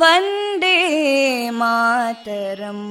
वन्दे मातरम्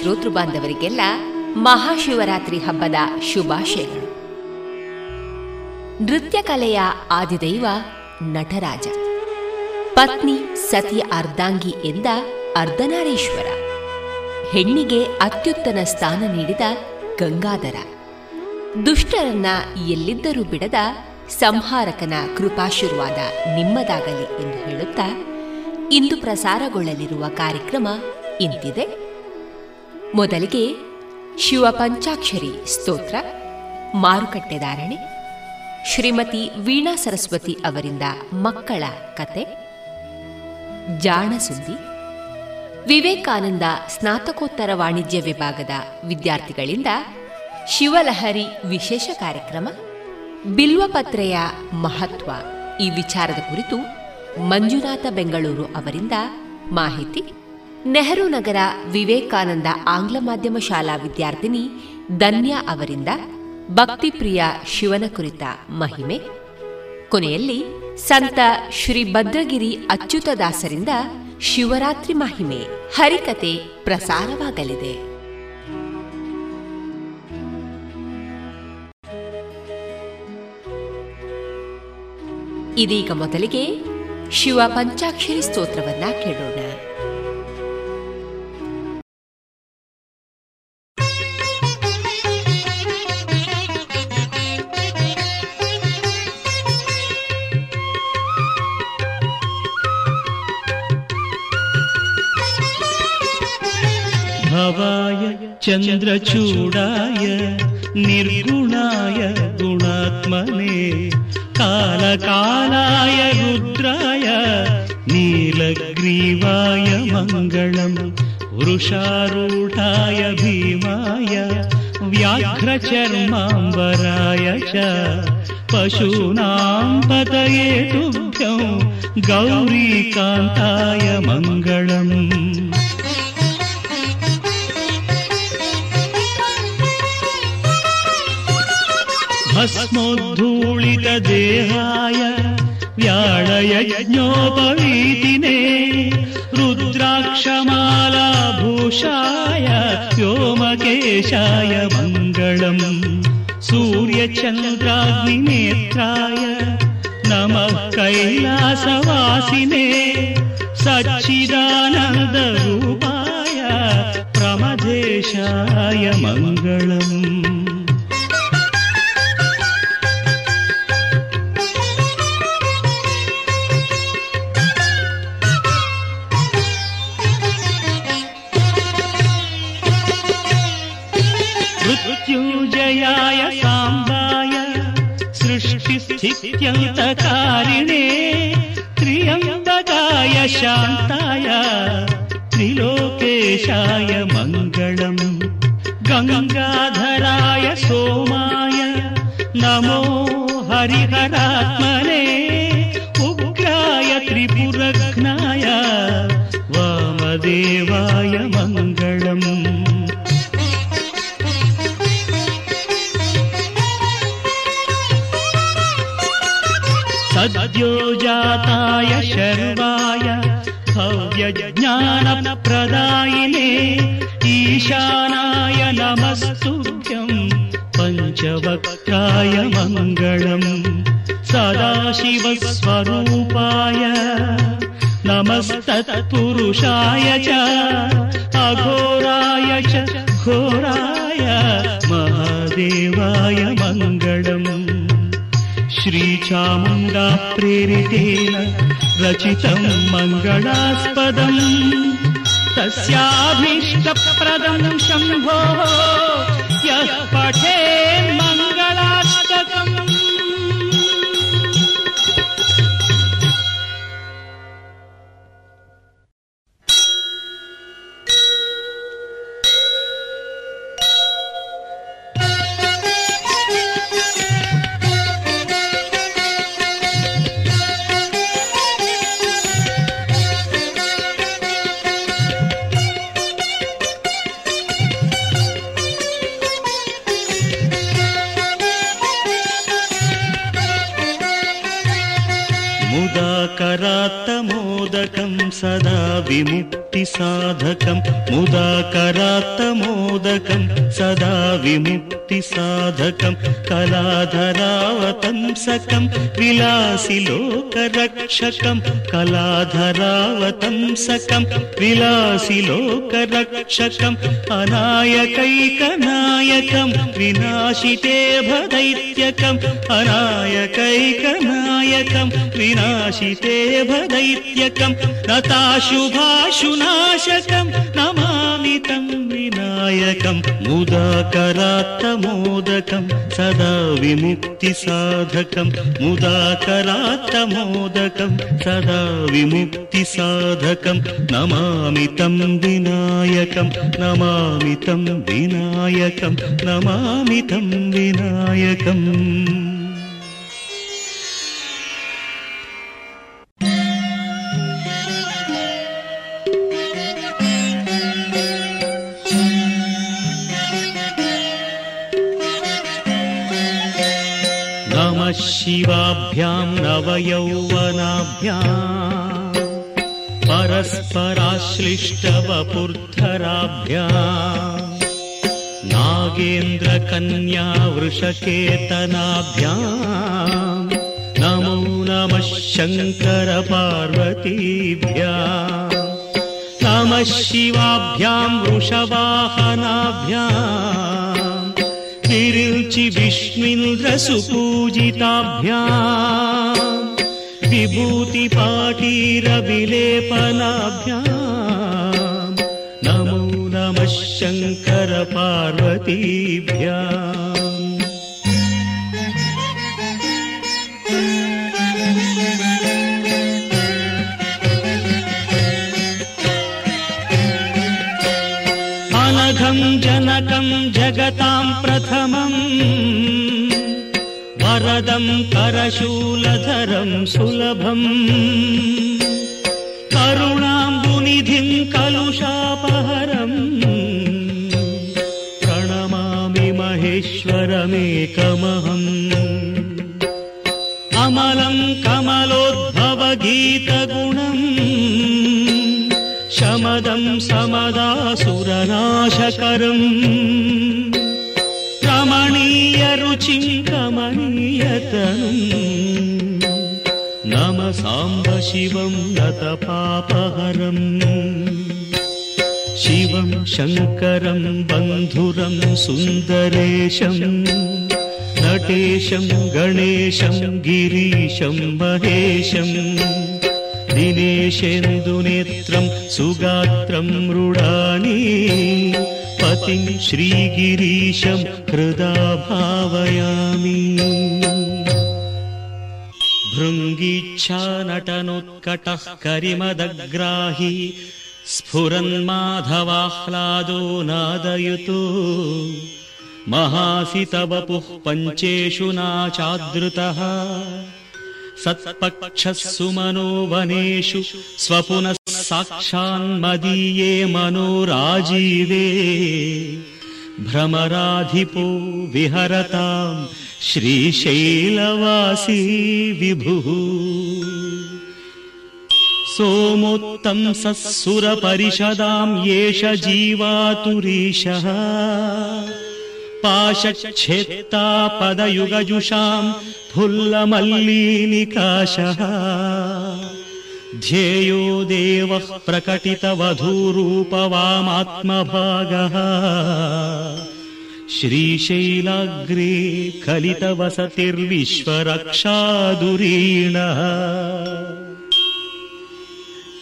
ಶ್ರೋತೃ ಬಾಂಧವರಿಗೆಲ್ಲ ಮಹಾಶಿವರಾತ್ರಿ ಹಬ್ಬದ ಶುಭಾಶಯಗಳು. ನೃತ್ಯ ಕಲೆಯ ಆದಿದೈವ ನಟರಾಜ. ಪತ್ನಿ ಸತಿ ಅರ್ಧಾಂಗಿ ಎಂದ ಅರ್ಧನಾರೀಶ್ವರ. ಹೆಣ್ಣಿಗೆ ಅತ್ಯುತ್ತಮ ಸ್ಥಾನ ನೀಡಿದ ಗಂಗಾಧರ. ದುಷ್ಟರನ್ನ ಎಲ್ಲಿದ್ದರೂ ಬಿಡದ ಸಂಹಾರಕನ ಕೃಪಾಶೀರ್ವಾದ ನಿಮ್ಮದಾಗಲಿ ಎಂದು ಹೇಳುತ್ತಾ ಇಂದು ಪ್ರಸಾರಗೊಳ್ಳಲಿರುವ ಕಾರ್ಯಕ್ರಮ ಇಂತಿದೆ. ಮೊದಲಿಗೆ ಶಿವ ಪಂಚಾಕ್ಷರಿ ಸ್ತೋತ್ರ ಮಾರುಕಟ್ಟೆದಾರಣೆ ಶ್ರೀಮತಿ ವೀಣಾ ಸರಸ್ವತಿ ಅವರಿಂದ ಮಕ್ಕಳ ಕತೆ ಜಾಣಸುದ್ದಿ ವಿವೇಕಾನಂದ ಸ್ನಾತಕೋತ್ತರ ವಾಣಿಜ್ಯ ವಿಭಾಗದ ವಿದ್ಯಾರ್ಥಿಗಳಿಂದ ಶಿವಲಹರಿ ವಿಶೇಷ ಕಾರ್ಯಕ್ರಮ, ಬಿಲ್ವಪತ್ರೆಯ ಮಹತ್ವ ಈ ವಿಚಾರದ ಕುರಿತು ಮಂಜುನಾಥ ಬೆಂಗಳೂರು ಅವರಿಂದ ಮಾಹಿತಿ ನೆಹರು ನಗರ ವಿವೇಕಾನಂದ ಆಂಗ್ಲ ಮಾಧ್ಯಮ ಶಾಲಾ ವಿದ್ಯಾರ್ಥಿನಿ ಧನ್ಯಾ ಅವರಿಂದ ಭಕ್ತಿಪ್ರಿಯ ಶಿವನ ಕುರಿತ ಮಹಿಮೆ. ಕೊನೆಯಲ್ಲಿ ಸಂತ ಶ್ರೀ ಭದ್ರಗಿರಿ ಅಚ್ಯುತದಾಸರಿಂದ ಶಿವರಾತ್ರಿ ಮಹಿಮೆ ಹರಿಕತೆ ಪ್ರಸಾರವಾಗಲಿದೆ. ಇದೀಗ ಮೊದಲಿಗೆ ಶಿವ ಪಂಚಾಕ್ಷರಿ ಸ್ತೋತ್ರವನ್ನ ಕೇಳೋಣ. भवाय चन्द्रचूडाय निर्गुणाय गुणात्मने कालकालाय रुद्राय नीलग्रीवाय मङ्गलम् वृषारूढाय भीमाय व्याघ्रचर्माम्बराय च पशूनां पतये तुभ्यं गौरीकान्ताय मङ्गलम् भस्मोद्धूलितदेहाय व्याळयज्ञोपवीतिने रुद्राक्षमालाभूषाय व्योमकेशाय मङ्गलम् सूर्यचन्द्राग्निनेत्राय नमः कैलासवासिने सच्चिदानन्दरूपाय प्रमदेशाय मङ्गलम् रचितम् मङ्गलास्पदम् तस्याभीष्टप्रदं शम्भोः। यः पठे लोकरक्षकं कलाधरावतंसकं विलासि लोकरक्षकम् अनायकैकनायकं विनाशिते भदैत्यकम् अनायकैकनायकं विनाशिते भदैत्यकं तं विनायकं मुदाकरात्तमोदकं सदा विमुक्तिसाधकं मुदाकरात्तमोदकं सदा विमुक्तिसाधकं नमामि तं विनायकं नमामि तं विनायकं नमामि तं विनायकम् शिवाभ्यां नवयौवनाभ्याम् परस्पराश्लिष्टवपुर्धराभ्याम् नागेन्द्रकन्या वृषकेतनाभ्याम् नमो नमः शङ्करपार्वतीभ्या नमः शिवाभ्यां वृषवाहनाभ्याम् तिरुचिविष्मिन्द्रसुपूजिताभ्या विभूतिपाटीरविलेपनाभ्या नमो नमः शङ्करपार्वतीभ्या जगतां प्रथमम् वरदं करशूलधरं सुलभम् करुणां कलुषापहरम् प्रणमामि महेश्वरमेकमहम् अमलं कमलोद्भवगीतगुणम् शमदं समदासुरनाशकरम्। रमणीयरुचिं कमनीयतनुम् नम साम्ब शिवं नतपापहरम् शिवं शङ्करं बन्धुरं सुन्दरेशम्। नटेशं गणेशं गिरीशं महेशम् दिनेशेन्दुनेत्रं सुगात्रं मृडानि पतिं श्रीगिरीशं हृदा भावयामि। भृङ्गीच्छा नटनोत्कटः करिमदग्राही स्फुरन्माधवाह्लादो नादयुतो। महासितवपुः पञ्चेषु नाचादृतः सत्पक्षस्सु मनोवनेषु स्वपुनः साक्षान्मदीये मनोराजीवे भ्रमराधिपो विहरताम् श्रीशैलवासी विभुः सोमोत्तं सत्सुरपरिषदाम् येष जीवातुरीशः पाशच्छेत्ता पदयुगजुषाम् फुल्लमल्लीनिकाशः। ध्येयो देवः प्रकटितवधूरूपवामात्मभागः। श्रीशैलाग्रे कलितवसतिर्विश्वरक्षादुरीणः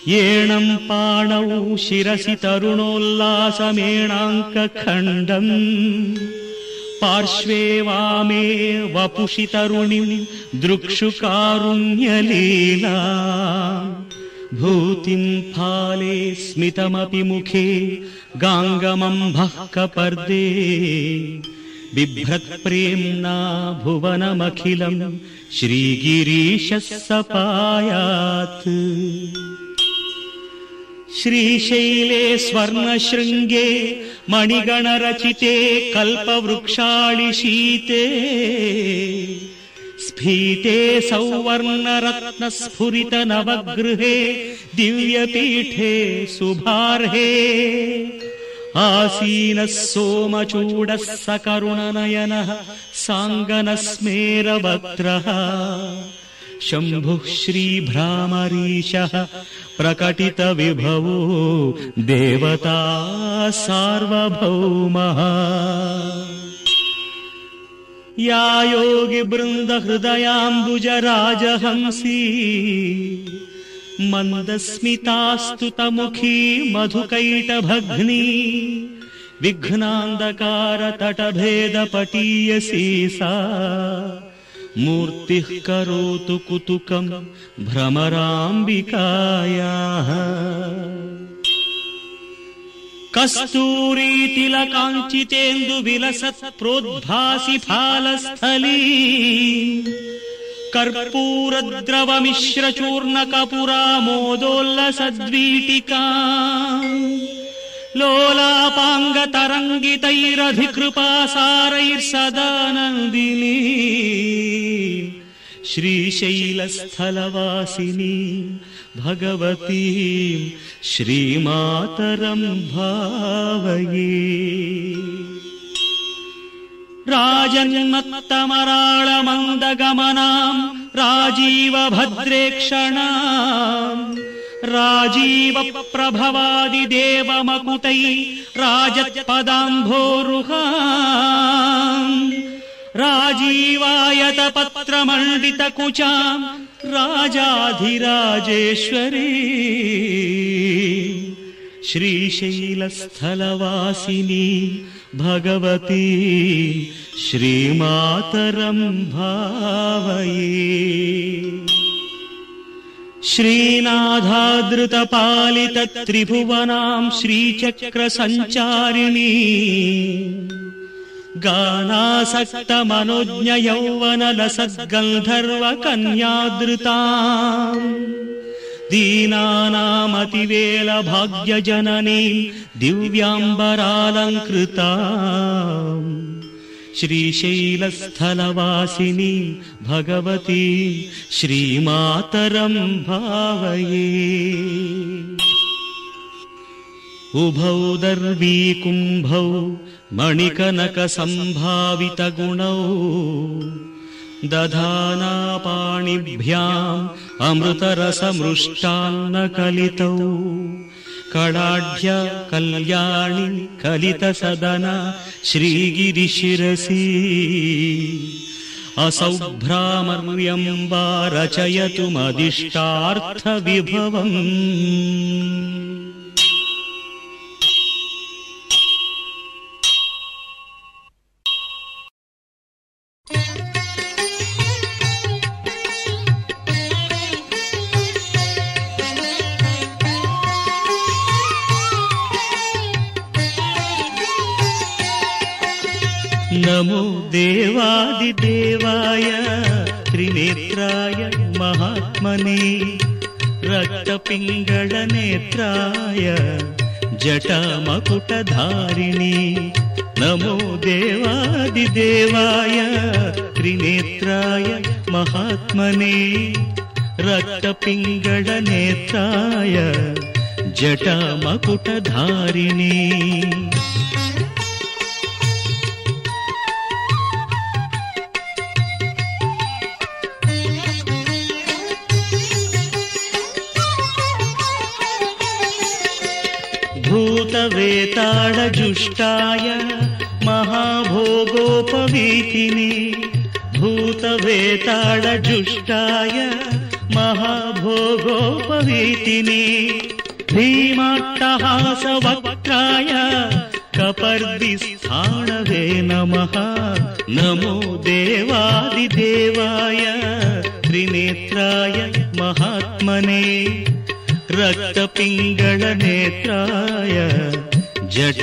येणम् पाणौ शिरसि तरुणोल्लासमेणाङ्कखण्डम्। पार्श्वे वामे वपुषि तरुणिम् दृक्षुकारुण्यलीला। भूतिम् फाले स्मितमपि मुखे गाङ्गमम्भः कपर्दे बिभ्रत्प्रेम्णा भुवनमखिलम् श्रीगिरीशः सपायात् श्रीशैले स्वर्णशृङ्गे मणिगणरचिते कल्पवृक्षाळिशीते। स्फीते सौवर्णरत्नस्फुरितनवगृहे दिव्यपीठे शुभार्हे आसीनः सोमचूडः सकरुणनयनः साङ्गनस्मेरवक्त्रः शम्भुः श्रीभ्रामरीशः प्रकटितविभवो देवता सार्वभौमः। या योगिवृन्दहृदयाम्बुजराजहंसी मन्दस्मितास्तुतमुखी मधुकैटभग्नी विघ्नान्धकारतटभेदपटीयसी सा मूर्तिः करोतु कुतुकम् भ्रमराम्बिकायाः। कस्तूरीतिलकाञ्चितेन्दु विलसत् प्रोद्भासि फालस्थली कर्पूरद्रवमिश्रचूर्णकपुरामोदोल्लसद्वीटिका लोलापाङ्गतरङ्गितैरधिकृपासारैर्सदा नन्दिनी श्रीशैलस्थलवासिनी भगवती श्रीमातरम् भावये। राजन्मत्तमराळमन्दगमनाम् राजीवभद्रेक्षणाम् राजीव राजत्पदाम्भोरुहा राजीवायतपत्रमण्डितकुचाम् राजाधिराजेश्वरी। श्रीशैलस्थलवासिनी भगवती श्रीमातरम् भावये श्रीनाथादृतपालितत्रिभुवनाम् श्रीचक्रसञ्चारिणी। गानासक्तमनोज्ञयौवनलसद्गन्धर्वकन्यादृता दीनानामतिवेलभाग्यजननी दिव्याम्बरालङ्कृता श्रीशैलस्थलवासिनी भगवती श्रीमातरम् भावये। उभौ दर्वीकुम्भौ मणिकनकसम्भावितगुणौ दधानापाणिभ्याम् अमृतरसमृष्टान्नकलितौ कडाढ्य कल्याणि कलितसदन श्रीगिरिशिरसि। असौ भ्रामर्यम् वा रचयतु मदिष्टार्थविभवम् నమో దేవాది దేవాయ త్రినేత్రాయ మహాత్మని మహాత్మనే రక్తపింగళనేత్రాయ జటమకుటారిణి నమో దేవాది దేవాయ త్రినేత్రాయ మహాత్మని మహాత్మనే రక్తపింగళనేత్రాయ జటమకుటారిణి भूतवेताडजुष्टाय महाभोगोपवीतिनि भूतवेताडजुष्टाय महाभोगोपवीतिनि भीमाट्टहासवक्त्राय कपर्दिस्थाणवे नमः। नमो देवादिदेवाय त्रिनेत्राय महात्मने रक्तपिङ्गणनेत्राय जट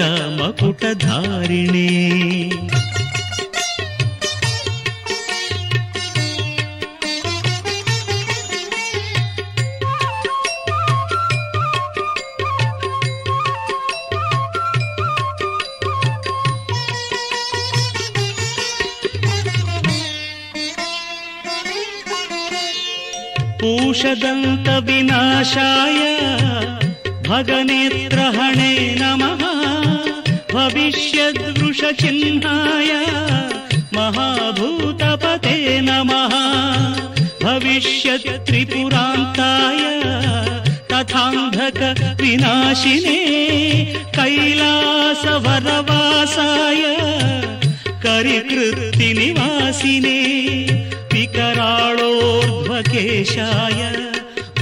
पूषदन्तविनाशाय भगनेत्रहणे नमः। भविष्यद्वृषचिह्नाय महाभूतपते नमः। भविष्यत्त्रिपुरान्ताय तथान्धकविनाशिने कैलासवरवासाय करिकृत्तिनिवासिने विकराळोर्ध्वकेशाय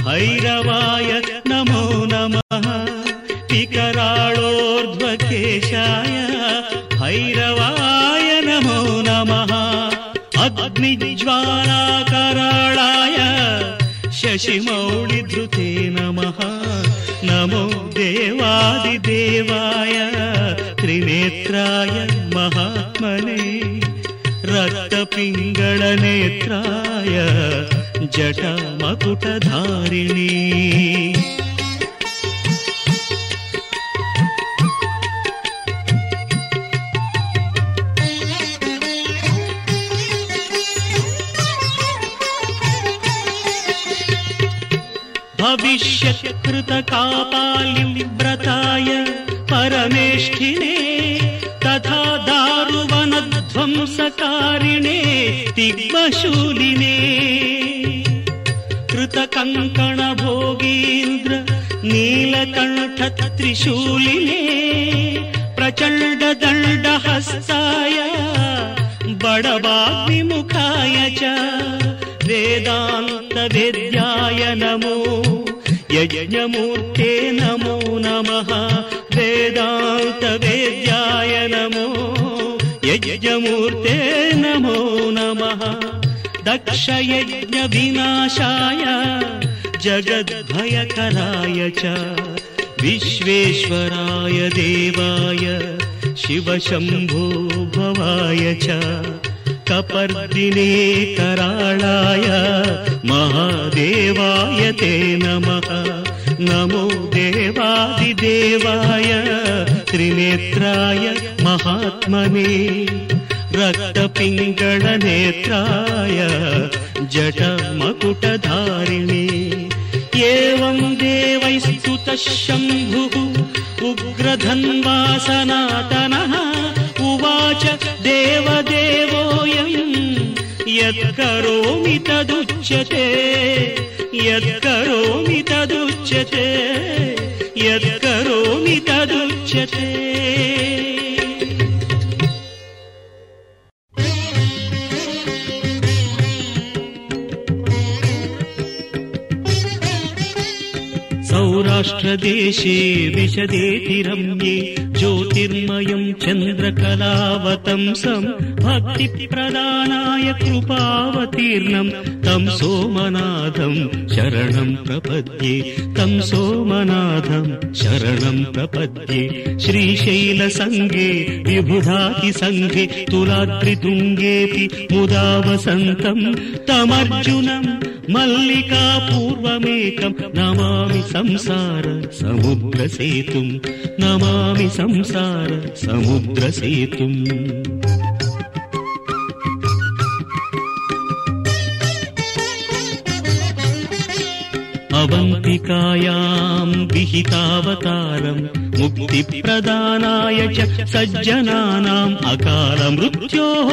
भैरवाय नमो नमः। विकराळोर्ध्वकेशाय भैरवाय नमो नमः। अग्निज्वालाकराळाय शशिमौळिधृते नमः। नमो देवादिदेवाय। त्रिनेत्राय महात्मने रक्तपिङ्गळनेत्राय जटामकुटधारिणी भविष्यत्कृतकापालिव्रताय परमेष्ठिने तथा दारुवनध्वंसकारिणे तिग्मशूलिने कृतकङ्कणभोगीन्द्र नीलकण्ठत्रिशूलिने। प्रचण्डदण्डहस्ताय बडवाग्निमुखाय च वेदान्तवेद्याय नमो। यज्ञमूर्ते नमो नमः वेदान्तवेद्याय नमो यज्ञमूर्ते नमो नमः। दक्षयज्ञविनाशाय जगद्भयकराय च। विश्वेश्वराय देवाय शिवशम्भो भवाय च। कपर्दिने कराळाय महादेवाय ते नमः నమో దేవాదిదేవాయ త్రినేత్రాయ మహాత్మనే రక్తపింగళ నేత్రాయ జట జటమకుటధారిణే ఏం దేవైస్తుత శంభు ఉగ్రధన్వాసనాతన ఉచ దేవదేవోయం యత్కరోమి తదుచ్యతే यत्करोमि तदुच्यते यत्करोमि तदुच्यते प्रदेशे विशदेति रम्ये ज्योतिर्मयम् चन्द्र कलावतं सं कृपावतीर्णम् तं सोमनाथम् शरणम् प्रपद्ये तं सोमनाथम् शरणम् प्रपद्ये। श्रीशैलसङ्गे सङ्गे सङ्गे तुलाद्रितुङ्गेऽपि मुदा वसन्तम् तमर्जुनम् मल्लिका पूर्वमेकम् नमामि संसार समुद्रसेतुम् नमामि संसार समुद्रसेतुम् अवन्तिकायाम् विहितावतारम् मुक्तिप्रदानाय च सज्जनानाम् अकालमृत्योः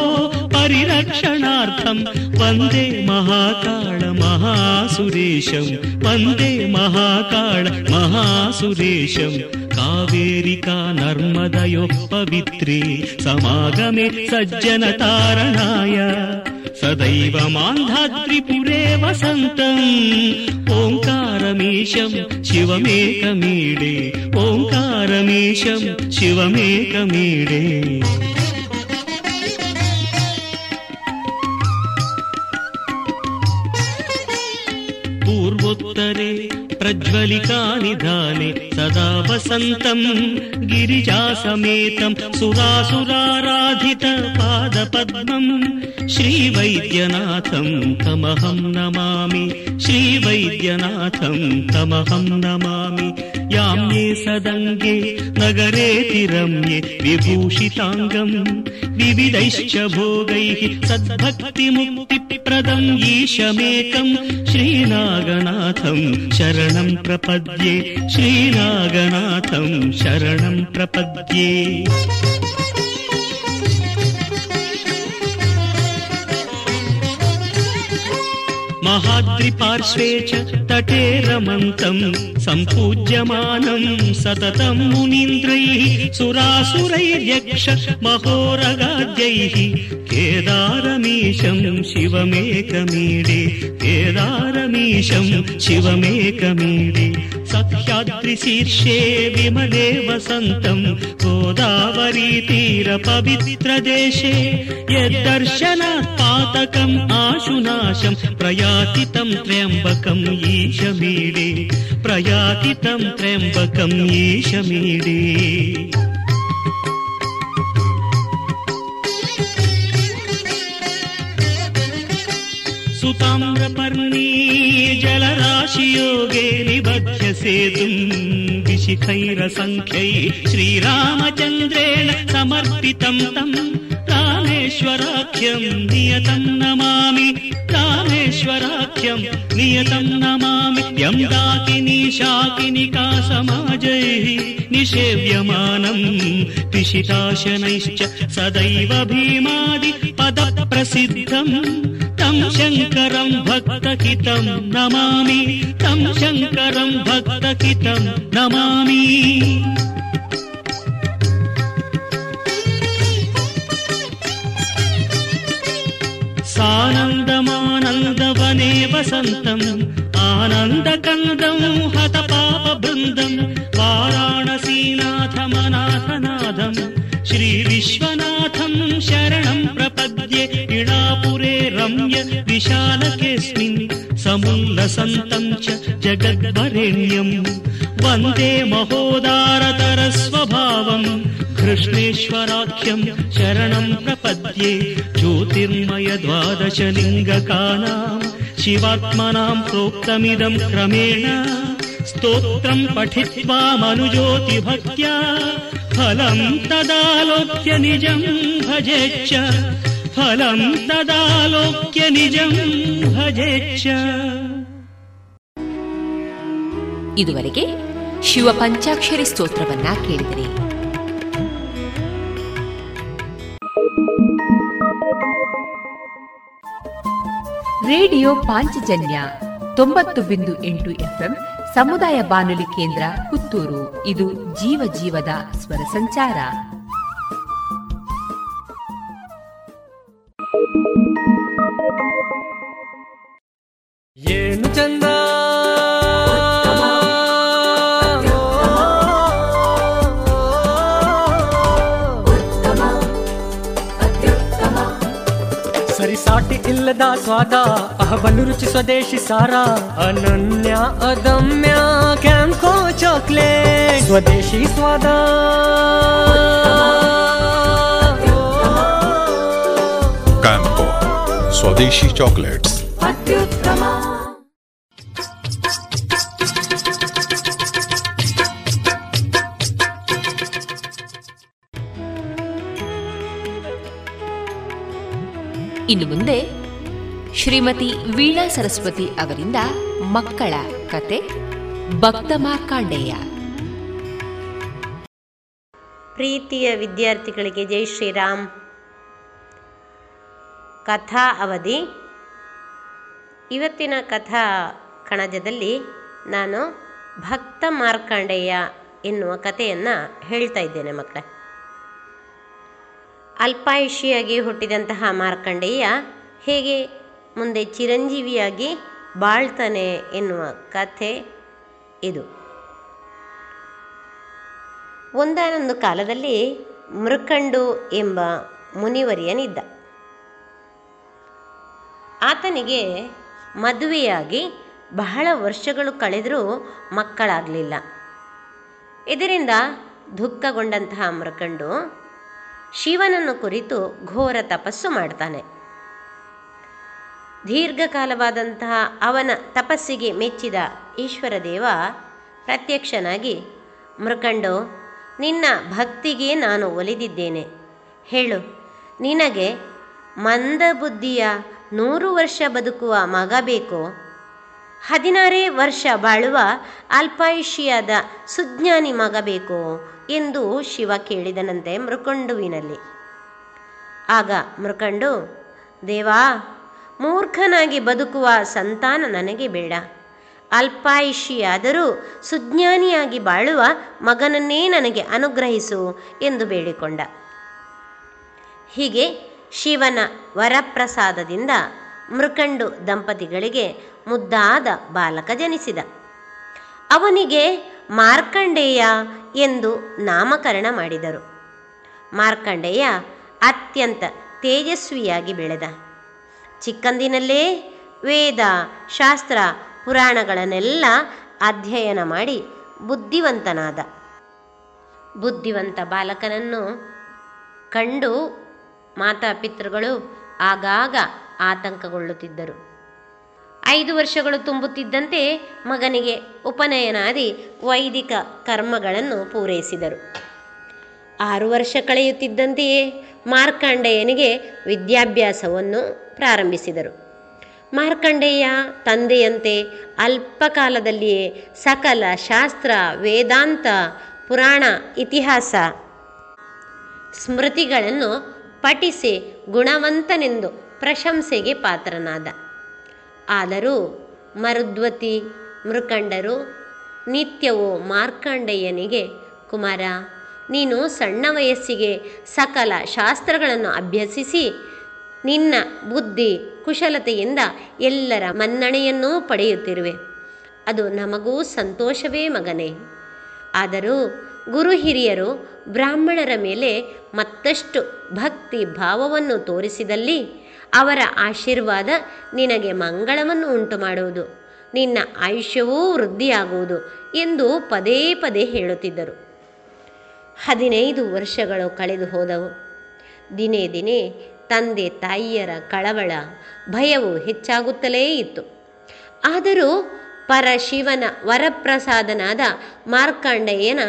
परिरक्षणार्थम् वन्दे महाकाळ महासुरेशम् वन्दे महाकाळ महासुरेशम् कावेरिका नर्मदयोः पवित्रे समागमे सज्जनतारणाय సదైవమాంధాత్రిపురే వసంతం ఓంకారమీశం శివమేకమీడే ఓంకారమీశం శివమేకమీడే పూర్వోత్తరే प्रज्वलिकानिधाने सदा वसन्तम् गिरिजासमेतम् सुरासुराराधित पादपद्मम् श्रीवैद्यनाथम् तमहम् नमामि श्रीवैद्यनाथम् तमहम् नमामि याम्ये सदङ्गे नगरेति रम्ये विभूषिताङ्गम् विविधैश्च भोगैः सद्भक्तिमुक्तिप्रदम् ईशमेकम् श्रीनागनाथम् शरणं प्रपद्ये श्रीनागनाथम् शरणं प्रपद्ये। महाद्रिपार्श्वे च तटे रमन्तम् सम्पूज्यमानम् सततम् मुनीन्द्रैः सुरासुरैर्यक्ष महोरगाद्यैः केदारमीशम् शिवमेकमीडे केदारमीशम् शिवमेकमीडे सख्याद्रिशीर्षे विमले वसन्तम् गोदावरीतीरपवित्रदेशे यद्दर्शनात् पातकम् आशुनाशम् प्रयाति तम् त्र्यम्बकम् ईशमीडे। प्रयाति तम् त्र्यम्बकम् ईशमीडे। सुताम्रपर्णी राशियोगे निबध्य सेतुम् विशिखैर सङ्ख्यैः श्रीरामचन्द्रे तम् काहेश्वराख्यम् नियतम् नमामि। काहेश्वराख्यम् नियतम् नमामि। यम् दाकिनी शाकिनिका समाजैः निषेव्यमानम् पिशिताशनैश्च सदैव भीमादि पद तं शङ्करं भक्तकितं नमामि तं शङ्करं भक्तकितं नमामि। सानन्दमानन्दवने वसन्तम् आनन्दकन्दं हत वृन्दम् वाराणसीनाथमनाथनाथम् श्रीविश्वनाथम् शरणम् प्रपद्ये इडापुरे रम्य विशालकेऽस्मिन् समुल्लसन्तम् च जगद्वरेण्यम् वन्दे महोदारतरस्वभावम्। कृष्णेश्वराख्यम् शरणम् प्रपद्ये ज्योतिर्मय द्वादशलिङ्गकानाम् शिवात्मनाम् प्रोक्तमिदम् क्रमेण। स्तोत्रम् पठित्वा मनुज्योतिभक्त्या। फलम् तदालोक्य निजम् भजेच्च फलम् तदालोक्य निजम् भजेच्च ಇದುವರೆಗೆ ಶಿವ ಪಂಚಾಕ್ಷರಿ ಸ್ತೋತ್ರವನ್ನ ಕೇಳಿದಿರಿ ರೇಡಿಯೋ ಪಾಂಚಜನ್ಯ ತೊಂಬತ್ತು ಬಿಂದು ಎಂಟು ಎಫ್ಎಂ ಸಮುದಾಯ ಬಾನುಲಿ ಕೇಂದ್ರ ಪುತ್ತೂರು ಇದು ಜೀವ ಜೀವದ ಸ್ವರ ಸಂಚಾರ ఏను చందా ಸರಿಸಾಟಿ ಇಲ್ಲದ ಸ್ವಾದ ಅಹಬಲು ರುಚಿ ಸ್ವದೇಶಿ ಸಾರ ಅನನ್ಯ ಅದಮ್ಯ ಕ್ಯಾಂಕೋ ಚಾಕ್ಲೇಟ್ ಸ್ವದೇಶಿ ಸ್ವಾದ ಸ್ವದೇಶಿ ಚಾಕ್ಲೇಟ್ಸ್ ಇನ್ನು ಮುಂದೆ ಶ್ರೀಮತಿ ವೀಣಾ ಸರಸ್ವತಿ ಅವರಿಂದ ಮಕ್ಕಳ ಕತೆ ಭಕ್ತ ಮಾರ್ಕಾಂಡೇಯ. ಪ್ರೀತಿಯ ವಿದ್ಯಾರ್ಥಿಗಳಿಗೆ ಜೈ ಶ್ರೀರಾಮ್. ಕಥಾ ಅವಧಿ. ಇವತ್ತಿನ ಕಥಾ ಕಣಜದಲ್ಲಿ ನಾನು ಭಕ್ತ ಮಾರ್ಕಂಡೇಯ ಎನ್ನುವ ಕಥೆಯನ್ನು ಹೇಳ್ತಾ ಇದ್ದೇನೆ ಮಕ್ಕಳೇ. ಅಲ್ಪಾಯುಷಿಯಾಗಿ ಹುಟ್ಟಿದಂತಹ ಮಾರ್ಕಂಡೇಯ ಹೇಗೆ ಮುಂದೆ ಚಿರಂಜೀವಿಯಾಗಿ ಬಾಳ್ತಾನೆ ಎನ್ನುವ ಕಥೆ ಇದು. ಒಂದಾನೊಂದು ಕಾಲದಲ್ಲಿ ಮೃಕಂಡು ಎಂಬ ಮುನಿವರಿಯನಿದ್ದ. ಆತನಿಗೆ ಮದುವೆಯಾಗಿ ಬಹಳ ವರ್ಷಗಳು ಕಳೆದರೂ ಮಕ್ಕಳಾಗಲಿಲ್ಲ. ಇದರಿಂದ ದುಃಖಗೊಂಡಂತಹ ಮೃಕಂಡು ಶಿವನನ್ನು ಕುರಿತು ಘೋರ ತಪಸ್ಸು ಮಾಡ್ತಾನೆ. ದೀರ್ಘಕಾಲವಾದಂತಹ ಅವನ ತಪಸ್ಸಿಗೆ ಮೆಚ್ಚಿದ ಈಶ್ವರ ದೇವ ಪ್ರತ್ಯಕ್ಷನಾಗಿ, ಮೃಕಂಡು, ನಿನ್ನ ಭಕ್ತಿಗೆ ನಾನು ಒಲಿದಿದ್ದೇನೆ. ಹೇಳು, ನಿನಗೆ ಮಂದಬುದ್ಧಿಯ ನೂರು ವರ್ಷ ಬದುಕುವ ಮಗ ಬೇಕೋ. ಹದಿನಾರೇ ವರ್ಷ ಬಾಳುವ ಅಲ್ಪಾಯುಷಿಯಾದ ಸುಜ್ಞಾನಿ ಮಗ ಬೇಕೋ ಎಂದು ಶಿವ ಕೇಳಿದನಂತೆ ಮೃಕಂಡುವಿನಲ್ಲಿ. ಆಗ ಮೃಕಂಡು, ದೇವಾ, ಮೂರ್ಖನಾಗಿ ಬದುಕುವ ಸಂತಾನ ನನಗೆ ಬೇಡ. ಅಲ್ಪಾಯುಷಿಯಾದರೂ ಸುಜ್ಞಾನಿಯಾಗಿ ಬಾಳುವ ಮಗನನ್ನೇ ನನಗೆ ಅನುಗ್ರಹಿಸು ಎಂದು ಬೇಡಿಕೊಂಡ. ಹೀಗೆ ಶಿವನ ವರಪ್ರಸಾದದಿಂದ ಮೃಕಂಡು ದಂಪತಿಗಳಿಗೆ ಮುದ್ದಾದ ಬಾಲಕ ಜನಿಸಿದ. ಅವನಿಗೆ ಮಾರ್ಕಂಡೇಯ ಎಂದು ನಾಮಕರಣ ಮಾಡಿದರು. ಮಾರ್ಕಂಡೇಯ ಅತ್ಯಂತ ತೇಜಸ್ವಿಯಾಗಿ ಬೆಳೆದ. ಚಿಕ್ಕಂದಿನಲ್ಲೇ ವೇದ, ಶಾಸ್ತ್ರ, ಪುರಾಣಗಳನ್ನೆಲ್ಲ ಅಧ್ಯಯನ ಮಾಡಿ ಬುದ್ಧಿವಂತನಾದ. ಬುದ್ಧಿವಂತ ಬಾಲಕನನ್ನು ಕಂಡು ಮಾತಾಪಿತೃಗಳು ಆಗಾಗ ಆತಂಕಗೊಳ್ಳುತ್ತಿದ್ದರು. ಐದು ವರ್ಷಗಳು ತುಂಬುತ್ತಿದ್ದಂತೆ ಮಗನಿಗೆ ಉಪನಯನಾದಿ ವೈದಿಕ ಕರ್ಮಗಳನ್ನು ಪೂರೈಸಿದರು. ಆರು ವರ್ಷ ಕಳೆಯುತ್ತಿದ್ದಂತೆಯೇ ಮಾರ್ಕಂಡೇಯನಿಗೆ ವಿದ್ಯಾಭ್ಯಾಸವನ್ನು ಪ್ರಾರಂಭಿಸಿದರು. ಮಾರ್ಕಂಡೇಯ ತಂದೆಯಂತೆ ಅಲ್ಪಕಾಲದಲ್ಲಿಯೇ ಸಕಲ ಶಾಸ್ತ್ರ, ವೇದಾಂತ, ಪುರಾಣ, ಇತಿಹಾಸ ಸ್ಮೃತಿಗಳನ್ನು ಪಠಿಸಿ ಗುಣವಂತನೆಂದು ಪ್ರಶಂಸೆಗೆ ಪಾತ್ರನಾದ. ಆದರೂ ಮರುದ್ವತಿ, ಮೃಕಂಡರು, ನಿತ್ಯವೂ ಮಾರ್ಕಂಡೇಯನಿಗೆ ಕುಮಾರ, ನೀನು ಸಣ್ಣ ವಯಸ್ಸಿಗೆ ಸಕಲ ಶಾಸ್ತ್ರಗಳನ್ನು ಅಭ್ಯಸಿಸಿ, ನಿನ್ನ ಬುದ್ಧಿ ಕುಶಲತೆಯಿಂದ ಎಲ್ಲರ ಮನ್ನಣೆಯನ್ನೂ ಪಡೆಯುತ್ತಿರುವೆ. ಅದು ನಮಗೂ ಸಂತೋಷವೇ ಮಗನೇ. ಆದರೂ ಗುರು ಹಿರಿಯರು ಬ್ರಾಹ್ಮಣರ ಮೇಲೆ ಮತ್ತಷ್ಟು ಭಕ್ತಿ ಭಾವವನ್ನು ತೋರಿಸಿದಲ್ಲಿ ಅವರ ಆಶೀರ್ವಾದ ನಿನಗೆ ಮಂಗಳವನ್ನು ಉಂಟು ಮಾಡುವುದು ನಿನ್ನ ಆಯುಷ್ಯವೂ ವೃದ್ಧಿಯಾಗುವುದು ಎಂದು ಪದೇ ಪದೇ ಹೇಳುತ್ತಿದ್ದರು. ಹದಿನೈದು ವರ್ಷಗಳು ಕಳೆದು ಹೋದವು. ದಿನೇ ದಿನೇ ತಂದೆ ತಾಯಿಯರ ಕಳವಳ ಭಯವು ಹೆಚ್ಚಾಗುತ್ತಲೇ ಇತ್ತು. ಆದರೂ ಪರಶಿವನ ವರಪ್ರಸಾದನಾದ ಮಾರ್ಕಾಂಡೆಯನ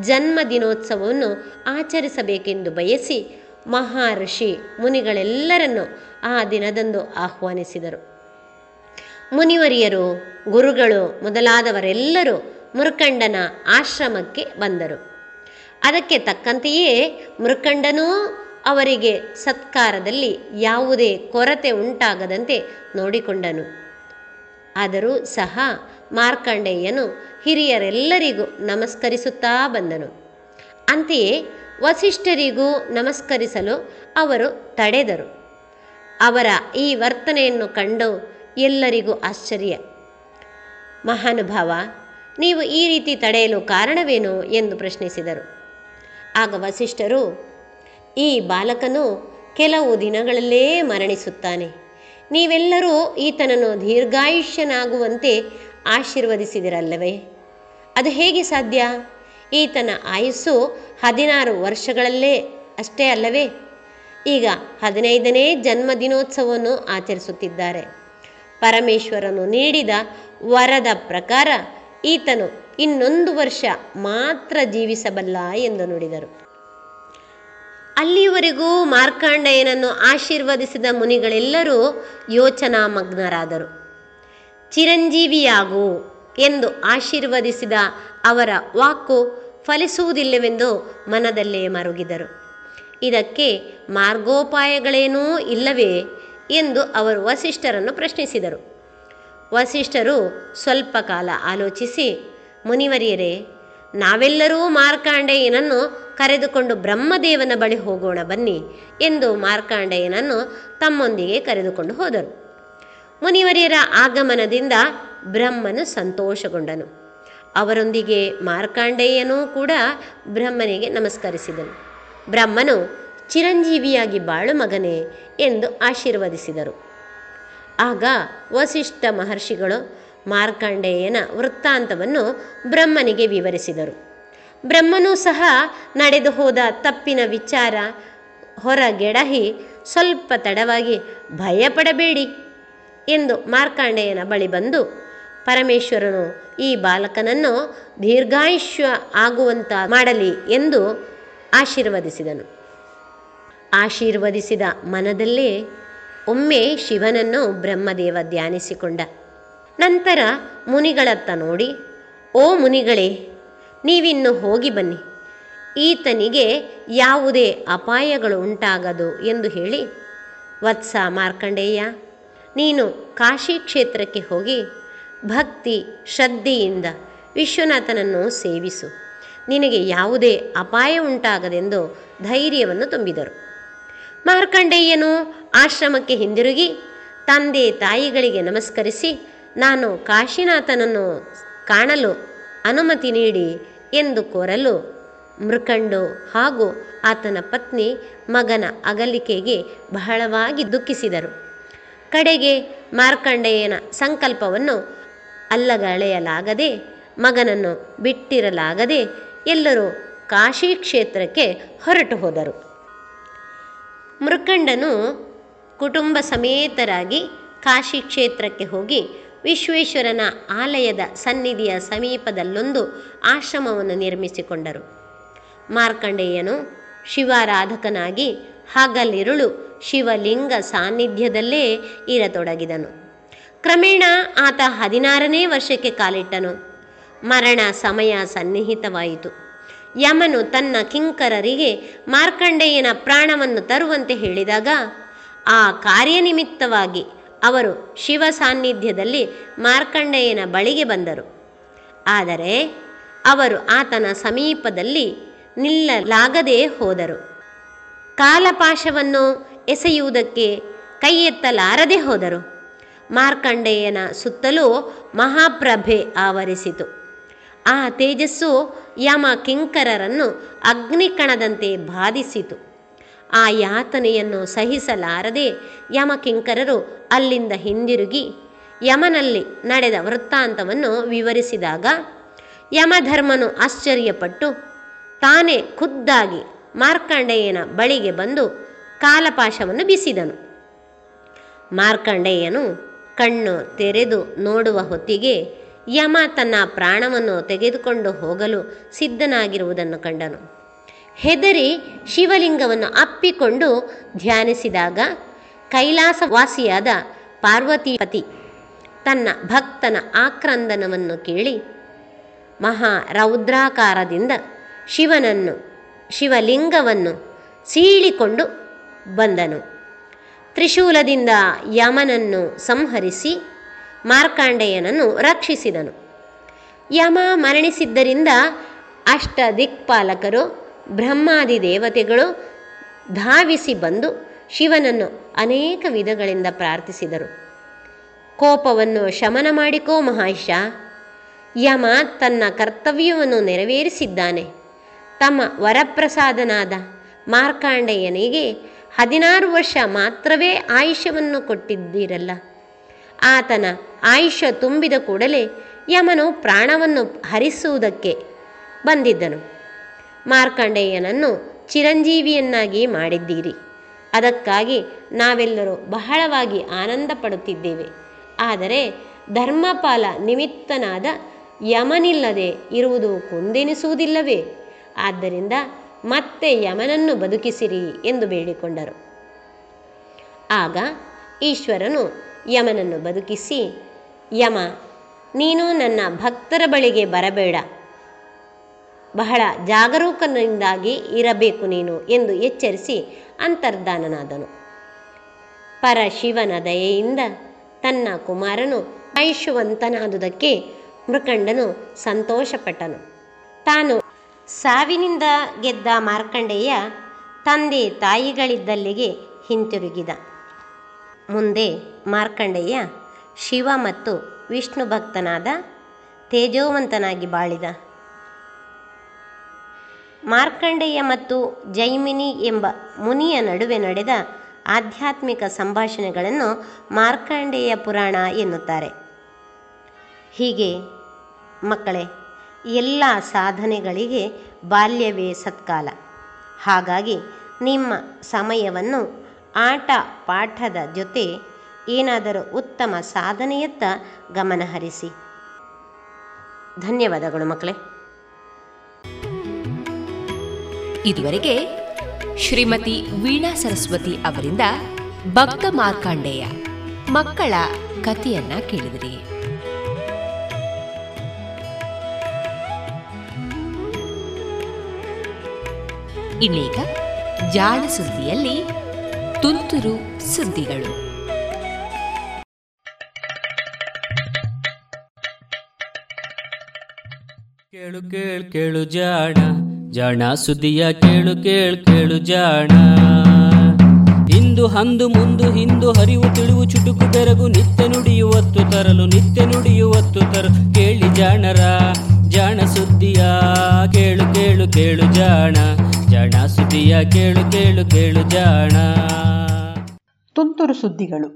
ಜನ್ಮ ದಿನೋತ್ಸವವನ್ನು ಆಚರಿಸಬೇಕೆಂದು ಬಯಸಿ ಮಹರ್ಷಿ ಮುನಿಗಳೆಲ್ಲರನ್ನು ಆ ದಿನದಂದು ಆಹ್ವಾನಿಸಿದರು. ಮುನಿವರಿಯರು, ಗುರುಗಳು ಮೊದಲಾದವರೆಲ್ಲರೂ ಮುರುಕಂಡನ ಆಶ್ರಮಕ್ಕೆ ಬಂದರು. ಅದಕ್ಕೆ ತಕ್ಕಂತೆಯೇ ಮುರುಕಂಡನೂ ಅವರಿಗೆ ಸತ್ಕಾರದಲ್ಲಿ ಯಾವುದೇ ಕೊರತೆ ಉಂಟಾಗದಂತೆ ನೋಡಿಕೊಂಡನು. ಆದರೂ ಸಹ ಮಾರ್ಕಂಡೇಯನು ಹಿರಿಯರೆಲ್ಲರಿಗೂ ನಮಸ್ಕರಿಸುತ್ತಾ ಬಂದನು. ಅಂತೆಯೇ ವಸಿಷ್ಠರಿಗೂ ನಮಸ್ಕರಿಸಲು ಅವರು ತಡೆದರು. ಅವರ ಈ ವರ್ತನೆಯನ್ನು ಕಂಡು ಎಲ್ಲರಿಗೂ ಆಶ್ಚರ್ಯ. ಮಹಾನುಭಾವ, ನೀವು ಈ ರೀತಿ ತಡೆಯಲು ಕಾರಣವೇನು ಎಂದು ಪ್ರಶ್ನಿಸಿದರು. ಆಗ ವಸಿಷ್ಠರು, ಈ ಬಾಲಕನು ಕೆಲವು ದಿನಗಳಲ್ಲೇ ಮರಣಿಸುತ್ತಾನೆ. ನೀವೆಲ್ಲರೂ ಈತನನ್ನು ದೀರ್ಘಾಯುಷ್ಯನಾಗುವಂತೆ ಆಶೀರ್ವದಿಸಿದಿರಲ್ಲವೇ? ಅದು ಹೇಗೆ ಸಾಧ್ಯ? ಈತನ ಆಯುಸ್ಸು ಹದಿನಾರು ವರ್ಷಗಳಲ್ಲೇ ಅಷ್ಟೇ ಅಲ್ಲವೇ? ಈಗ ಹದಿನೈದನೇ ಜನ್ಮದಿನೋತ್ಸವವನ್ನು ಆಚರಿಸುತ್ತಿದ್ದಾರೆ. ಪರಮೇಶ್ವರನು ನೀಡಿದ ವರದ ಪ್ರಕಾರ ಈತನು ಇನ್ನೊಂದು ವರ್ಷ ಮಾತ್ರ ಜೀವಿಸಬಲ್ಲ ಎಂದು ನುಡಿದರು. ಅಲ್ಲಿಯವರೆಗೂ ಮಾರ್ಕಾಂಡೇಯನನ್ನು ಆಶೀರ್ವದಿಸಿದ ಮುನಿಗಳೆಲ್ಲರೂ ಯೋಚನಾ ಮಗ್ನರಾದರು ಚಿರಂಜೀವಿಯಾಗು ಎಂದು ಆಶೀರ್ವದಿಸಿದ ಅವರ ವಾಕು ಫಲಿಸುವುದಿಲ್ಲವೆಂದು ಮನದಲ್ಲೇ ಮರುಗಿದರು. ಇದಕ್ಕೆ ಮಾರ್ಗೋಪಾಯಗಳೇನೂ ಇಲ್ಲವೇ ಎಂದು ಅವರು ವಸಿಷ್ಠರನ್ನು ಪ್ರಶ್ನಿಸಿದರು. ವಸಿಷ್ಠರು ಸ್ವಲ್ಪ ಕಾಲ ಆಲೋಚಿಸಿ, ಮುನಿವರಿಯರೇ, ನಾವೆಲ್ಲರೂ ಮಾರ್ಕಾಂಡೇಯನನ್ನು ಕರೆದುಕೊಂಡು ಬ್ರಹ್ಮದೇವನ ಬಳಿ ಹೋಗೋಣ ಬನ್ನಿ ಎಂದು ಮಾರ್ಕಾಂಡೇಯನನ್ನು ತಮ್ಮೊಂದಿಗೆ ಕರೆದುಕೊಂಡು ಹೋದರು. ಮುನಿವರಿಯರ ಆಗಮನದಿಂದ ಬ್ರಹ್ಮನು ಸಂತೋಷಗೊಂಡನು. ಅವರೊಂದಿಗೆ ಮಾರ್ಕಾಂಡೇಯನೂ ಕೂಡ ಬ್ರಹ್ಮನಿಗೆ ನಮಸ್ಕರಿಸಿದನು. ಬ್ರಹ್ಮನು ಚಿರಂಜೀವಿಯಾಗಿ ಬಾಳು ಮಗನೇ ಎಂದು ಆಶೀರ್ವದಿಸಿದರು. ಆಗ ವಸಿಷ್ಠ ಮಹರ್ಷಿಗಳು ಮಾರ್ಕಾಂಡೇಯನ ವೃತ್ತಾಂತವನ್ನು ಬ್ರಹ್ಮನಿಗೆ ವಿವರಿಸಿದರು. ಬ್ರಹ್ಮನೂ ಸಹ ನಡೆದು ಹೋದ ತಪ್ಪಿನ ವಿಚಾರ ಹೊರಗೆಡಹಿ ಸ್ವಲ್ಪ ತಡವಾಗಿ ಭಯಪಡಬೇಡಿ ಎಂದು ಮಾರ್ಕಾಂಡೆಯನ ಬಳಿ ಬಂದು ಪರಮೇಶ್ವರನು ಈ ಬಾಲಕನನ್ನು ದೀರ್ಘಾಯುಷ್ಯ ಆಗುವಂತ ಮಾಡಲಿ ಎಂದು ಆಶೀರ್ವದಿಸಿದನು. ಆಶೀರ್ವದಿಸಿದ ಮನದಲ್ಲೇ ಒಮ್ಮೆ ಶಿವನನ್ನು ಬ್ರಹ್ಮದೇವ ಧ್ಯಾನಿಸಿಕೊಂಡ. ನಂತರ ಮುನಿಗಳತ್ತ ನೋಡಿ, ಓ ಮುನಿಗಳೇ ನೀವಿನ್ನು ಹೋಗಿ ಬನ್ನಿ. ಈತನಿಗೆ ಯಾವುದೇ ಅಪಾಯಗಳು ಉಂಟಾಗದು ಎಂದು ಹೇಳಿ, ವತ್ಸ ಮಾರ್ಕಂಡೇಯ, ನೀನು ಕಾಶಿ ಕ್ಷೇತ್ರಕ್ಕೆ ಹೋಗಿ ಭಕ್ತಿ ಶ್ರದ್ಧೆಯಿಂದ ವಿಶ್ವನಾಥನನ್ನು ಸೇವಿಸು. ನಿನಗೆ ಯಾವುದೇ ಅಪಾಯ ಉಂಟಾಗದೆಂದು ಧೈರ್ಯವನ್ನು ತುಂಬಿದರು. ಮಾರ್ಕಂಡೇಯನು ಆಶ್ರಮಕ್ಕೆ ಹಿಂದಿರುಗಿ ತಂದೆ ತಾಯಿಗಳಿಗೆ ನಮಸ್ಕರಿಸಿ, ನಾನು ಕಾಶಿನಾಥನನ್ನು ಕಾಣಲು ಅನುಮತಿ ನೀಡಿ ಎಂದು ಕೋರಲು ಮೃಕಂಡು ಹಾಗೂ ಆತನ ಪತ್ನಿ ಮಗನ ಅಗಲಿಕೆಗೆ ಬಹಳವಾಗಿ ದುಃಖಿಸಿದರು. ಕಡೆಗೆ ಮಾರ್ಕಂಡೇಯನ ಸಂಕಲ್ಪವನ್ನು ಅಲ್ಲಗಳೆಯಲಾಗದೆ, ಮಗನನ್ನು ಬಿಟ್ಟಿರಲಾಗದೆ ಎಲ್ಲರೂ ಕಾಶಿ ಕ್ಷೇತ್ರಕ್ಕೆ ಹೊರಟು ಹೋದರು. ಮೃಕಂಡನು ಕುಟುಂಬ ಸಮೇತರಾಗಿ ಕಾಶಿ ಕ್ಷೇತ್ರಕ್ಕೆ ಹೋಗಿ ವಿಶ್ವೇಶ್ವರನ ಆಲಯದ ಸನ್ನಿಧಿಯ ಸಮೀಪದಲ್ಲೊಂದು ಆಶ್ರಮವನ್ನು ನಿರ್ಮಿಸಿಕೊಂಡರು. ಮಾರ್ಕಂಡೇಯನು ಶಿವಾರಾಧಕನಾಗಿ ಹಗಲಿರುಳು ಶಿವಲಿಂಗ ಸಾನ್ನಿಧ್ಯದಲ್ಲೇ ಇರತೊಡಗಿದನು. ಕ್ರಮೇಣ ಆತ ಹದಿನಾರನೇ ವರ್ಷಕ್ಕೆ ಕಾಲಿಟ್ಟನು. ಮರಣ ಸಮಯ ಸನ್ನಿಹಿತವಾಯಿತು. ಯಮನು ತನ್ನ ಕಿಂಕರರಿಗೆ ಮಾರ್ಕಂಡೇಯನ ಪ್ರಾಣವನ್ನು ತರುವಂತೆ ಹೇಳಿದಾಗ, ಆ ಕಾರ್ಯನಿಮಿತ್ತವಾಗಿ ಅವರು ಶಿವ ಸಾನ್ನಿಧ್ಯದಲ್ಲಿ ಮಾರ್ಕಂಡೇಯನ ಬಳಿಗೆ ಬಂದರು. ಆದರೆ ಅವರು ಆತನ ಸಮೀಪದಲ್ಲಿ ನಿಲ್ಲಲಾಗದೆ ಹೋದರು. ಕಾಲಪಾಶವನ್ನು ಎಸೆಯುವುದಕ್ಕೆ ಕೈ ಎತ್ತಲಾರದೆ ಹೋದರು. ಮಾರ್ಕಂಡೇಯನ ಸುತ್ತಲೂ ಮಹಾಪ್ರಭೆ ಆವರಿಸಿತು. ಆ ತೇಜಸ್ಸು ಯಮ ಕಿಂಕರರನ್ನು ಅಗ್ನಿಕಣದಂತೆ ಬಾಧಿಸಿತು. ಆ ಯಾತನೆಯನ್ನು ಸಹಿಸಲಾರದೆ ಯಮಕಿಂಕರರು ಅಲ್ಲಿಂದ ಹಿಂದಿರುಗಿ ಯಮನಲ್ಲಿ ನಡೆದ ವೃತ್ತಾಂತವನ್ನು ವಿವರಿಸಿದಾಗ ಯಮಧರ್ಮನು ಆಶ್ಚರ್ಯಪಟ್ಟು, ತಾನೇ ಖುದ್ದಾಗಿ ಮಾರ್ಕಂಡೇಯನ ಬಳಿಗೆ ಬಂದು ಕಾಲಪಾಶವನ್ನು ಬಿಸಿದನು. ಮಾರ್ಕಂಡೇಯನು ಕಣ್ಣು ತೆರೆದು ನೋಡುವ ಹೊತ್ತಿಗೆ ಯಮ ತನ್ನ ಪ್ರಾಣವನ್ನು ತೆಗೆದುಕೊಂಡು ಹೋಗಲು ಸಿದ್ಧನಾಗಿರುವುದನ್ನು ಕಂಡನು. ಹೆದರಿ ಶಿವಲಿಂಗವನ್ನು ಅಪ್ಪಿಕೊಂಡು ಧ್ಯಾನಿಸಿದಾಗ ಕೈಲಾಸವಾಸಿಯಾದ ಪಾರ್ವತಿಪತಿ ತನ್ನ ಭಕ್ತನ ಆಕ್ರಂದನವನ್ನು ಕೇಳಿ ಮಹಾ ರೌದ್ರಾಕಾರದಿಂದ ಶಿವನನ್ನು, ಶಿವಲಿಂಗವನ್ನು ಸೀಳಿಕೊಂಡು ಬಂದನು. ತ್ರಿಶೂಲದಿಂದ ಯಮನನ್ನು ಸಂಹರಿಸಿ ಮಾರ್ಕಾಂಡೆಯನನ್ನು ರಕ್ಷಿಸಿದನು. ಯಮ ಮರಣಿಸಿದ್ದರಿಂದ ಅಷ್ಟ ದಿಕ್ಪಾಲಕರು ಬ್ರಹ್ಮಾದಿ ದೇವತೆಗಳು ಧಾವಿಸಿ ಬಂದು ಶಿವನನ್ನು ಅನೇಕ ವಿಧಗಳಿಂದ ಪ್ರಾರ್ಥಿಸಿದರು. ಕೋಪವನ್ನು ಶಮನ ಮಾಡಿಕೋ ಮಹಾಶ ಯಮ ತನ್ನ ಕರ್ತವ್ಯವನ್ನು ನೆರವೇರಿಸಿದ್ದಾನೆ. ತಮ್ಮ ವರಪ್ರಸಾದನಾದ ಮಾರ್ಕಾಂಡೆಯನಿಗೆ ಹದಿನಾರು ವರ್ಷ ಮಾತ್ರವೇ ಆಯುಷ್ಯವನ್ನು ಕೊಟ್ಟಿದ್ದೀರಲ್ಲ. ಆತನ ಆಯುಷ್ಯ ತುಂಬಿದ ಕೂಡಲೇ ಯಮನು ಪ್ರಾಣವನ್ನು ಹರಿಸುವುದಕ್ಕೆ ಬಂದಿದ್ದನು. ಮಾರ್ಕಂಡೇಯನನ್ನು ಚಿರಂಜೀವಿಯನ್ನಾಗಿ ಮಾಡಿದ್ದೀರಿ. ಅದಕ್ಕಾಗಿ ನಾವೆಲ್ಲರೂ ಬಹಳವಾಗಿ ಆನಂದ ಪಡುತ್ತಿದ್ದೇವೆ ಆದರೆ ಧರ್ಮಪಾಲ ನಿಮಿತ್ತನಾದ ಯಮನಿಲ್ಲದೆ ಇರುವುದು ಕುಂದೆನಿಸುವುದಿಲ್ಲವೇ? ಆದ್ದರಿಂದ ಮತ್ತೆ ಯಮನನ್ನು ಬದುಕಿಸಿರಿ ಎಂದು ಬೇಡಿಕೊಂಡರು. ಆಗ ಈಶ್ವರನು ಯಮನನ್ನು ಬದುಕಿಸಿ, ಯಮ, ನೀನು ನನ್ನ ಭಕ್ತರ ಬಳಿಗೆ ಬರಬೇಡ. ಬಹಳ ಜಾಗರೂಕನಿಂದಾಗಿ ಇರಬೇಕು ನೀನು ಎಂದು ಎಚ್ಚರಿಸಿ ಅಂತರ್ಧಾನನಾದನು. ಪರಶಿವನ ದಯೆಯಿಂದ ತನ್ನ ಕುಮಾರನು ಆಯುಷ್ಯವಂತನಾದುದಕ್ಕೆ ಮೃಕಂಡನು ಸಂತೋಷಪಟ್ಟನು. ತಾನು ಸಾವಿನಿಂದ ಗೆದ್ದ ಮಾರ್ಕಂಡೇಯ ತಂದೆ ತಾಯಿಗಳಿದ್ದಲ್ಲಿಗೆ ಹಿಂತಿರುಗಿದ. ಮುಂದೆ ಮಾರ್ಕಂಡೇಯ ಶಿವ ಮತ್ತು ವಿಷ್ಣು ಭಕ್ತನಾದ ತೇಜೋವಂತನಾಗಿ ಬಾಳಿದ. ಮಾರ್ಕಂಡೇಯ ಮತ್ತು ಜೈಮಿನಿ ಎಂಬ ಮುನಿಯ ನಡುವೆ ನಡೆದ ಆಧ್ಯಾತ್ಮಿಕ ಸಂಭಾಷಣೆಗಳನ್ನು ಮಾರ್ಕಂಡೇಯ ಪುರಾಣ ಎನ್ನುತ್ತಾರೆ. ಹೀಗೆ ಮಕ್ಕಳೇ, ಎಲ್ಲ ಸಾಧನೆಗಳಿಗೆ ಬಾಲ್ಯವೇ ಸತ್ಕಾಲ. ಹಾಗಾಗಿ ನಿಮ್ಮ ಸಮಯವನ್ನು ಆಟ ಪಾಠದ ಜೊತೆ ಏನಾದರೂ ಉತ್ತಮ ಸಾಧನೆಯತ್ತ ಗಮನಹರಿಸಿ. ಧನ್ಯವಾದಗಳು ಮಕ್ಕಳೇ. ಇದುವರೆಗೆ ಶ್ರೀಮತಿ ವೀಣಾ ಸರಸ್ವತಿ ಅವರಿಂದ ಭಕ್ತ ಮಾರ್ಕಾಂಡೇಯ ಮಕ್ಕಳ ಕಥೆಯನ್ನ ಕೇಳಿದಿರಿ. ಇನ್ನೀಗ ಜಾಣ ಸುದ್ದಿಯಲ್ಲಿ ತುಂತುರು ಸುದ್ದಿಗಳು. ಕೇಳು ಕೇಳು ಕೇಳು ಜಾಣ ಜಾಣ ಸುದಿಯ ಕೇಳು ಕೇಳು ಕೇಳು ಜಾಣ. ಇಂದು ಹಂದು ಮುಂದು ಹಿಂದು ಹರಿವು ತಿಳಿವು ಚುಟುಕು ತೆರಗು ನಿತ್ಯ ನುಡಿಯುವತ್ತು ತರಲು, ನಿತ್ಯ ನುಡಿಯುವತ್ತು ತರಲು ಕೇಳಿ ಜಾಣರ, ಜಾಣ ಸುದ್ದಿಯ ಕೇಳು ಕೇಳು ಕೇಳು ಜಾಣ. ಜಾಣ ಸುದಿಯ ಕೇಳು ಕೇಳು ಕೇಳು ಜಾಣ. ತುಂತುರು ಸುದ್ದಿಗಳು.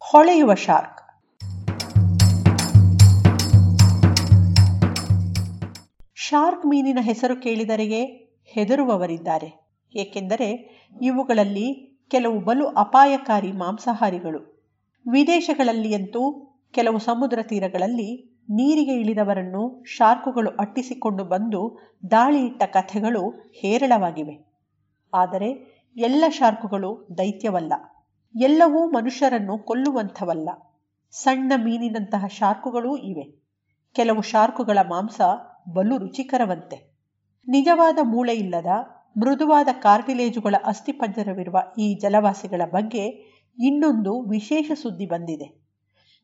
ಹೊಳೆಯುವ ಶಾರ್ಕ್. ಶಾರ್ಕ್ ಮೀನಿನ ಹೆಸರು ಕೇಳಿದರೆಯೇ ಹೆದರುವವರಿದ್ದಾರೆ. ಏಕೆಂದರೆ ಇವುಗಳಲ್ಲಿ ಕೆಲವು ಬಲು ಅಪಾಯಕಾರಿ ಮಾಂಸಾಹಾರಿಗಳು. ವಿದೇಶಗಳಲ್ಲಿಯಂತೂ ಕೆಲವು ಸಮುದ್ರ ತೀರಗಳಲ್ಲಿ ನೀರಿಗೆ ಇಳಿದವರನ್ನು ಶಾರ್ಕುಗಳು ಅಟ್ಟಿಸಿಕೊಂಡು ಬಂದು ದಾಳಿ ಇಟ್ಟ ಕಥೆಗಳು ಹೇರಳವಾಗಿವೆ. ಆದರೆ ಎಲ್ಲ ಶಾರ್ಕುಗಳು ದೈತ್ಯವಲ್ಲ. ಎಲ್ಲವೂ ಮನುಷ್ಯರನ್ನು ಕೊಲ್ಲುವಂಥವಲ್ಲ. ಸಣ್ಣ ಮೀನಿನಂತಹ ಶಾರ್ಕುಗಳೂ ಇವೆ. ಕೆಲವು ಶಾರ್ಕುಗಳ ಮಾಂಸ ಬಲು ರುಚಿಕರವಂತೆ. ನಿಜವಾದ ಮೂಳೆ ಇಲ್ಲದ, ಮೃದುವಾದ ಕಾರ್ಟಿಲೇಜುಗಳ ಅಸ್ಥಿಪಂಜರವಿರುವ ಈ ಜಲವಾಸಿಗಳ ಬಗ್ಗೆ ಇನ್ನೊಂದು ವಿಶೇಷ ಸುದ್ದಿ ಬಂದಿದೆ.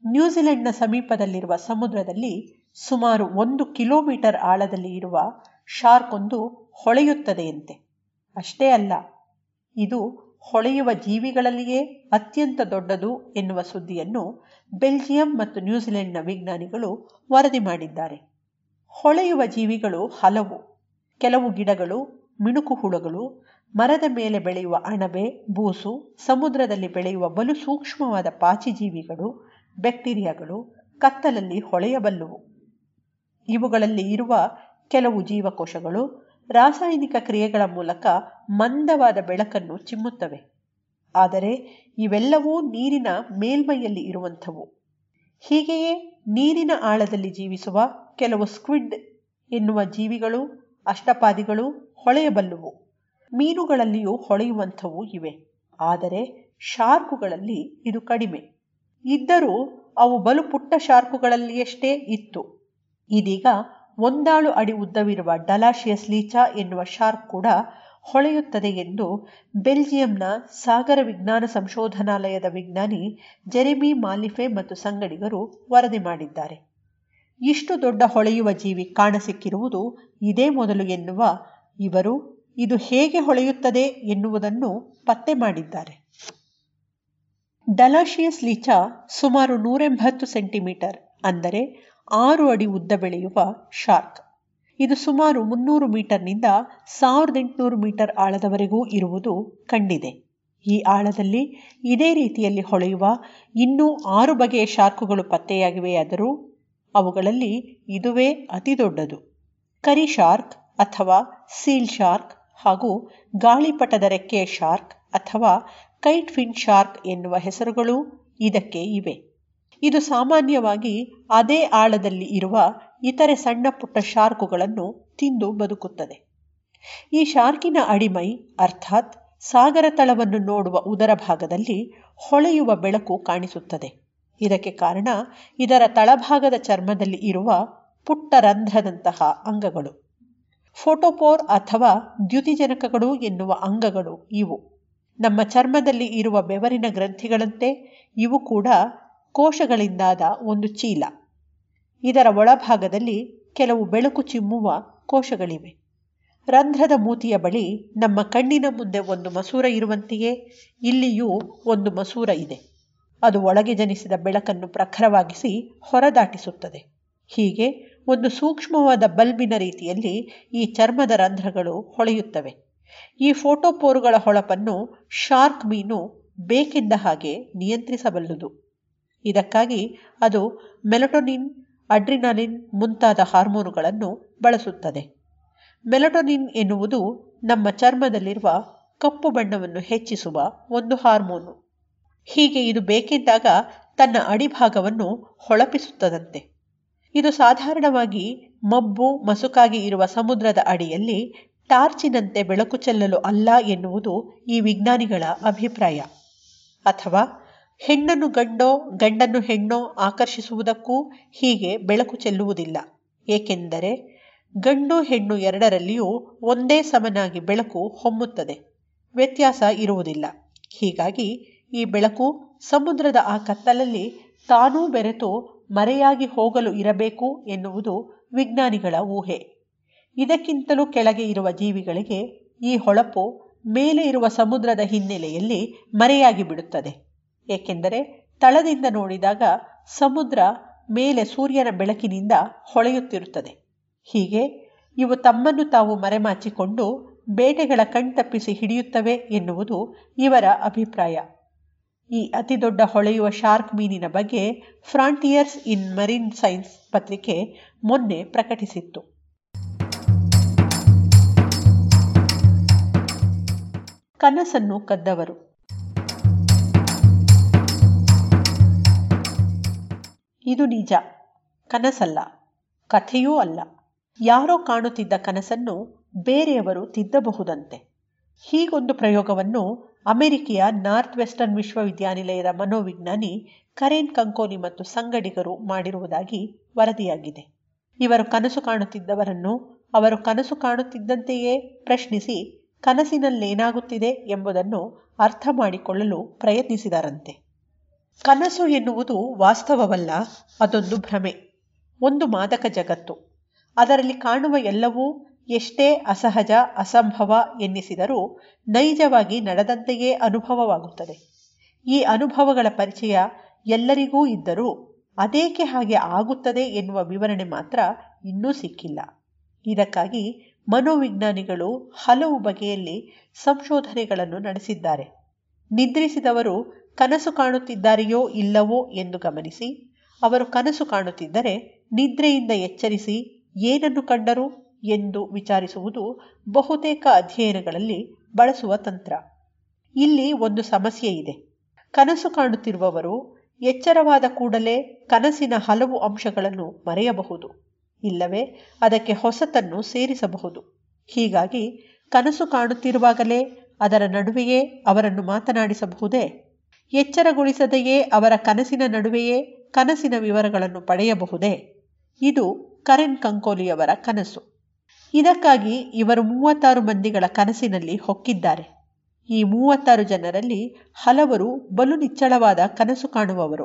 ನ್ಯೂಜಿಲೆಂಡ್ನ ಸಮೀಪದಲ್ಲಿರುವ ಸಮುದ್ರದಲ್ಲಿ ಸುಮಾರು ಒಂದು ಕಿಲೋಮೀಟರ್ ಆಳದಲ್ಲಿ ಇರುವ ಶಾರ್ಕ್ ಒಂದು ಹೊಳೆಯುತ್ತದೆಯಂತೆ. ಅಷ್ಟೇ ಅಲ್ಲ, ಇದು ಹೊಳೆಯುವ ಜೀವಿಗಳಲ್ಲಿಯೇ ಅತ್ಯಂತ ದೊಡ್ಡದು ಎನ್ನುವ ಸುದ್ದಿಯನ್ನು ಬೆಲ್ಜಿಯಂ ಮತ್ತು ನ್ಯೂಜಿಲೆಂಡ್ನ ವಿಜ್ಞಾನಿಗಳು ವರದಿ ಮಾಡಿದ್ದಾರೆ. ಹೊಳೆಯುವ ಜೀವಿಗಳು ಹಲವು. ಕೆಲವು ಗಿಡಗಳು, ಮಿಣುಕು ಹುಳುಗಳು, ಮರದ ಮೇಲೆ ಬೆಳೆಯುವ ಅಣಬೆ, ಬೂಸು, ಸಮುದ್ರದಲ್ಲಿ ಬೆಳೆಯುವ ಬಲು ಸೂಕ್ಷ್ಮವಾದ ಪಾಚಿ ಜೀವಿಗಳು, ಬ್ಯಾಕ್ಟೀರಿಯಾಗಳು, ಕತ್ತಲಲ್ಲಿ ಹೊಳೆಯಬಲ್ಲುವು. ಇವುಗಳಲ್ಲಿ ಇರುವ ಕೆಲವು ಜೀವಕೋಶಗಳು ರಾಸಾಯನಿಕ ಕ್ರಿಯೆಗಳ ಮೂಲಕ ಮಂದವಾದ ಬೆಳಕನ್ನು ಚಿಮ್ಮುತ್ತವೆ. ಆದರೆ ಇವೆಲ್ಲವೂ ನೀರಿನ ಮೇಲ್ಮೈಯಲ್ಲಿ ಇರುವಂಥವು. ಹೀಗೆಯೇ ನೀರಿನ ಆಳದಲ್ಲಿ ಜೀವಿಸುವ ಕೆಲವು ಸ್ಕ್ವಿಡ್ ಎನ್ನುವ ಜೀವಿಗಳು, ಅಷ್ಟಪಾದಿಗಳು ಹೊಳೆಯಬಲ್ಲುವು. ಮೀನುಗಳಲ್ಲಿಯೂ ಹೊಳೆಯುವಂಥವು ಇವೆ. ಆದರೆ ಶಾರ್ಕುಗಳಲ್ಲಿ ಇದು ಕಡಿಮೆ. ಇದ್ದರೂ ಅವು ಬಲು ಪುಟ್ಟ ಶಾರ್ಕುಗಳಲ್ಲಿಯಷ್ಟೇ ಇತ್ತು. ಇದೀಗ ಒಂದಾಳು ಅಡಿ ಉದ್ದವಿರುವ ಡಲಾಶಿಯಸ್ ಲೀಚಾ ಎನ್ನುವ ಶಾರ್ಕ್ ಕೂಡ ಹೊಳೆಯುತ್ತದೆ ಎಂದು ಬೆಲ್ಜಿಯಂನ ಸಾಗರ ವಿಜ್ಞಾನ ಸಂಶೋಧನಾಲಯದ ವಿಜ್ಞಾನಿ ಜೆರೆಮಿ ಮಾಲಿಫೆ ಮತ್ತು ಸಂಗಡಿಗರು ವರದಿ ಮಾಡಿದ್ದಾರೆ. ಇಷ್ಟು ದೊಡ್ಡ ಹೊಳೆಯುವ ಜೀವಿ ಕಾಣಸಿಕ್ಕಿರುವುದು ಇದೇ ಮೊದಲು ಎನ್ನುವ ಇವರು ಇದು ಹೇಗೆ ಹೊಳೆಯುತ್ತದೆ ಎನ್ನುವುದನ್ನು ಪತ್ತೆ ಮಾಡಿದ್ದಾರೆ. ಡಲಾಶಿಯಸ್ ಲೀಚ ಸುಮಾರು ನೂರೆಂಬತ್ತು ಸೆಂಟಿಮೀಟರ್, ಅಂದರೆ ಆರು ಅಡಿ ಉದ್ದ ಬೆಳೆಯುವ ಶಾರ್ಕ್. ಇದು ಸುಮಾರು ಮುನ್ನೂರು ಮೀಟರ್ನಿಂದ ಸಾವಿರದ ಎಂಟುನೂರು ಮೀಟರ್ ಆಳದವರೆಗೂ ಇರುವುದು ಕಂಡಿದೆ. ಈ ಆಳದಲ್ಲಿ ಇದೇ ರೀತಿಯಲ್ಲಿ ಹೊಳೆಯುವ ಇನ್ನೂ ಆರು ಬಗೆಯ ಶಾರ್ಕುಗಳು ಪತ್ತೆಯಾಗಿವೆಯಾದರೂ ಅವುಗಳಲ್ಲಿ ಇದುವೇ ಅತಿ ದೊಡ್ಡದು ಕರಿ ಶಾರ್ಕ್ ಅಥವಾ ಸೀಲ್ ಶಾರ್ಕ್ ಹಾಗೂ ಗಾಳಿಪಟದ ರೆಕ್ಕೆಯ ಶಾರ್ಕ್ ಅಥವಾ ಕೈಟ್ ಫಿನ್ ಶಾರ್ಕ್ ಎನ್ನುವ ಹೆಸರುಗಳು ಇದಕ್ಕೆ ಇವೆ. ಇದು ಸಾಮಾನ್ಯವಾಗಿ ಅದೇ ಆಳದಲ್ಲಿ ಇರುವ ಇತರೆ ಸಣ್ಣ ಪುಟ್ಟ ಶಾರ್ಕುಗಳನ್ನು ತಿಂದು ಬದುಕುತ್ತದೆ. ಈ ಶಾರ್ಕಿನ ಅಡಿಮೈ, ಅರ್ಥಾತ್ ಸಾಗರ ತಳವನ್ನು ನೋಡುವ ಉದರ ಭಾಗದಲ್ಲಿ ಹೊಳೆಯುವ ಬೆಳಕು ಕಾಣಿಸುತ್ತದೆ. ಇದಕ್ಕೆ ಕಾರಣ ಇದರ ತಳಭಾಗದ ಚರ್ಮದಲ್ಲಿ ಇರುವ ಪುಟ್ಟ ರಂಧ್ರದಂತಹ ಅಂಗಗಳು. ಫೋಟೋಪೋರ್ ಅಥವಾ ದ್ಯುತಿಜನಕಗಳು ಎನ್ನುವ ಅಂಗಗಳು ಇವು. ನಮ್ಮ ಚರ್ಮದಲ್ಲಿ ಇರುವ ಬೆವರಿನ ಗ್ರಂಥಿಗಳಂತೆ ಇವು ಕೂಡ ಕೋಶಗಳಿಂದಾದ ಒಂದು ಚೀಲ. ಇದರ ಒಳಭಾಗದಲ್ಲಿ ಕೆಲವು ಬೆಳಕು ಚಿಮ್ಮುವ ಕೋಶಗಳಿವೆ. ರಂಧ್ರದ ಮೂತಿಯ ಬಳಿ ನಮ್ಮ ಕಣ್ಣಿನ ಮುಂದೆ ಒಂದು ಮಸೂರ ಇರುವಂತೆಯೇ ಇಲ್ಲಿಯೂ ಒಂದು ಮಸೂರ ಇದೆ. ಅದು ಒಳಗೆ ಜನಿಸಿದ ಬೆಳಕನ್ನು ಪ್ರಖರವಾಗಿಸಿ ಹೊರದಾಟಿಸುತ್ತದೆ. ಹೀಗೆ ಒಂದು ಸೂಕ್ಷ್ಮವಾದ ಬಲ್ಬಿನ ರೀತಿಯಲ್ಲಿ ಈ ಚರ್ಮದ ರಂಧ್ರಗಳು ಹೊಳೆಯುತ್ತವೆ. ಈ ಫೋಟೋಪೋರುಗಳ ಹೊಳಪನ್ನು ಶಾರ್ಕ್ ಮೀನು ಬೇಕೆಂದ ಹಾಗೆ ನಿಯಂತ್ರಿಸಬಲ್ಲುದು. ಇದಕ್ಕಾಗಿ ಅದು ಮೆಲಟೊನಿನ್, ಅಡ್ರಿನಾಲಿನ್ ಮುಂತಾದ ಹಾರ್ಮೋನುಗಳನ್ನು ಬಳಸುತ್ತದೆ. ಮೆಲಟೊನಿನ್ ಎನ್ನುವುದು ನಮ್ಮ ಚರ್ಮದಲ್ಲಿರುವ ಕಪ್ಪು ಬಣ್ಣವನ್ನು ಹೆಚ್ಚಿಸುವ ಒಂದು ಹಾರ್ಮೋನು. ಹೀಗೆ ಇದು ಬೇಕಿದ್ದಾಗ ತನ್ನ ಅಡಿಭಾಗವನ್ನು ಹೊಳಪಿಸುತ್ತದಂತೆ. ಇದು ಸಾಧಾರಣವಾಗಿ ಮಬ್ಬು, ಮಸುಕಾಗಿ ಇರುವ ಸಮುದ್ರದ ಅಡಿಯಲ್ಲಿ ಟಾರ್ಚಿನಂತೆ ಬೆಳಕು ಚೆಲ್ಲಲು ಅಲ್ಲ ಎನ್ನುವುದು ಈ ವಿಜ್ಞಾನಿಗಳ ಅಭಿಪ್ರಾಯ. ಅಥವಾ ಹೆಣ್ಣನ್ನು ಗಂಡೋ, ಗಂಡನ್ನು ಹೆಣ್ಣೋ ಆಕರ್ಷಿಸುವುದಕ್ಕೂ ಹೀಗೆ ಬೆಳಕು ಚೆಲ್ಲುವುದಿಲ್ಲ. ಏಕೆಂದರೆ ಗಂಡು ಹೆಣ್ಣು ಎರಡರಲ್ಲಿಯೂ ಒಂದೇ ಸಮನಾಗಿ ಬೆಳಕು ಹೊಮ್ಮುತ್ತದೆ. ವ್ಯತ್ಯಾಸ ಇರುವುದಿಲ್ಲ. ಹೀಗಾಗಿ ಈ ಬೆಳಕು ಸಮುದ್ರದ ಆ ಕತ್ತಲಲ್ಲಿ ತಾನೂ ಬೆರೆತು ಮರೆಯಾಗಿ ಹೋಗಲು ಇರಬೇಕು ಎನ್ನುವುದು ವಿಜ್ಞಾನಿಗಳ ಊಹೆ. ಇದಕ್ಕಿಂತಲೂ ಕೆಳಗೆ ಇರುವ ಜೀವಿಗಳಿಗೆ ಈ ಹೊಳಪು ಮೇಲೆ ಇರುವ ಸಮುದ್ರದ ಹಿನ್ನೆಲೆಯಲ್ಲಿ ಮರೆಯಾಗಿ ಬಿಡುತ್ತದೆ. ಏಕೆಂದರೆ ತಳದಿಂದ ನೋಡಿದಾಗ ಸಮುದ್ರ ಮೇಲೆ ಸೂರ್ಯನ ಬೆಳಕಿನಿಂದ ಹೊಳೆಯುತ್ತಿರುತ್ತದೆ. ಹೀಗೆ ಇವು ತಮ್ಮನ್ನು ತಾವು ಮರೆಮಾಚಿಕೊಂಡು ಬೇಟೆಗಳ ಕಣ್ತಪ್ಪಿಸಿ ಹಿಡಿಯುತ್ತವೆ ಎನ್ನುವುದು ಇವರ ಅಭಿಪ್ರಾಯ. ಈ ಅತಿದೊಡ್ಡ ಹೊಳೆಯುವ ಶಾರ್ಕ್ ಮೀನಿನ ಬಗ್ಗೆ ಫ್ರಾಂಟಿಯರ್ಸ್ ಇನ್ ಮರೀನ್ ಸೈನ್ಸ್ ಪತ್ರಿಕೆ ಮೊನ್ನೆ ಪ್ರಕಟಿಸಿತ್ತು. ಕನಸನ್ನು ಕದ್ದವರು. ಇದು ನಿಜ. ಕನಸಲ್ಲ. ಕಥೆಯೂ ಅಲ್ಲ. ಯಾರೋ ಕಾಣುತ್ತಿದ್ದ ಕನಸನ್ನು ಬೇರೆಯವರು ತಿದ್ದಬಹುದಂತೆ. ಹೀಗೊಂದು ಪ್ರಯೋಗವನ್ನು ಅಮೆರಿಕೆಯ ನಾರ್ತ್ ವೆಸ್ಟರ್ನ್ ವಿಶ್ವವಿದ್ಯಾನಿಲಯದ ಮನೋವಿಜ್ಞಾನಿ ಕರೇನ್ ಕಂಕೋನಿ ಮತ್ತು ಸಂಗಡಿಗರು ಮಾಡಿರುವುದಾಗಿ ವರದಿಯಾಗಿದೆ. ಇವರು ಕನಸು ಕಾಣುತ್ತಿದ್ದವರನ್ನು ಅವರು ಕನಸು ಕಾಣುತ್ತಿದ್ದಂತೆಯೇ ಪ್ರಶ್ನಿಸಿ ಕನಸಿನಲ್ಲೇನಾಗುತ್ತಿದೆ ಎಂಬುದನ್ನು ಅರ್ಥ ಮಾಡಿಕೊಳ್ಳಲು ಪ್ರಯತ್ನಿಸಿದರಂತೆ. ಕನಸು ಎನ್ನುವುದು ವಾಸ್ತವವಲ್ಲ, ಅದೊಂದು ಭ್ರಮೆ, ಒಂದು ಮಾದಕ ಜಗತ್ತು. ಅದರಲ್ಲಿ ಕಾಣುವ ಎಲ್ಲವೂ ಎಷ್ಟೇ ಅಸಹಜ, ಅಸಂಭವ ಎನ್ನಿಸಿದರೂ ನೈಜವಾಗಿ ನಡೆದಂತೆಯೇ ಅನುಭವವಾಗುತ್ತದೆ. ಈ ಅನುಭವಗಳ ಪರಿಚಯ ಎಲ್ಲರಿಗೂ ಇದ್ದರೂ ಅದೇಕೆ ಹಾಗೆ ಆಗುತ್ತದೆ ಎನ್ನುವ ವಿವರಣೆ ಮಾತ್ರ ಇನ್ನೂ ಸಿಕ್ಕಿಲ್ಲ. ಇದಕ್ಕಾಗಿ ಮನೋವಿಜ್ಞಾನಿಗಳು ಹಲವು ಬಗೆಯಲ್ಲಿ ಸಂಶೋಧನೆಗಳನ್ನು ನಡೆಸಿದ್ದಾರೆ. ನಿದ್ರಿಸಿದವರು ಕನಸು ಕಾಣುತ್ತಿದ್ದಾರೆಯೋ ಇಲ್ಲವೋ ಎಂದು ಗಮನಿಸಿ, ಅವರು ಕನಸು ಕಾಣುತ್ತಿದ್ದರೆ ನಿದ್ರೆಯಿಂದ ಎಚ್ಚರಿಸಿ ಏನನ್ನು ಕಂಡರು? ಎಂದು ವಿಚಾರಿಸುವುದು ಬಹುತೇಕ ಅಧ್ಯಯನಗಳಲ್ಲಿ ಬಳಸುವ ತಂತ್ರ. ಇಲ್ಲಿ ಒಂದು ಸಮಸ್ಯೆ ಇದೆ. ಕನಸು ಕಾಣುತ್ತಿರುವವರು ಎಚ್ಚರವಾದ ಕೂಡಲೇ ಕನಸಿನ ಹಲವು ಅಂಶಗಳನ್ನು ಮರೆಯಬಹುದು. ಇಲ್ಲವೇ ಅದಕ್ಕೆ ಹೊಸತನ್ನು ಸೇರಿಸಬಹುದು. ಹೀಗಾಗಿ ಕನಸು ಕಾಣುತ್ತಿರುವಾಗಲೇ ಅದರ ನಡುವೆಯೇ ಅವರನ್ನು ಮಾತನಾಡಿಸಬಹುದೇ? ಎಚ್ಚರಗೊಳಿಸದೆಯೇ ಅವರ ಕನಸಿನ ನಡುವೆಯೇ ಕನಸಿನ ವಿವರಗಳನ್ನು ಪಡೆಯಬಹುದೇ? ಇದು ಕರೆನ್ ಕಂಕೋಲಿಯವರ ಕನಸು. ಇದಕ್ಕಾಗಿ ಇವರು ಮೂವತ್ತಾರು ಮಂದಿಗಳ ಕನಸಿನಲ್ಲಿ ಹೊಕ್ಕಿದ್ದಾರೆ. ಈ ಮೂವತ್ತಾರು ಜನರಲ್ಲಿ ಹಲವರು ಬಲು ನಿಚ್ಚಳವಾದ ಕನಸು ಕಾಣುವವರು.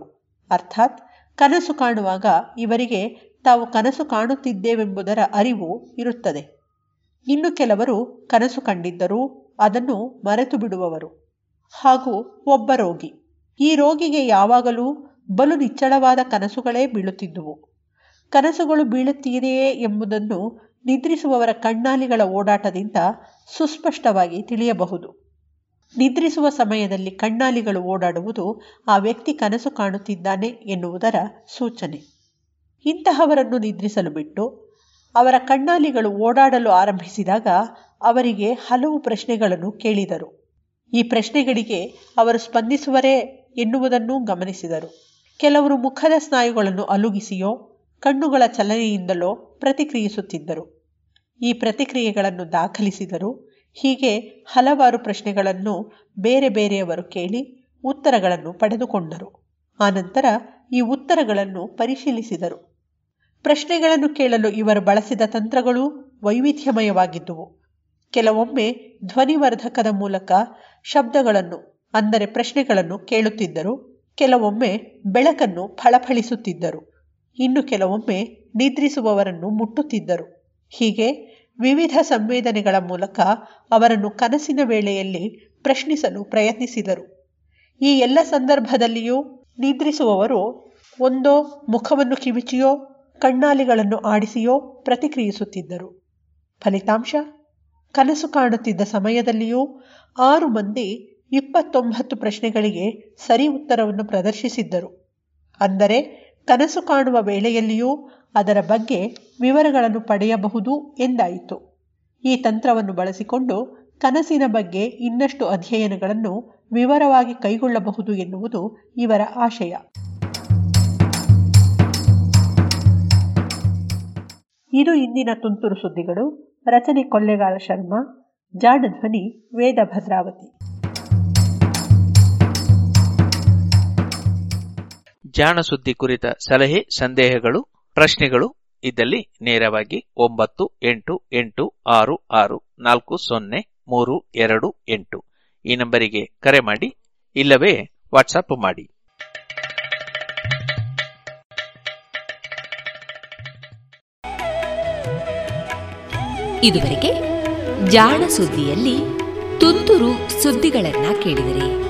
ಅರ್ಥಾತ್, ಕನಸು ಕಾಣುವಾಗ ಇವರಿಗೆ ತಾವು ಕನಸು ಕಾಣುತ್ತಿದ್ದೇವೆಂಬುದರ ಅರಿವು ಇರುತ್ತದೆ. ಇನ್ನು ಕೆಲವರು ಕನಸು ಕಂಡಿದ್ದರೂ ಅದನ್ನು ಮರೆತು ಬಿಡುವವರು. ಹಾಗೂ ಒಬ್ಬ ರೋಗಿ. ಈ ರೋಗಿಗೆ ಯಾವಾಗಲೂ ಬಲು ನಿಚ್ಚಳವಾದ ಕನಸುಗಳೇ ಬೀಳುತ್ತಿದ್ದುವು. ಕನಸುಗಳು ಬೀಳುತ್ತೀರೆಯೇ ಎಂಬುದನ್ನು ನಿದ್ರಿಸುವವರ ಕಣ್ಣಾಲಿಗಳ ಓಡಾಟದಿಂದ ಸುಸ್ಪಷ್ಟವಾಗಿ ತಿಳಿಯಬಹುದು. ನಿದ್ರಿಸುವ ಸಮಯದಲ್ಲಿ ಕಣ್ಣಾಲಿಗಳು ಓಡಾಡುವುದು ಆ ವ್ಯಕ್ತಿ ಕನಸು ಕಾಣುತ್ತಿದ್ದಾನೆ ಎನ್ನುವುದರ ಸೂಚನೆ. ಇಂತಹವರನ್ನು ನಿದ್ರಿಸಲು ಬಿಟ್ಟು ಅವರ ಕಣ್ಣಾಲಿಗಳು ಓಡಾಡಲು ಆರಂಭಿಸಿದಾಗ ಅವರಿಗೆ ಹಲವು ಪ್ರಶ್ನೆಗಳನ್ನು ಕೇಳಿದರು. ಈ ಪ್ರಶ್ನೆಗಳಿಗೆ ಅವರು ಸ್ಪಂದಿಸುವರೇ ಎನ್ನುವುದನ್ನು ಗಮನಿಸಿದರು. ಕೆಲವರು ಮುಖದ ಸ್ನಾಯುಗಳನ್ನು ಅಲುಗಿಸಿಯೋ, ಕಣ್ಣುಗಳ ಚಲನೆಯಿಂದಲೋ ಪ್ರತಿಕ್ರಿಯಿಸುತ್ತಿದ್ದರು. ಈ ಪ್ರತಿಕ್ರಿಯೆಗಳನ್ನು ದಾಖಲಿಸಿದರು ಹೀಗೆ ಹಲವಾರು ಪ್ರಶ್ನೆಗಳನ್ನು ಬೇರೆ ಬೇರೆಯವರು ಕೇಳಿ ಉತ್ತರಗಳನ್ನು ಪಡೆದುಕೊಂಡರು. ಆನಂತರ ಈ ಉತ್ತರಗಳನ್ನು ಪರಿಶೀಲಿಸಿದರು. ಪ್ರಶ್ನೆಗಳನ್ನು ಕೇಳಲು ಇವರು ಬಳಸಿದ ತಂತ್ರಗಳು ವೈವಿಧ್ಯಮಯವಾಗಿದ್ದುವು. ಕೆಲವೊಮ್ಮೆ ಧ್ವನಿವರ್ಧಕದ ಮೂಲಕ ಶಬ್ದಗಳನ್ನು, ಅಂದರೆ ಪ್ರಶ್ನೆಗಳನ್ನು ಕೇಳುತ್ತಿದ್ದರು. ಕೆಲವೊಮ್ಮೆ ಬೆಳಕನ್ನು ಫಳಫಳಿಸುತ್ತಿದ್ದರು. ಇನ್ನು ಕೆಲವೊಮ್ಮೆ ನಿದ್ರಿಸುವವರನ್ನು ಮುಟ್ಟುತ್ತಿದ್ದರು. ಹೀಗೆ ವಿವಿಧ ಸಂವೇದನೆಗಳ ಮೂಲಕ ಅವರನ್ನು ಕನಸಿನ ವೇಳೆಯಲ್ಲಿ ಪ್ರಶ್ನಿಸಲು ಪ್ರಯತ್ನಿಸಿದರು. ಈ ಎಲ್ಲ ಸಂದರ್ಭದಲ್ಲಿಯೂ ನಿದ್ರಿಸುವವರು ಒಂದೋ ಮುಖವನ್ನು ಕಿವಿಚಿಯೋ, ಕಣ್ಣಾಲಿಗಳನ್ನು ಆಡಿಸಿಯೋ ಪ್ರತಿಕ್ರಿಯಿಸುತ್ತಿದ್ದರು. ಫಲಿತಾಂಶ, ಕನಸು ಕಾಣುತ್ತಿದ್ದ ಸಮಯದಲ್ಲಿಯೂ ಆರು ಮಂದಿ ಇಪ್ಪತ್ತೊಂಬತ್ತು ಪ್ರಶ್ನೆಗಳಿಗೆ ಸರಿ ಉತ್ತರವನ್ನು ಪ್ರದರ್ಶಿಸಿದ್ದರು. ಅಂದರೆ ಕನಸು ಕಾಣುವ ವೇಳೆಯಲ್ಲಿಯೂ ಅದರ ಬಗ್ಗೆ ವಿವರಗಳನ್ನು ಪಡೆಯಬಹುದು ಎಂದಾಯಿತು. ಈ ತಂತ್ರವನ್ನು ಬಳಸಿಕೊಂಡು ಕನಸಿನ ಬಗ್ಗೆ ಇನ್ನಷ್ಟು ಅಧ್ಯಯನಗಳನ್ನು ವಿವರವಾಗಿ ಕೈಗೊಳ್ಳಬಹುದು ಎನ್ನುವುದು ಇವರ ಆಶಯ. ಇದು ಇಂದಿನ ತುಂತುರು ಸುದ್ದಿಗಳು. ರಚನೆ ಕೊಳ್ಳೆಗಾಲ ಶರ್ಮಾ. ಜಾಣ ಧ್ವನಿ ವೇದ ಭದ್ರಾವತಿ. ಜಾಣ ಸುದ್ದಿ ಕುರಿತ ಸಲಹೆ, ಸಂದೇಹಗಳು, ಪ್ರಶ್ನೆಗಳು ಇದ್ದಲ್ಲಿ ನೇರವಾಗಿ ಒಂಬತ್ತು, ಎಂಟು ಎಂಟು, ಆರು ಆರು, ನಾಲ್ಕು, ಸೊನ್ನೆ, ಮೂರು, ಎರಡು, ಎಂಟು. ಈ ನಂಬರಿಗೆ ಕರೆ ಮಾಡಿ, ಇಲ್ಲವೇ ವಾಟ್ಸಪ್ ಮಾಡಿ. ಇದುವರೆಗೆ ಜಾಣ ಸುದ್ದಿಯಲ್ಲಿ ತುಂತುರು ಸುದ್ದಿಗಳನ್ನ ಕೇಳಿದರೆ.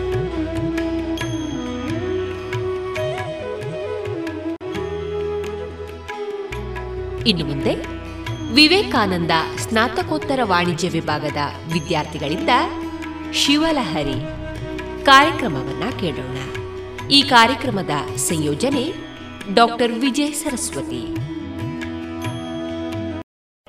ಇನ್ನು ಮುಂದೆ ವಿವೇಕಾನಂದ ಸ್ನಾತಕೋತ್ತರ ವಾಣಿಜ್ಯ ವಿಭಾಗದ ವಿದ್ಯಾರ್ಥಿಗಳಿಂದ ಶಿವಲಹರಿ ಕಾರ್ಯಕ್ರಮವನ್ನ ಕೇಳೋಣ. ಈ ಕಾರ್ಯಕ್ರಮದ ಸಂಯೋಜನೆ ಡಾಕ್ಟರ್ ವಿಜಯ ಸರಸ್ವತಿ.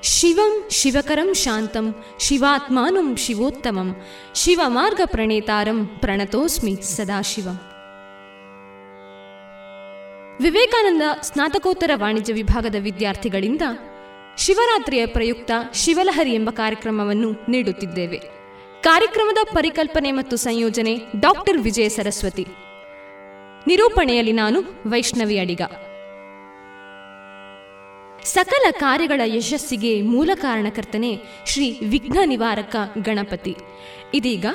ಶಿವಂ ಶಿವಕರಂ ಶಾಂತಂ ಶಿವಾತ್ಮಾನಂ ಶಿವೋತ್ತಮಂ ಶಿವಮಾರ್ಗ ಪ್ರಣೇತಾರಂ ಪ್ರಣತೋಸ್ಮಿ ಸದಾಶಿವಂ. ವಿವೇಕಾನಂದ ಸ್ನಾತಕೋತ್ತರ ವಾಣಿಜ್ಯ ವಿಭಾಗದ ವಿದ್ಯಾರ್ಥಿಗಳಿಂದ ಶಿವರಾತ್ರಿಯ ಪ್ರಯುಕ್ತ ಶಿವಲಹರಿ ಎಂಬ ಕಾರ್ಯಕ್ರಮವನ್ನು ನೀಡುತ್ತಿದ್ದೇವೆ. ಕಾರ್ಯಕ್ರಮದ ಪರಿಕಲ್ಪನೆ ಮತ್ತು ಸಂಯೋಜನೆ ಡಾಕ್ಟರ್ ವಿಜಯ ಸರಸ್ವತಿ. ನಿರೂಪಣೆಯಲ್ಲಿ ನಾನು ವೈಷ್ಣವಿ ಅಡಿಗ. ಸಕಲ ಕಾರ್ಯಗಳ ಯಶಸ್ಸಿಗೆ ಮೂಲ ಕಾರಣಕರ್ತನೆ ಶ್ರೀ ವಿಘ್ನ ನಿವಾರಕ ಗಣಪತಿ. ಇದೀಗ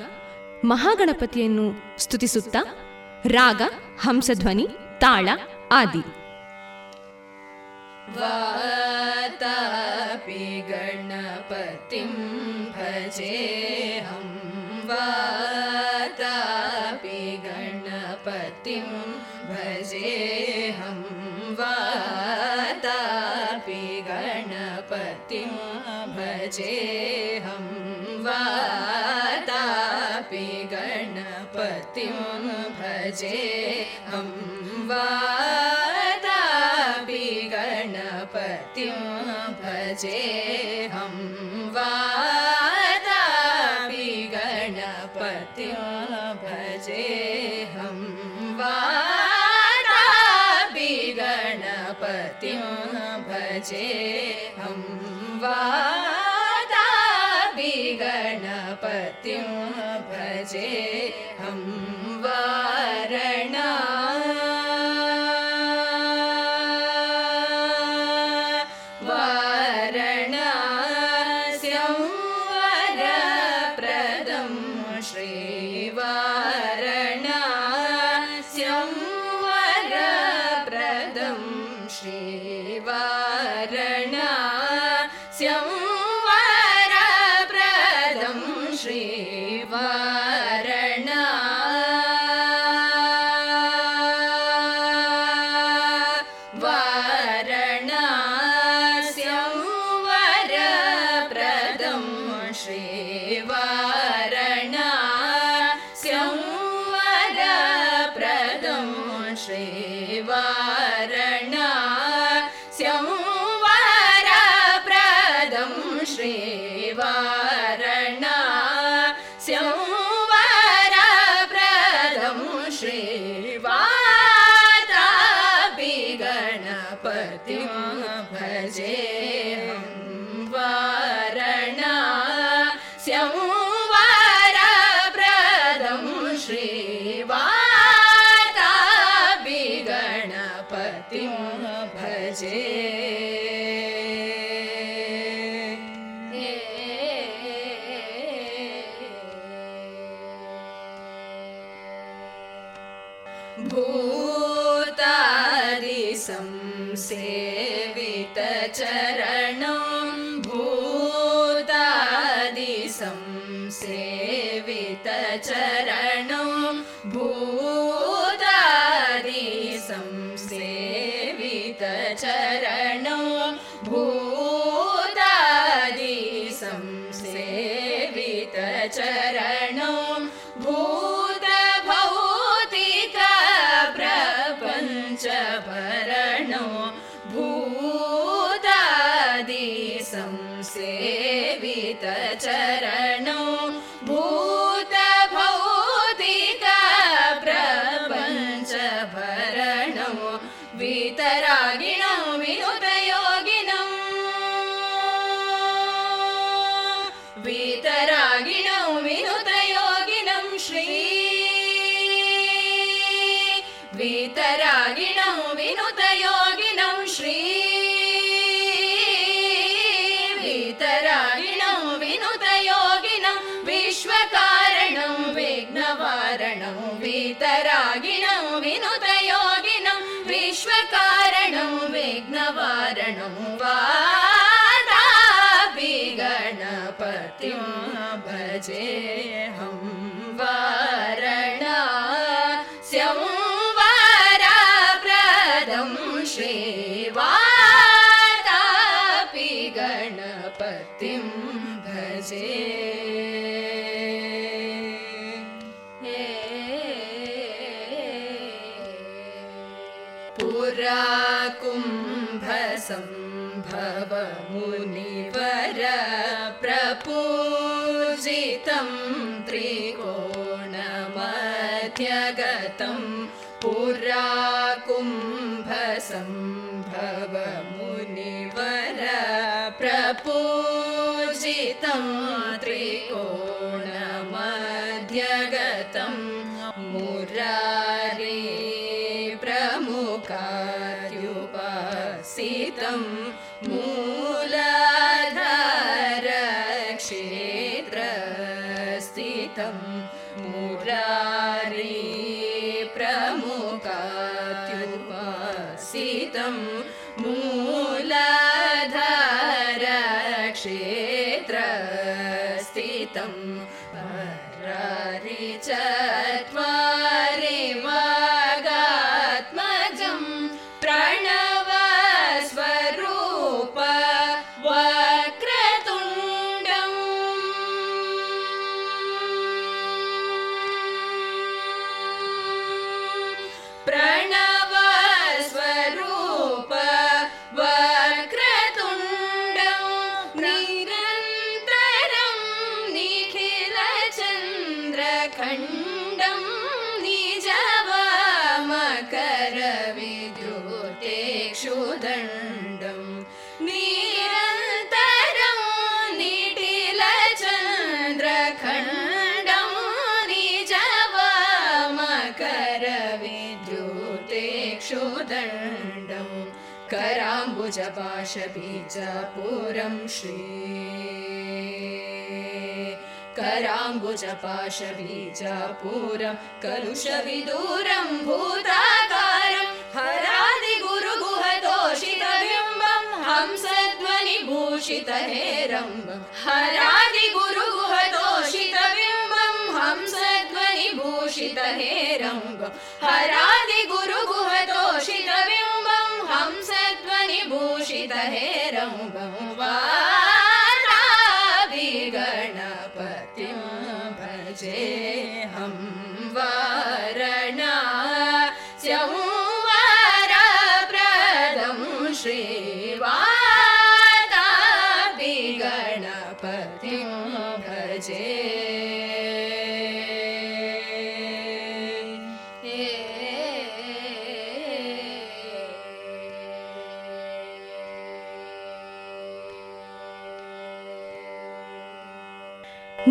ಮಹಾಗಣಪತಿಯನ್ನು ಸ್ತುತಿಸುತ್ತಾ ರಾಗ, ಹಂಸಧ್ವನಿ, ತಾಳ ಆದಿ वातापि गणपतिं भजेऽहं वातापि गणपतिं भजेऽहं वातापि गणपतिं भजेऽहं बजे हम ध्यगतं पुराकुम्भसं भव मुनिवरप्रपोषितं मुरारे मुरारिप्रमुकार्युपासितम् चपाशबी श्री कराम्बु कलुषविदूरं भूताकारं हरादिगुरुगुहतोषितबिम्बं हंसध्वनिभूषितहेरं हरादिगुरुगुहतोषितबिम्बं हंसध्वनिभूषितहेरं हरादिगुरुगुहतोषितबिम्बं है रंगम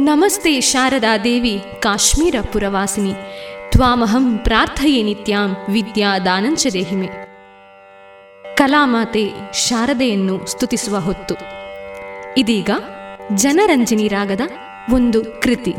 ನಮಸ್ತೆ ಶಾರದಾ ದೇವಿ, ಕಾಶ್ಮೀರ ಪುರವಾಸಿನಿ. ತ್ವಾಮಹಂ ಪ್ರಾರ್ಥಯೆ ನಿತ್ಯಾಂ, ವಿದ್ಯಾದಾನಂಚ ದೇಹಿಮೆ. ಕಲಾಮಾತೆ ಶಾರದೆಯನ್ನು ಸ್ತುತಿಸುವ ಹೊತ್ತು. ಇದೀಗ ಜನರಂಜನಿ ರಾಗದ ಒಂದು ಕೃತಿ.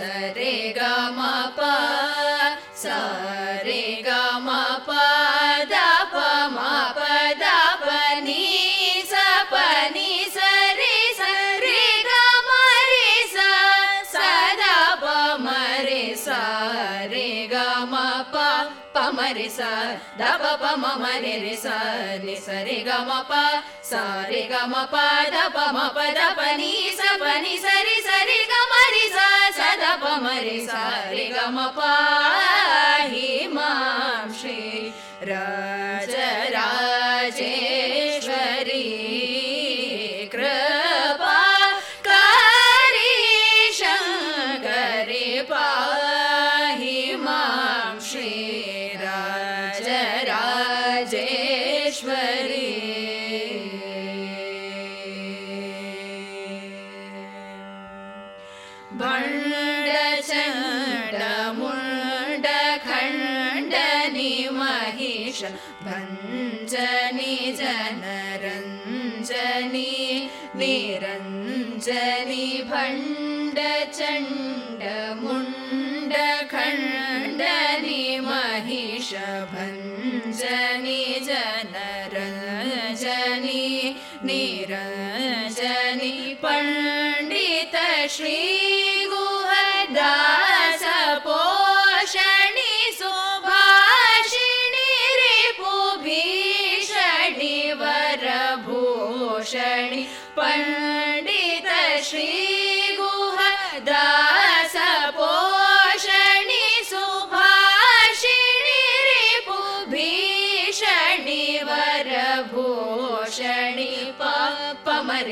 रे गा मा पा सरे गा मा पदा पा मा रे स द प प म म रे रे स नि स रे ग ग म प द प म प द प नि स प नि स रे स रे ग हि मां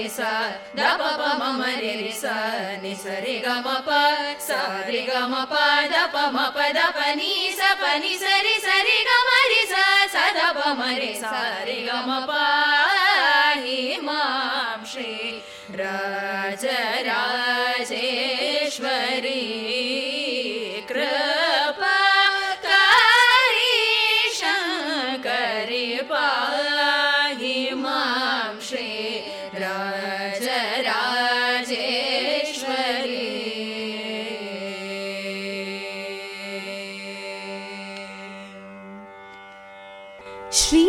ಸ ದ ಪ ಪ ಮ ಮ ರೆ ರೆ ಸ ನಿ ಸ ರೆ ಗ ಮ ಪ ಸ ರೆ ಗ ಮ ಪ ದ ಪ ಮ ಪ ದ ಪ ni ಸ ಪ ni ಸ ರೆ ಸ ರೆ ಗ ಮ ರೆ ಸ ಸ ದ ಪ ಮ ರೆ ಸ ರೆ ಗ ಮ ಪ ಹಿ ಮಾಂ ಶ್ರೀ ರಾಜರಾಜೇಶ್ವರಿ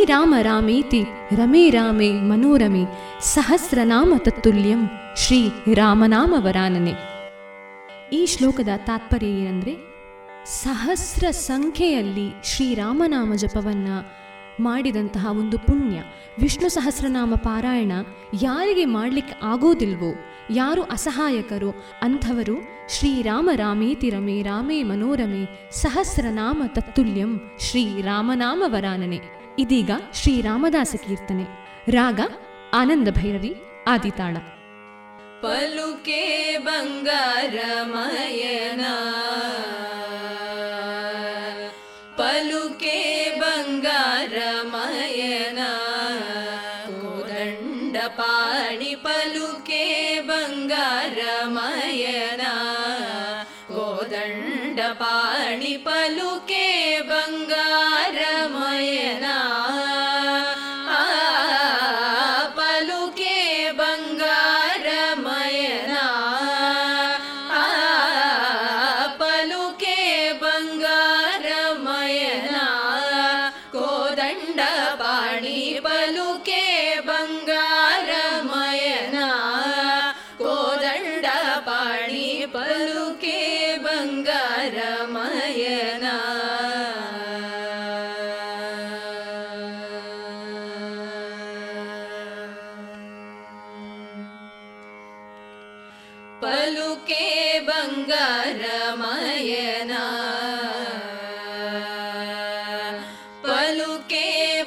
ಶ್ರೀರಾಮ ರಾಮೇತಿ ರಮೇ ರಾಮೇ ಮನೋರಮೆ, ಸಹಸ್ರನಾಮ ತತ್ತುಲ್ಯಂ ಶ್ರೀ ರಾಮನಾಮ ವರಾನನೆ. ಈ ಶ್ಲೋಕದ ತಾತ್ಪರ್ಯ ಏನಂದ್ರೆ, ಸಹಸ್ರ ಸಂಖ್ಯೆಯಲ್ಲಿ ಶ್ರೀರಾಮನಾಮ ಜಪವನ್ನ ಮಾಡಿದಂತಹ ಒಂದು ಪುಣ್ಯ. ವಿಷ್ಣು ಸಹಸ್ರನಾಮ ಪಾರಾಯಣ ಯಾರಿಗೆ ಮಾಡಲಿಕ್ಕೆ ಆಗೋದಿಲ್ವೋ, ಯಾರು ಅಸಹಾಯಕರು, ಅಂಥವರು ಶ್ರೀರಾಮ ರಾಮೇತಿ ರಮೇ ರಾಮೇ ಮನೋರಮೆ, ಸಹಸ್ರನಾಮ ತತ್ತುಲ್ಯಂ ಶ್ರೀ ರಾಮನಾಮ ವರಾನನೆ. ಇದೀಗ ಶ್ರೀರಾಮದಾಸ ಕೀರ್ತನೆ ರಾಗ ಆನಂದ ಭೈರವಿ ಆದಿತಾಳ ಪಲುಕೆ ಬಂಗಾರಮಯನ ಪಲುಕೆ ಬಂಗಾರಮಯನ ಕೋದಂಡ ಪಾಣಿ ಪಲುಕೆ ಬಂಗಾರಮಯನ ಕೋದಂಡ ಪಾಣಿ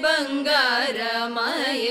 बङ्गारमय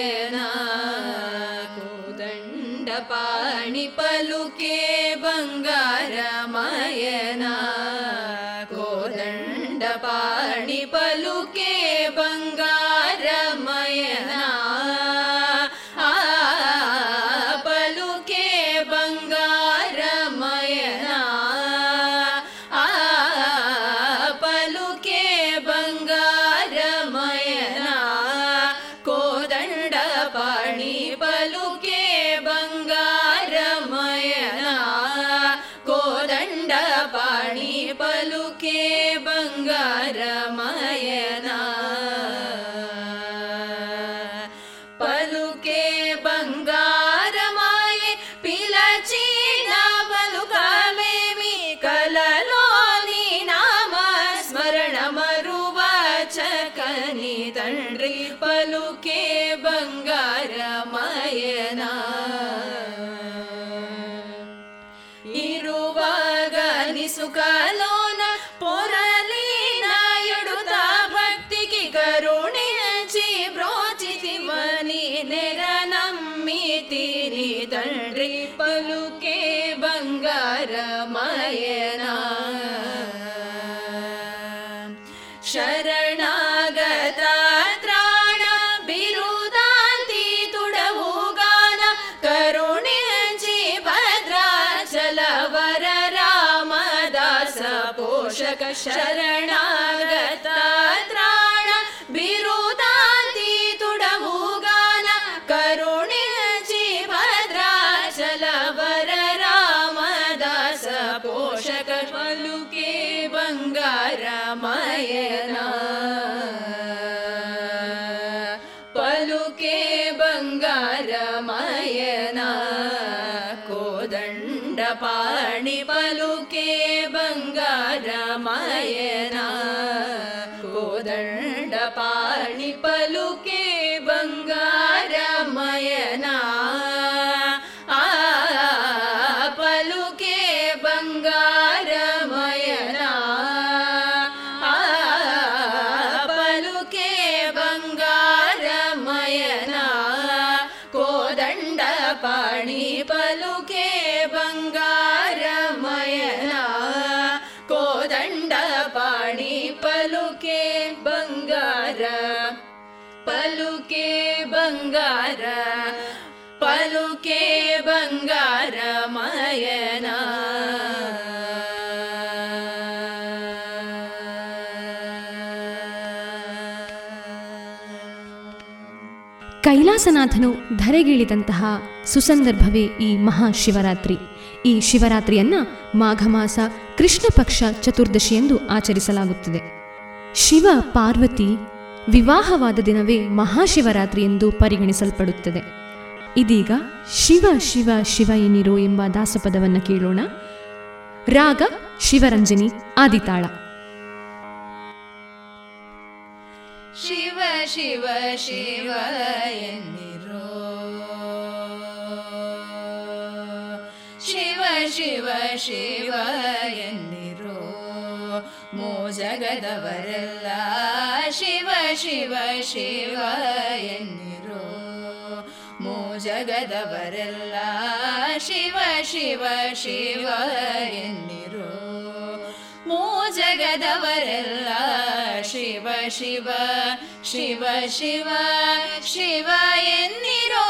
ಶರಣಾಗತ. ಕೈಲಾಸನಾಥನು ಧರೆಗಿಳಿದಂತಹ ಸುಸಂದರ್ಭವೇ ಈ ಮಹಾಶಿವರಾತ್ರಿ. ಈ ಶಿವರಾತ್ರಿಯನ್ನ ಮಾಘ ಮಾಸ ಕೃಷ್ಣ ಪಕ್ಷ ಚತುರ್ದಶಿಯೆಂದು ಆಚರಿಸಲಾಗುತ್ತದೆ. ಶಿವ ಪಾರ್ವತಿ ವಿವಾಹವಾದ ದಿನವೇ ಮಹಾಶಿವರಾತ್ರಿ ಎಂದು ಪರಿಗಣಿಸಲ್ಪಡುತ್ತದೆ. ಇದೀಗ ಶಿವ ಶಿವ ಶಿವ ಏನಿರೋ ಎಂಬ ದಾಸಪದವನ್ನು ಕೇಳೋಣ. ರಾಗ, ಶಿವರಂಜನಿ, ಆದಿತಾಳ. ಶಿವ ಶಿವ ಶಿವ ಶಿವ ಎನ್ನಿರೋ? ಮೋ ಜಗದವರೆಲ್ಲ ಶಿವ ಶಿವ ಶಿವ ಎನ್ನಿರೋ? ಮೋ ಜಗದವರೆಲ್ಲ ಶಿವ ಶಿವ ಶಿವ ಎನ್ನಿರೋ? ಮೋ ಜಗದವರೆಲ್ಲ ಶಿವ ಶಿವ ಶಿವ ಶಿವ ಶಿವ ಎನ್ನಿರೋ?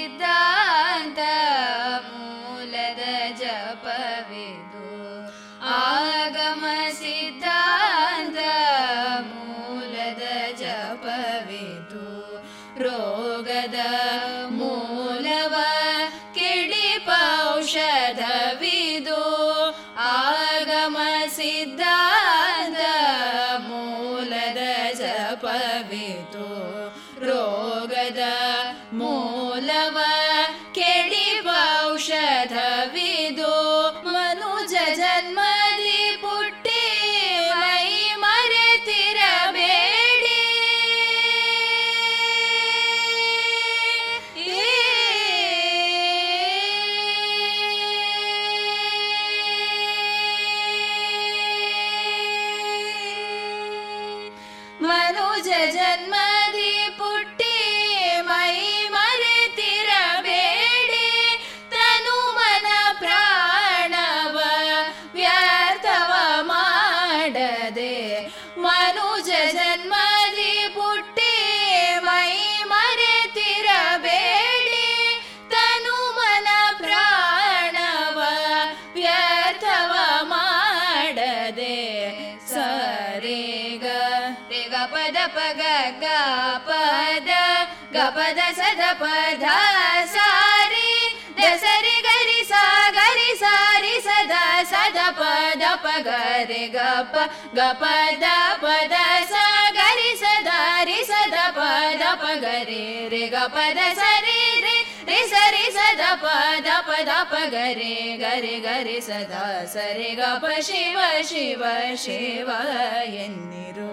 vida. ಸದ ಪದ ಸಾರಿ ದಸರಿ ಗರಿ ಸಾಗರಿ ಸಾರಿ ಸದಾ ಸದ ಪದ ಪಗ ರೆ ಗಪ ಪ ಗ ಪದ ಪದ ಸ ಗರಿ ಸದಾ ಪದ ಪಗ ರೇ, ರೆ ಗ ಪದ ಸರಿ ರೇ ಸರಿ ಸದ ಪದ ಪದ ಪಗ ರೇ ಗರಿ ಗರಿ ಸದಾ ಸರಿ ಗ ಪ ಶಿವ ಶಿವ ಶಿವ ಎನ್ನಿರು.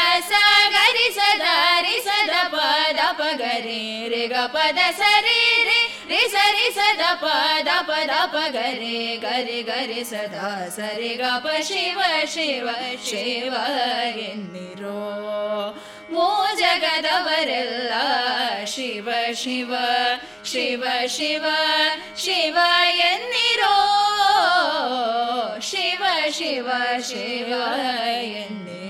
ಪಗ ರೇ ಗ ಪದ ಸರಿ ರೆ ರಿ ಸರಿ ಸದ ಪದ ಪದ ಪ ರೇ ಗರಿ ಗರಿ ಸದಾ ಸರಿ ಗ ಪ ಶಿವ ಶಿವ ಶಿವ ಎನ್ನಿರೋ ಮೋ ಜಗದವರೆಲ್ಲ ಶಿವ ಶಿವ ಶಿವ ಶಿವ ಶಿವ ಎನ್ನಿರೋ ಶಿವ ಶಿವ ಶಿವ ಎನ್ನಿರೋ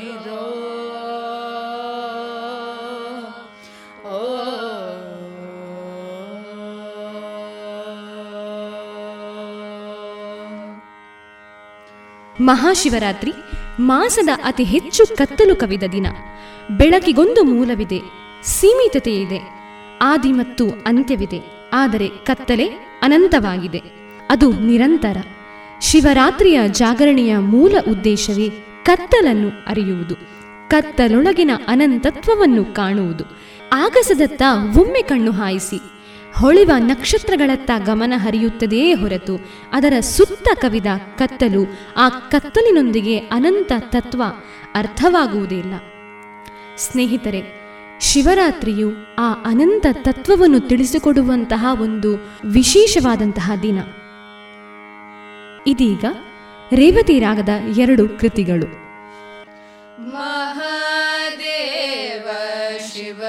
ಮಹಾಶಿವರಾತ್ರಿ ಮಾಸದ ಅತಿ ಹೆಚ್ಚು ಕತ್ತಲು ಕವಿದ ದಿನ. ಬೆಳಕಿಗೊಂದು ಮೂಲವಿದೆ ಸೀಮಿತತೆ ಇದೆ ಆದಿ ಮತ್ತು ಅಂತ್ಯವಿದೆ, ಆದರೆ ಕತ್ತಲೆ ಅನಂತವಾಗಿದೆ. ಅದು ನಿರಂತರ. ಶಿವರಾತ್ರಿಯ ಜಾಗರಣೆಯ ಮೂಲ ಉದ್ದೇಶವೇ ಕತ್ತಲನ್ನು ಅರಿಯುವುದು. ಕತ್ತಲೊಳಗಿನ ಅನಂತತ್ವವನ್ನು ಕಾಣುವುದು. ಆಗಸದತ್ತ ಒಮ್ಮೆ ಕಣ್ಣು ಹಾಯಿಸಿ ಹೊಳಿವ ನಕ್ಷತ್ರಗಳತ್ತ ಗಮನ ಹರಿಯುತ್ತದೆಯೇ ಹೊರತು ಅದರ ಸುತ್ತ ಕವಿದ ಕತ್ತಲು ಆ ಕತ್ತಲಿನೊಂದಿಗೆ ಅನಂತ ತತ್ವ ಅರ್ಥವಾಗುವುದಿಲ್ಲ. ಸ್ನೇಹಿತರೆ, ಶಿವರಾತ್ರಿಯು ಆ ಅನಂತ ತತ್ವವನ್ನು ತಿಳಿಸಿಕೊಡುವಂತಹ ಒಂದು ವಿಶೇಷವಾದಂತಹ ದಿನ. ಇದೀಗ ರೇವತಿ ರಾಗದ ಎರಡು ಕೃತಿಗಳು. ಮಹಾದೇವ ಶಿವ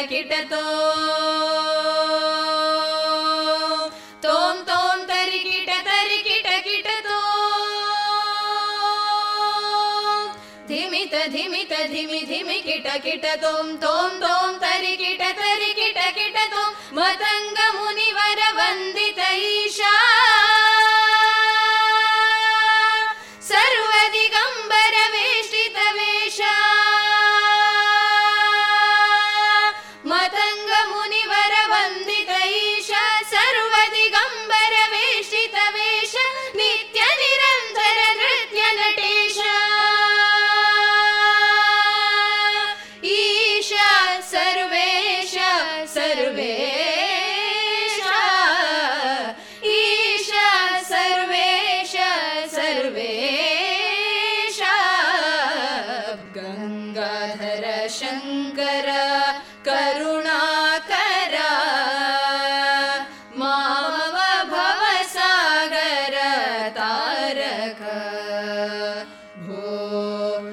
ीट तरि किट तरि किट धिमित धिमित धिमि धिमि किट किटकीट तों तों तरि किट किट किटतो मतङ्ग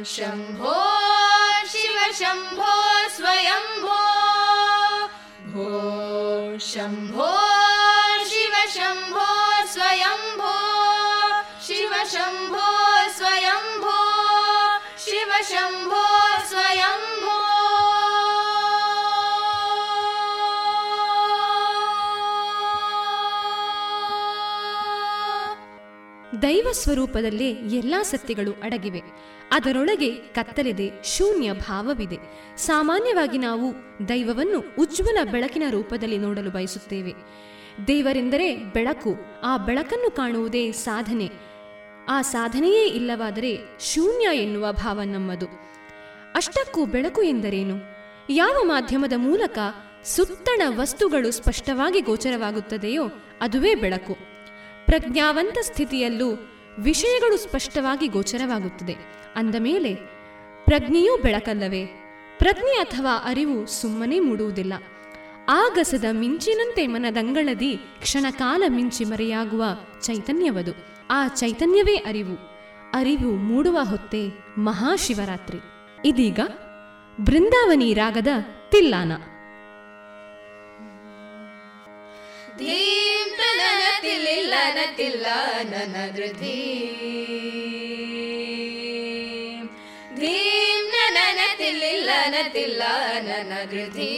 शम्भो शिव शम्भो स्वयम्भो। भो शम्भो शिव शम्भो स्वयम्भो। शिव शम्भो स्वयम्भो। शिव शम्भो स्वयम्भो ದೈವ ಸ್ವರೂಪದಲ್ಲೇ ಎಲ್ಲಾ ಸತ್ಯಗಳು ಅಡಗಿವೆ. ಅದರೊಳಗೆ ಕತ್ತಲಿದೆ ಶೂನ್ಯ ಭಾವವಿದೆ. ಸಾಮಾನ್ಯವಾಗಿ ನಾವು ದೈವವನ್ನು ಉಜ್ವಲ ಬೆಳಕಿನ ರೂಪದಲ್ಲಿ ನೋಡಲು ಬಯಸುತ್ತೇವೆ. ದೇವರೆಂದರೆ ಬೆಳಕು, ಆ ಬೆಳಕನ್ನು ಕಾಣುವುದೇ ಸಾಧನೆ. ಆ ಸಾಧನೆಯೇ ಇಲ್ಲವಾದರೆ ಶೂನ್ಯ ಎನ್ನುವ ಭಾವ ನಮ್ಮದು. ಅಷ್ಟಕ್ಕೂ ಬೆಳಕು ಎಂದರೇನು? ಯಾವ ಮಾಧ್ಯಮದ ಮೂಲಕ ಸುತ್ತಣ ವಸ್ತುಗಳು ಸ್ಪಷ್ಟವಾಗಿ ಗೋಚರವಾಗುತ್ತದೆಯೋ ಅದುವೇ ಬೆಳಕು. ಪ್ರಜ್ಞಾವಂತ ಸ್ಥಿತಿಯಲ್ಲೂ ವಿಷಯಗಳು ಸ್ಪಷ್ಟವಾಗಿ ಗೋಚರವಾಗುತ್ತದೆ. ಅಂದ ಮೇಲೆ, ಪ್ರಜ್ಞೆಯೂ ಬೆಳಕಲ್ಲವೇ? ಪ್ರಜ್ಞೆ ಅಥವಾ ಅರಿವು ಸುಮ್ಮನೆ ಮೂಡುವುದಿಲ್ಲ. ಆಗಸದ ಮಿಂಚಿನಂತೆ ಮನದಂಗಳದಿ ಕ್ಷಣಕಾಲ ಮಿಂಚಿ ಮರೆಯಾಗುವ ಚೈತನ್ಯವದು. ಆ ಚೈತನ್ಯವೇ ಅರಿವು. ಅರಿವು ಮೂಡುವ ಹೊತ್ತೆ ಮಹಾಶಿವರಾತ್ರಿ. ಇದೀಗ ಬೃಂದಾವನಿ ರಾಗದ ತಿಲ್ಲಾನ. ಧೀಂ ತನನ ತಿಲ್ಲಿಲ್ಲನ ತಿಲ್ಲ ನನ ಧೃತಿ ಧೀಂ ನನನ ತಿಲ್ಲಿಲ್ಲನ ತಿಲ್ಲ ನನ ಧೃತಿ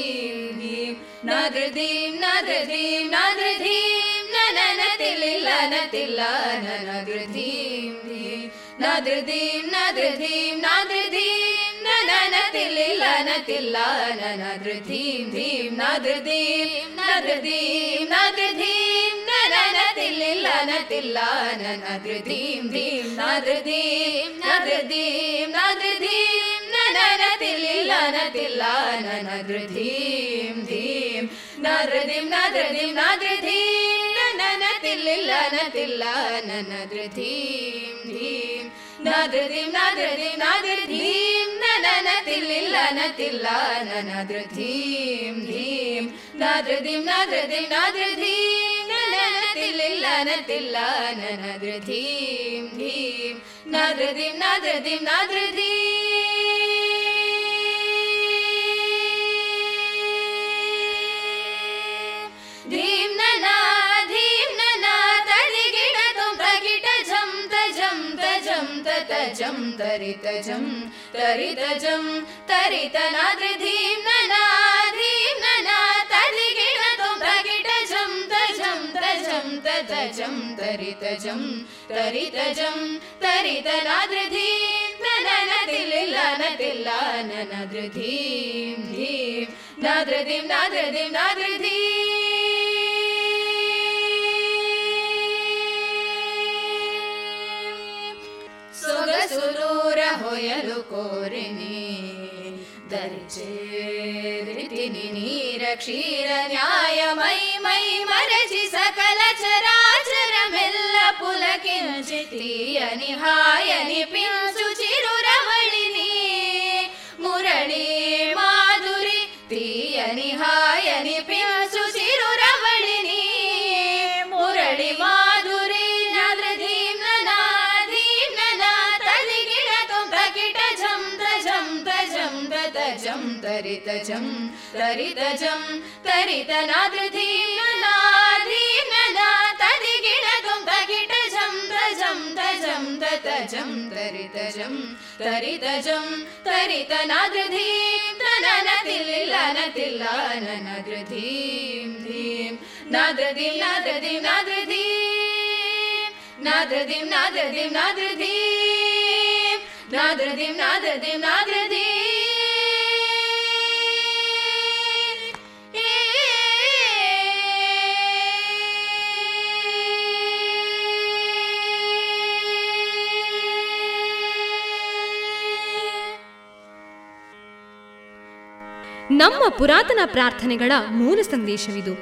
ಧೀಂ ನದೃಧೀಂ ನದೃಧೀಂ ನದೃಧೀಂ ನನನ ತಿಲ್ಲಿಲ್ಲನ ತಿಲ್ಲ ನನ ಧೃತೀಂ ಧೀಂ ನದೃಧೀಂ ನದೃಧೀಂ ನದೃಧೀಂ നനതിലില്ല നനതില്ല നന ധൃതീം ധീം ന ധൃതീം ന ധൃതീം ന ധൃതീം നനതിലില്ല നനതില്ല നന ധൃതീം ധീം ന ധൃതീം ന ധൃതീം ന ധൃതീം നനതിലില്ല നനതില്ല നന ധൃതീം ധീം ന ധൃതീം നനധൃതിം നധൃതിം നധൃധീം നനനത്തില്ല നനത്തില്ല നനധൃധീം ധീം. നധൃതിം നധൃതിം നധൃധീം നനനത്തില്ല നനത്തില്ല നനധൃധീം ധീം. നധൃതിം നധൃതിം നധൃധീം रि तनाद्रधिमजं तजं धजं तरितजं तरितजं तरि तनाद्रधि लिला नदिल् ला नाद्रीं दाद्रदिं दाद्री ಹೊಯಲು ಕೋರಿನಿ ದರಿಚೇರಿತಿನಿ ನೀರ ಕ್ಷೀರ ನ್ಯಾಯ ಮೈ ಮೈ ಮರಚಿ ಸಕಲ ಚರಾಚರ ಮೆಲ್ಲ ಪುಲಕಿಂಚಿತೀಯನಿ ಹಾಯನಿ ಪಿಂಚು ಚಿರುರವಳಿನಿ ಮುರಳಿ ಮಾಧುರಿ ತೀಯನಿ ಹಾಯನಿ ಪಿಂಚು तरितजं तरितजं तरितनादृधीं नादीं नदा तदिगिणगं तगिटजं तजं तजं ततजं तरितजं तरितजं तरितनादृधीं तननतिल्लिलनतिल्लाननदृधीं धीं। नादृधीं नादृधीं नादृधीं। नादृधिं नादृधिं नादृधीं। नादृधिं नादृधिं नादृधीं ನಮ್ಮ ಪುರಾತನ ಪ್ರಾರ್ಥನೆಗಳ ಮೂಲ ಸಂದೇಶವಿದು.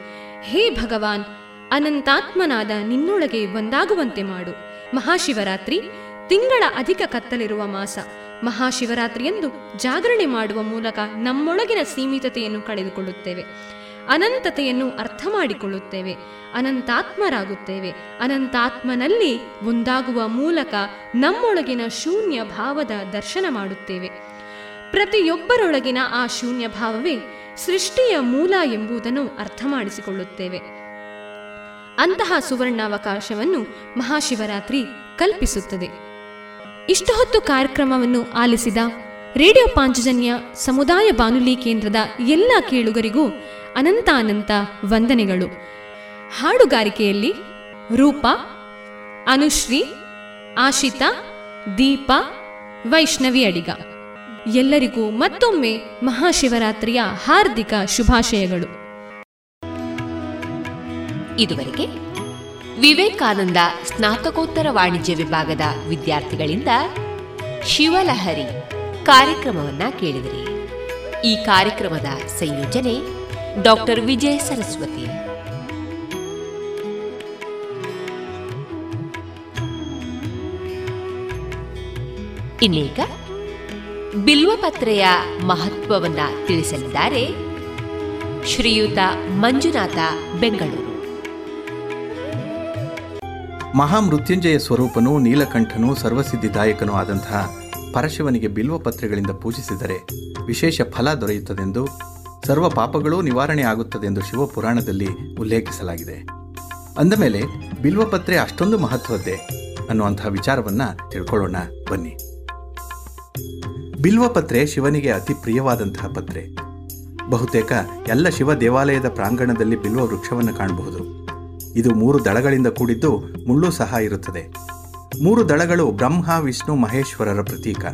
ಹೇ ಭಗವಾನ್, ಅನಂತಾತ್ಮನಾದ ನಿನ್ನೊಳಗೆ ಒಂದಾಗುವಂತೆ ಮಾಡು. ಮಹಾಶಿವರಾತ್ರಿ, ತಿಂಗಳ ಅಧಿಕ ಕತ್ತಲಿರುವ ಮಾಸ. ಮಹಾಶಿವರಾತ್ರಿಯಂದು ಜಾಗರಣೆ ಮಾಡುವ ಮೂಲಕ ನಮ್ಮೊಳಗಿನ ಸೀಮಿತತೆಯನ್ನು ಕಳೆದುಕೊಳ್ಳುತ್ತೇವೆ. ಅನಂತತೆಯನ್ನು ಅರ್ಥ ಮಾಡಿಕೊಳ್ಳುತ್ತೇವೆ. ಅನಂತಾತ್ಮರಾಗುತ್ತೇವೆ. ಅನಂತಾತ್ಮನಲ್ಲಿ ಒಂದಾಗುವ ಮೂಲಕ ನಮ್ಮೊಳಗಿನ ಶೂನ್ಯ ಭಾವದ ದರ್ಶನ ಮಾಡುತ್ತೇವೆ. ಪ್ರತಿಯೊಬ್ಬರೊಳಗಿನ ಆ ಶೂನ್ಯ ಭಾವವೇ ಸೃಷ್ಟಿಯ ಮೂಲ ಎಂಬುದನ್ನು ಅರ್ಥ ಮಾಡಿಸಿಕೊಳ್ಳುತ್ತೇವೆ ಅಂತಹ ಸುವರ್ಣಾವಕಾಶವನ್ನು ಮಹಾಶಿವರಾತ್ರಿ ಕಲ್ಪಿಸುತ್ತದೆ. ಇಷ್ಟು ಹೊತ್ತು ಕಾರ್ಯಕ್ರಮವನ್ನು ಆಲಿಸಿದ ರೇಡಿಯೋ ಪಾಂಚಜನ್ಯ ಸಮುದಾಯ ಬಾನುಲಿ ಕೇಂದ್ರದ ಎಲ್ಲ ಕೇಳುಗರಿಗೂ ಅನಂತಾನಂತ ಅನಂತ ವಂದನೆಗಳು. ಹಾಡುಗಾರಿಕೆಯಲ್ಲಿ ರೂಪ, ಅನುಶ್ರೀ, ಆಶಿತಾ, ದೀಪಾ, ವೈಷ್ಣವಿ ಅಡಿಗ. ಎಲ್ಲರಿಗೂ ಮತ್ತೊಮ್ಮೆ ಮಹಾಶಿವರಾತ್ರಿಯ ಹಾರ್ದಿಕ ಶುಭಾಶಯಗಳು. ಇದುವರೆಗೆ ವಿವೇಕಾನಂದ ಸ್ನಾತಕೋತ್ತರ ವಾಣಿಜ್ಯ ವಿಭಾಗದ ವಿದ್ಯಾರ್ಥಿಗಳಿಂದ ಶಿವಲಹರಿ ಕಾರ್ಯಕ್ರಮವನ್ನ ಕೇಳಿದಿರಿ. ಈ ಕಾರ್ಯಕ್ರಮದ ಸಂಯೋಜನೆ ಡಾಕ್ಟರ್ ವಿಜಯ ಸರಸ್ವತಿ. ಇನ್ನೀಗ ಬಿಲ್ವಪತ್ರೆಯ ಮಹತ್ವವನ್ನು ತಿಳಿಸಲಿದ್ದಾರೆ ಶ್ರೀಯುತ ಮಂಜುನಾಥ ಬೆಂಗಳೂರು. ಮಹಾಮೃತ್ಯುಂಜಯ ಸ್ವರೂಪನು ನೀಲಕಂಠನು ಸರ್ವಸಿದ್ಧಿದಾಯಕನೂ ಆದಂತಹ ಪರಶಿವನಿಗೆ ಬಿಲ್ವಪತ್ರೆಗಳಿಂದ ಪೂಜಿಸಿದರೆ ವಿಶೇಷ ಫಲ ದೊರೆಯುತ್ತದೆಂದು ಸರ್ವ ಪಾಪಗಳೂ ನಿವಾರಣೆ ಆಗುತ್ತದೆಂದು ಶಿವಪುರಾಣದಲ್ಲಿ ಉಲ್ಲೇಖಿಸಲಾಗಿದೆ. ಅಂದಮೇಲೆ ಬಿಲ್ವಪತ್ರೆ ಅಷ್ಟೊಂದು ಮಹತ್ವದ್ದೇ ಅನ್ನುವಂತಹ ವಿಚಾರವನ್ನ ತಿಳ್ಕೊಳ್ಳೋಣ ಬನ್ನಿ. ಬಿಲ್ವಪತ್ರೆ ಶಿವನಿಗೆ ಅತಿ ಪ್ರಿಯವಾದಂತಹ ಪತ್ರೆ. ಬಹುತೇಕ ಎಲ್ಲ ಶಿವ ದೇವಾಲಯದ ಪ್ರಾಂಗಣದಲ್ಲಿ ಬಿಲ್ವ ವೃಕ್ಷವನ್ನು ಕಾಣಬಹುದು. ಇದು ಮೂರು ದಳಗಳಿಂದ ಕೂಡಿದ್ದು ಮುಳ್ಳು ಸಹ ಇರುತ್ತದೆ. ಮೂರು ದಳಗಳು ಬ್ರಹ್ಮ, ವಿಷ್ಣು, ಮಹೇಶ್ವರರ ಪ್ರತೀಕ.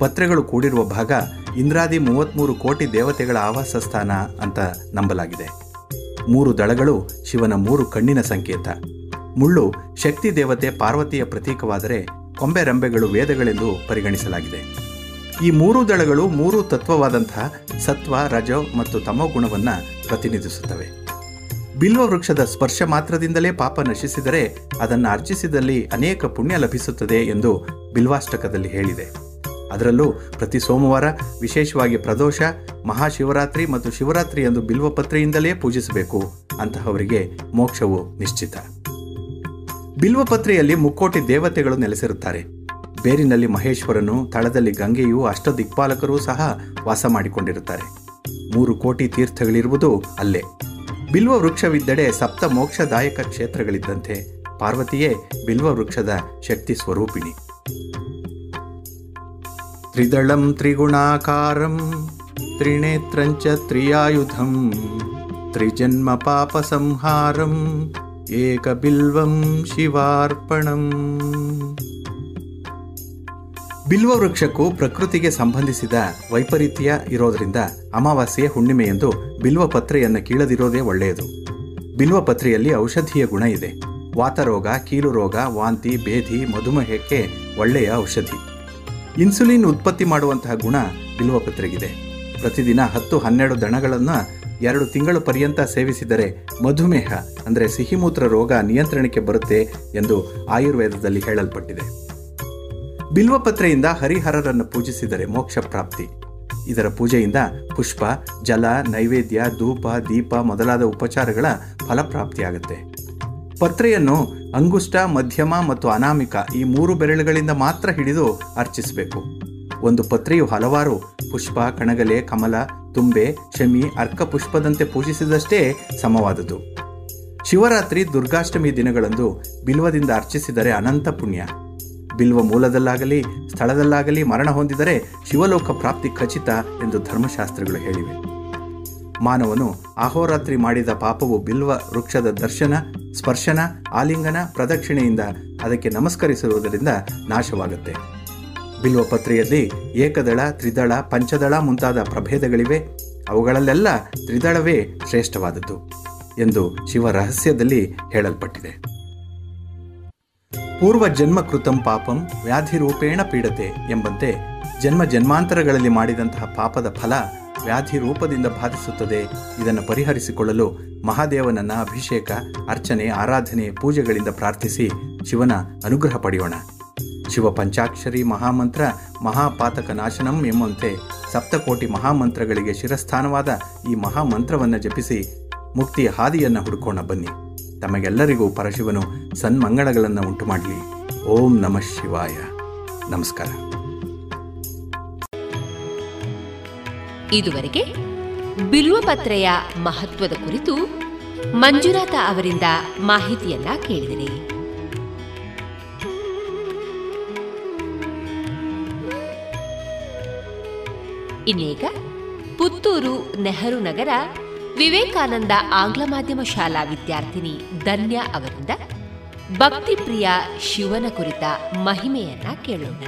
ಪತ್ರೆಗಳು ಕೂಡಿರುವ ಭಾಗ ಇಂದ್ರಾದಿ ಮೂವತ್ಮೂರು ಕೋಟಿ ದೇವತೆಗಳ ಆವಾಸ ಸ್ಥಾನ ಅಂತ ನಂಬಲಾಗಿದೆ. ಮೂರು ದಳಗಳು ಶಿವನ ಮೂರು ಕಣ್ಣಿನ ಸಂಕೇತ. ಮುಳ್ಳು ಶಕ್ತಿ ದೇವತೆ ಪಾರ್ವತಿಯ ಪ್ರತೀಕವಾದರೆ ಕೊಂಬೆ ರಂಬೆಗಳು ವೇದಗಳೆಂದು ಪರಿಗಣಿಸಲಾಗಿದೆ. ಈ ಮೂರು ದಳಗಳು ಮೂರು ತತ್ವವಾದಂತಹ ಸತ್ವ, ರಜೋ ಮತ್ತು ತಮೋ ಗುಣವನ್ನು ಪ್ರತಿನಿಧಿಸುತ್ತವೆ. ಬಿಲ್ವ ವೃಕ್ಷದ ಸ್ಪರ್ಶ ಮಾತ್ರದಿಂದಲೇ ಪಾಪ ನಶಿಸಿದರೆ ಅದನ್ನು ಅರ್ಜಿಸಿದಲ್ಲಿ ಅನೇಕ ಪುಣ್ಯ ಲಭಿಸುತ್ತದೆ ಎಂದು ಬಿಲ್ವಾಷ್ಟಕದಲ್ಲಿ ಹೇಳಿದೆ. ಅದರಲ್ಲೂ ಪ್ರತಿ ಸೋಮವಾರ ವಿಶೇಷವಾಗಿ ಪ್ರದೋಷ, ಮಹಾಶಿವರಾತ್ರಿ ಮತ್ತು ಶಿವರಾತ್ರಿ ಎಂದು ಬಿಲ್ವಪತ್ರೆಯಿಂದಲೇ ಪೂಜಿಸಬೇಕು ಅಂತಹವರಿಗೆ ಮೋಕ್ಷವು ನಿಶ್ಚಿತ. ಬಿಲ್ವಪತ್ರೆಯಲ್ಲಿ ಮುಕ್ಕೋಟಿ ದೇವತೆಗಳು ನೆಲೆಸಿರುತ್ತಾರೆ. ಬೇರಿನಲ್ಲಿ ಮಹೇಶ್ವರನು ತಳದಲ್ಲಿ ಗಂಗೆಯು ಅಷ್ಟ ದಿಕ್ಪಾಲಕರೂ ಸಹ ವಾಸ ಮಾಡಿಕೊಂಡಿರುತ್ತಾರೆ. ಮೂರು ಕೋಟಿ ತೀರ್ಥಗಳಿರುವುದು ಅಲ್ಲೇ. ಬಿಲ್ವ ವೃಕ್ಷವಿದ್ದಡೆ ಸಪ್ತ ಮೋಕ್ಷದಾಯಕ ಕ್ಷೇತ್ರಗಳಿದ್ದಂತೆ. ಪಾರ್ವತಿಯೇ ಬಿಲ್ವ ವೃಕ್ಷದ ಶಕ್ತಿ ಸ್ವರೂಪಿಣಿ. ತ್ರಿದಳಂ ತ್ರಿಗುಣಾಕಾರಂ, ತ್ರಿನೇತ್ರಂಚ ತ್ರಿಯಾಯುಧಂ, ತ್ರಿಜನ್ಮ ಪಾಪ ಸಂಹಾರಂ, ಏಕ ಬಿಲ್ವಂ ಶಿವಾರ್ಪಣಂ. ಬಿಲ್ವ ವೃಕ್ಷಕ್ಕೂ ಪ್ರಕೃತಿಗೆ ಸಂಬಂಧಿಸಿದ ವೈಪರೀತ್ಯ ಇರೋದ್ರಿಂದ ಅಮಾವಾಸ್ಯೆ ಹುಣ್ಣಿಮೆಯೆಂದು ಬಿಲ್ವ ಪತ್ರೆಯನ್ನು ಕೀಳದಿರೋದೇ ಒಳ್ಳೆಯದು. ಬಿಲ್ವ ಪತ್ರೆಯಲ್ಲಿ ಔಷಧೀಯ ಗುಣ ಇದೆ. ವಾತರೋಗ ಕೀಲು ರೋಗ ವಾಂತಿ ಬೇಧಿ ಮಧುಮೇಹಕ್ಕೆ ಒಳ್ಳೆಯ ಔಷಧಿ. ಇನ್ಸುಲಿನ್ ಉತ್ಪತ್ತಿ ಮಾಡುವಂತಹ ಗುಣ ಬಿಲ್ವಪತ್ರೆಗಿದೆ ಪ್ರತಿದಿನ ಹತ್ತು ಹನ್ನೆರಡು ದಣಗಳನ್ನು ಎರಡು ತಿಂಗಳು ಪರ್ಯಂತ ಸೇವಿಸಿದರೆ ಮಧುಮೇಹ, ಅಂದರೆ ಸಿಹಿಮೂತ್ರ ರೋಗ ನಿಯಂತ್ರಣಕ್ಕೆ ಬರುತ್ತೆ ಎಂದು ಆಯುರ್ವೇದದಲ್ಲಿ ಹೇಳಲ್ಪಟ್ಟಿದೆ. ಬಿಲ್ವಪತ್ರೆಯಿಂದ ಹರಿಹರರನ್ನು ಪೂಜಿಸಿದರೆ ಮೋಕ್ಷ ಪ್ರಾಪ್ತಿ. ಇದರ ಪೂಜೆಯಿಂದ ಪುಷ್ಪ, ಜಲ, ನೈವೇದ್ಯ, ಧೂಪ, ದೀಪ ಮೊದಲಾದ ಉಪಚಾರಗಳ ಫಲಪ್ರಾಪ್ತಿಯಾಗುತ್ತೆ. ಪತ್ರೆಯನ್ನು ಅಂಗುಷ್ಟ, ಮಧ್ಯಮ ಮತ್ತು ಅನಾಮಿಕ ಈ ಮೂರು ಬೆರಳುಗಳಿಂದ ಮಾತ್ರ ಹಿಡಿದು ಅರ್ಚಿಸಬೇಕು. ಒಂದು ಪತ್ರೆಯು ಹಲವಾರು ಪುಷ್ಪ, ಕಣಗಲೆ, ಕಮಲ, ತುಂಬೆ, ಶಮಿ, ಅರ್ಕ ಪುಷ್ಪದಂತೆ ಪೂಜಿಸಿದಷ್ಟೇ ಸಮವಾದುದು ಶಿವರಾತ್ರಿ, ದುರ್ಗಾಷ್ಟಮಿ ದಿನಗಳಂದು ಬಿಲ್ವದಿಂದ ಅರ್ಚಿಸಿದರೆ ಅನಂತ ಪುಣ್ಯ. ಬಿಲ್ವ ಮೂಲದಲ್ಲಾಗಲಿ, ಸ್ಥಳದಲ್ಲಾಗಲಿ ಮರಣ ಹೊಂದಿದರೆ ಶಿವಲೋಕ ಪ್ರಾಪ್ತಿ ಖಚಿತ ಎಂದು ಧರ್ಮಶಾಸ್ತ್ರಗಳು ಹೇಳಿವೆ. ಮಾನವನು ಅಹೋರಾತ್ರಿ ಮಾಡಿದ ಪಾಪವು ಬಿಲ್ವ, ವೃಕ್ಷದ ದರ್ಶನ, ಸ್ಪರ್ಶನ, ಆಲಿಂಗನ ಪ್ರದಕ್ಷಿಣೆಯಿಂದ ಅದಕ್ಕೆ ನಮಸ್ಕರಿಸಿರುವುದರಿಂದ ನಾಶವಾಗುತ್ತೆ. ಬಿಲ್ವಪತ್ರೆಯಲ್ಲಿ ಏಕದಳ, ತ್ರಿದಳ, ಪಂಚದಳ ಮುಂತಾದ ಪ್ರಭೇದಗಳಿವೆ. ಅವುಗಳಲ್ಲೆಲ್ಲ ತ್ರಿದಳವೇ ಶ್ರೇಷ್ಠವಾದದ್ದು ಎಂದು ಶಿವ ರಹಸ್ಯದಲ್ಲಿ ಹೇಳಲ್ಪಟ್ಟಿದೆ. ಪೂರ್ವ ಜನ್ಮ ಕೃತಂ ಪಾಪಂ ವ್ಯಾಧಿ ರೂಪೇಣ ಪೀಡತೆ ಎಂಬಂತೆ ಜನ್ಮ ಜನ್ಮಾಂತರಗಳಲ್ಲಿ ಮಾಡಿದಂತಹ ಪಾಪದ ಫಲ ವ್ಯಾಧಿ ರೂಪದಿಂದ ಬಾಧಿಸುತ್ತದೆ. ಇದನ್ನು ಪರಿಹರಿಸಿಕೊಳ್ಳಲು ಮಹಾದೇವನನ್ನ ಅಭಿಷೇಕ, ಅರ್ಚನೆ, ಆರಾಧನೆ, ಪೂಜೆಗಳಿಂದ ಪ್ರಾರ್ಥಿಸಿ ಶಿವನ ಅನುಗ್ರಹ ಪಡೆಯೋಣ. ಶಿವ ಪಂಚಾಕ್ಷರಿ ಮಹಾಮಂತ್ರ ಮಹಾಪಾತಕ ನಾಶನಂ ಎಂಬಂತೆ ಸಪ್ತಕೋಟಿ ಮಹಾಮಂತ್ರಗಳಿಗೆ ಶಿರಸ್ಥಾನವಾದ ಈ ಮಹಾಮಂತ್ರವನ್ನು ಜಪಿಸಿ ಮುಕ್ತಿಯ ಹಾದಿಯನ್ನು ಹುಡುಕೋಣ ಬನ್ನಿ. ತಮಗೆಲ್ಲರಿಗೂ ಪರಶಿವನು ಸನ್ಮಂಗಳಗಳನ್ನು ಉಂಟು ಮಾಡಲಿ ಓಂ ನಮಃ ಶಿವಾಯ. ನಮಸ್ಕಾರ. ಇದುವರೆಗೆ ಬಿಲ್ವಪತ್ರೆಯ ಮಹತ್ವದ ಕುರಿತು ಮಂಜುನಾಥ ಅವರಿಂದ ಮಾಹಿತಿಯನ್ನ ಕೇಳಿದಿರಿ. ಇನ್ನೀಗ ಪುತ್ತೂರು ನೆಹರು ನಗರ ವಿವೇಕಾನಂದ ಆಂಗ್ಲ ಮಾಧ್ಯಮ ಶಾಲಾ ವಿದ್ಯಾರ್ಥಿನಿ ಧನ್ಯ ಅವರಿಂದ ಭಕ್ತಿಪ್ರಿಯ ಶಿವನ ಕುರಿತ ಮಹಿಮೆಯನ್ನ ಕೇಳೋಣ.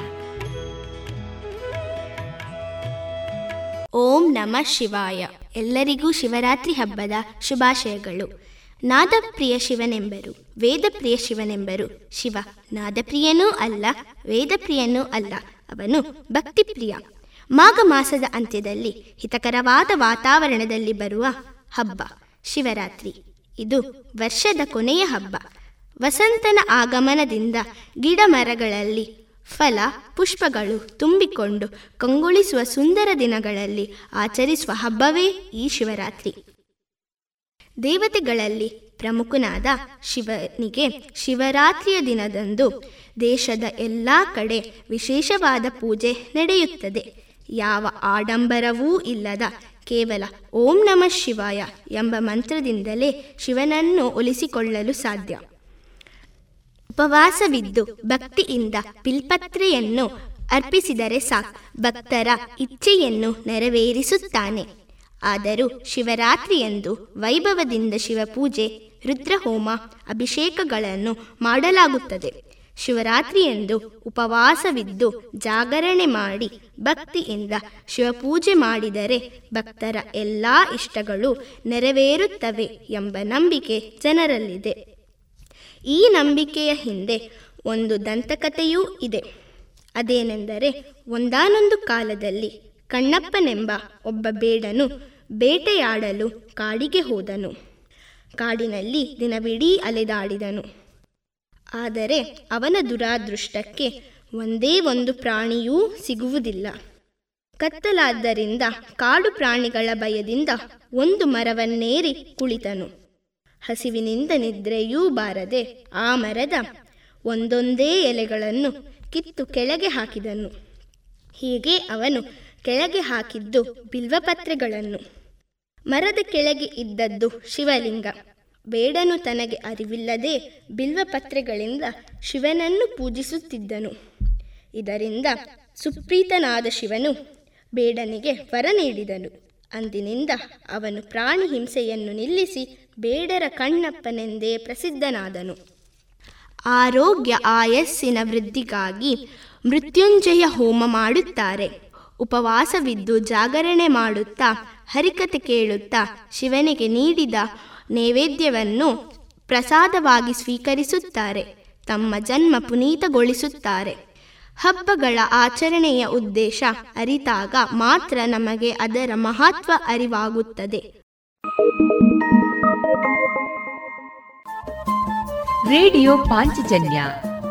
ಓಂ ನಮ ಶಿವಾಯ. ಎಲ್ಲರಿಗೂ ಶಿವರಾತ್ರಿ ಹಬ್ಬದ ಶುಭಾಶಯಗಳು. ನಾದಪ್ರಿಯ ಶಿವನೆಂಬರು, ವೇದಪ್ರಿಯ ಶಿವನೆಂಬರು ಶಿವ. ನಾದಪ್ರಿಯನೂ ಅಲ್ಲ, ವೇದಪ್ರಿಯನೂ ಅಲ್ಲ, ಅವನು ಭಕ್ತಿಪ್ರಿಯ. ಮಾಘ ಮಾಸದ ಅಂತ್ಯದಲ್ಲಿ ಹಿತಕರವಾದ ವಾತಾವರಣದಲ್ಲಿ ಬರುವ ಹಬ್ಬ, ಶಿವರಾತ್ರಿ. ಇದು ವರ್ಷದ ಕೊನೆಯ ಹಬ್ಬ. ವಸಂತನ ಆಗಮನದಿಂದ ಗಿಡ ಮರಗಳಲ್ಲಿ ಫಲ, ಪುಷ್ಪಗಳು ತುಂಬಿಕೊಂಡು ಕಂಗೊಳಿಸುವ ಸುಂದರ ದಿನಗಳಲ್ಲಿ ಆಚರಿಸುವ ಹಬ್ಬವೇ ಈ ಶಿವರಾತ್ರಿ. ದೇವತೆಗಳಲ್ಲಿ ಪ್ರಮುಖನಾದ ಶಿವನಿಗೆ ಶಿವರಾತ್ರಿಯ ದಿನದಂದು ದೇಶದ ಎಲ್ಲ ಕಡೆ ವಿಶೇಷವಾದ ಪೂಜೆ ನಡೆಯುತ್ತದೆ. ಯಾವ ಆಡಂಬರವೂ ಇಲ್ಲದ ಕೇವಲ ಓಂ ನಮಃ ಶಿವಾಯ ಎಂಬ ಮಂತ್ರದಿಂದಲೇ ಶಿವನನ್ನು ಒಲಿಸಿಕೊಳ್ಳಲು ಸಾಧ್ಯ. ಉಪವಾಸವಿದ್ದು ಭಕ್ತಿಯಿಂದ ಪಿಲ್ಪತ್ರೆಯನ್ನು ಅರ್ಪಿಸಿದರೆ ಸಾಕು. ಭಕ್ತರ ಇಚ್ಛೆಯನ್ನು ನೆರವೇರಿಸುತ್ತಾನೆ. ಆದರೂ ಶಿವರಾತ್ರಿಯಂದು ವೈಭವದಿಂದ ಶಿವಪೂಜೆ, ರುದ್ರಹೋಮ, ಅಭಿಷೇಕಗಳನ್ನು ಮಾಡಲಾಗುತ್ತದೆ. ಶಿವರಾತ್ರಿಯಂದು ಉಪವಾಸವಿದ್ದು ಜಾಗರಣೆ ಮಾಡಿ ಭಕ್ತಿಯಿಂದ ಶಿವಪೂಜೆ ಮಾಡಿದರೆ ಭಕ್ತರ ಎಲ್ಲ ಇಷ್ಟಗಳು ನೆರವೇರುತ್ತವೆ ಎಂಬ ನಂಬಿಕೆ ಜನರಲ್ಲಿದೆ. ಈ ನಂಬಿಕೆಯ ಹಿಂದೆ ಒಂದು ದಂತಕಥೆಯೂ ಇದೆ. ಅದೇನೆಂದರೆ ಒಂದಾನೊಂದು ಕಾಲದಲ್ಲಿ ಕಣ್ಣಪ್ಪನೆಂಬ ಒಬ್ಬ ಬೇಡನು ಬೇಟೆಯಾಡಲು ಕಾಡಿಗೆ ಹೋದನು. ಕಾಡಿನಲ್ಲಿ ದಿನವಿಡೀ ಅಲೆದಾಡಿದನು. ಆದರೆ ಅವನ ದುರಾದೃಷ್ಟಕ್ಕೆ ಒಂದೇ ಒಂದು ಪ್ರಾಣಿಯೂ ಸಿಗುವುದಿಲ್ಲ. ಕತ್ತಲಾದ್ದರಿಂದ ಕಾಡು ಪ್ರಾಣಿಗಳ ಭಯದಿಂದ ಒಂದು ಮರವನ್ನೇರಿ ಕುಳಿತನು. ಹಸಿವಿನಿಂದ ನಿದ್ರೆಯೂ ಬಾರದೆ ಆ ಮರದ ಒಂದೊಂದೇ ಎಲೆಗಳನ್ನು ಕಿತ್ತು ಕೆಳಗೆ ಹಾಕಿದನು. ಹೀಗೆ ಅವನು ಕೆಳಗೆ ಹಾಕಿದ್ದು ಬಿಲ್ವಪತ್ರೆಗಳನ್ನು. ಮರದ ಕೆಳಗೆ ಇದ್ದದ್ದು ಶಿವಲಿಂಗ. ಬೇಡನು ತನಗೆ ಅರಿವಿಲ್ಲದೆ ಬಿಲ್ವಪತ್ರೆಗಳಿಂದ ಶಿವನನ್ನು ಪೂಜಿಸುತ್ತಿದ್ದನು. ಇದರಿಂದ ಸುಪ್ರೀತನಾದ ಶಿವನು ಬೇಡನಿಗೆ ವರ ನೀಡಿದನು. ಅಂದಿನಿಂದ ಅವನು ಪ್ರಾಣಿ ಹಿಂಸೆಯನ್ನು ನಿಲ್ಲಿಸಿ ಬೇಡರ ಕಣ್ಣಪ್ಪನೆಂದೇ ಪ್ರಸಿದ್ಧನಾದನು. ಆರೋಗ್ಯ ಆಯಸ್ಸಿನ ವೃದ್ಧಿಗಾಗಿ ಮೃತ್ಯುಂಜಯ ಹೋಮ ಮಾಡುತ್ತಾರೆ. ಉಪವಾಸವಿದ್ದು ಜಾಗರಣೆ ಮಾಡುತ್ತಾ ಹರಿಕತೆ ಕೇಳುತ್ತಾ ಶಿವನಿಗೆ ನೀಡಿದ ನೈವೇದ್ಯವನ್ನು ಪ್ರಸಾದವಾಗಿ ಸ್ವೀಕರಿಸುತ್ತಾರೆ, ತಮ್ಮ ಜನ್ಮ ಪುನೀತಗೊಳಿಸುತ್ತಾರೆ. ಹಬ್ಬಗಳ ಆಚರಣೆಯ ಉದ್ದೇಶ ಅರಿತಾಗ ಮಾತ್ರ ನಮಗೆ ಅದರ ಮಹತ್ವ ಅರಿವಾಗುತ್ತದೆ. ರೇಡಿಯೋ ಪಾಂಚಜನ್ಯ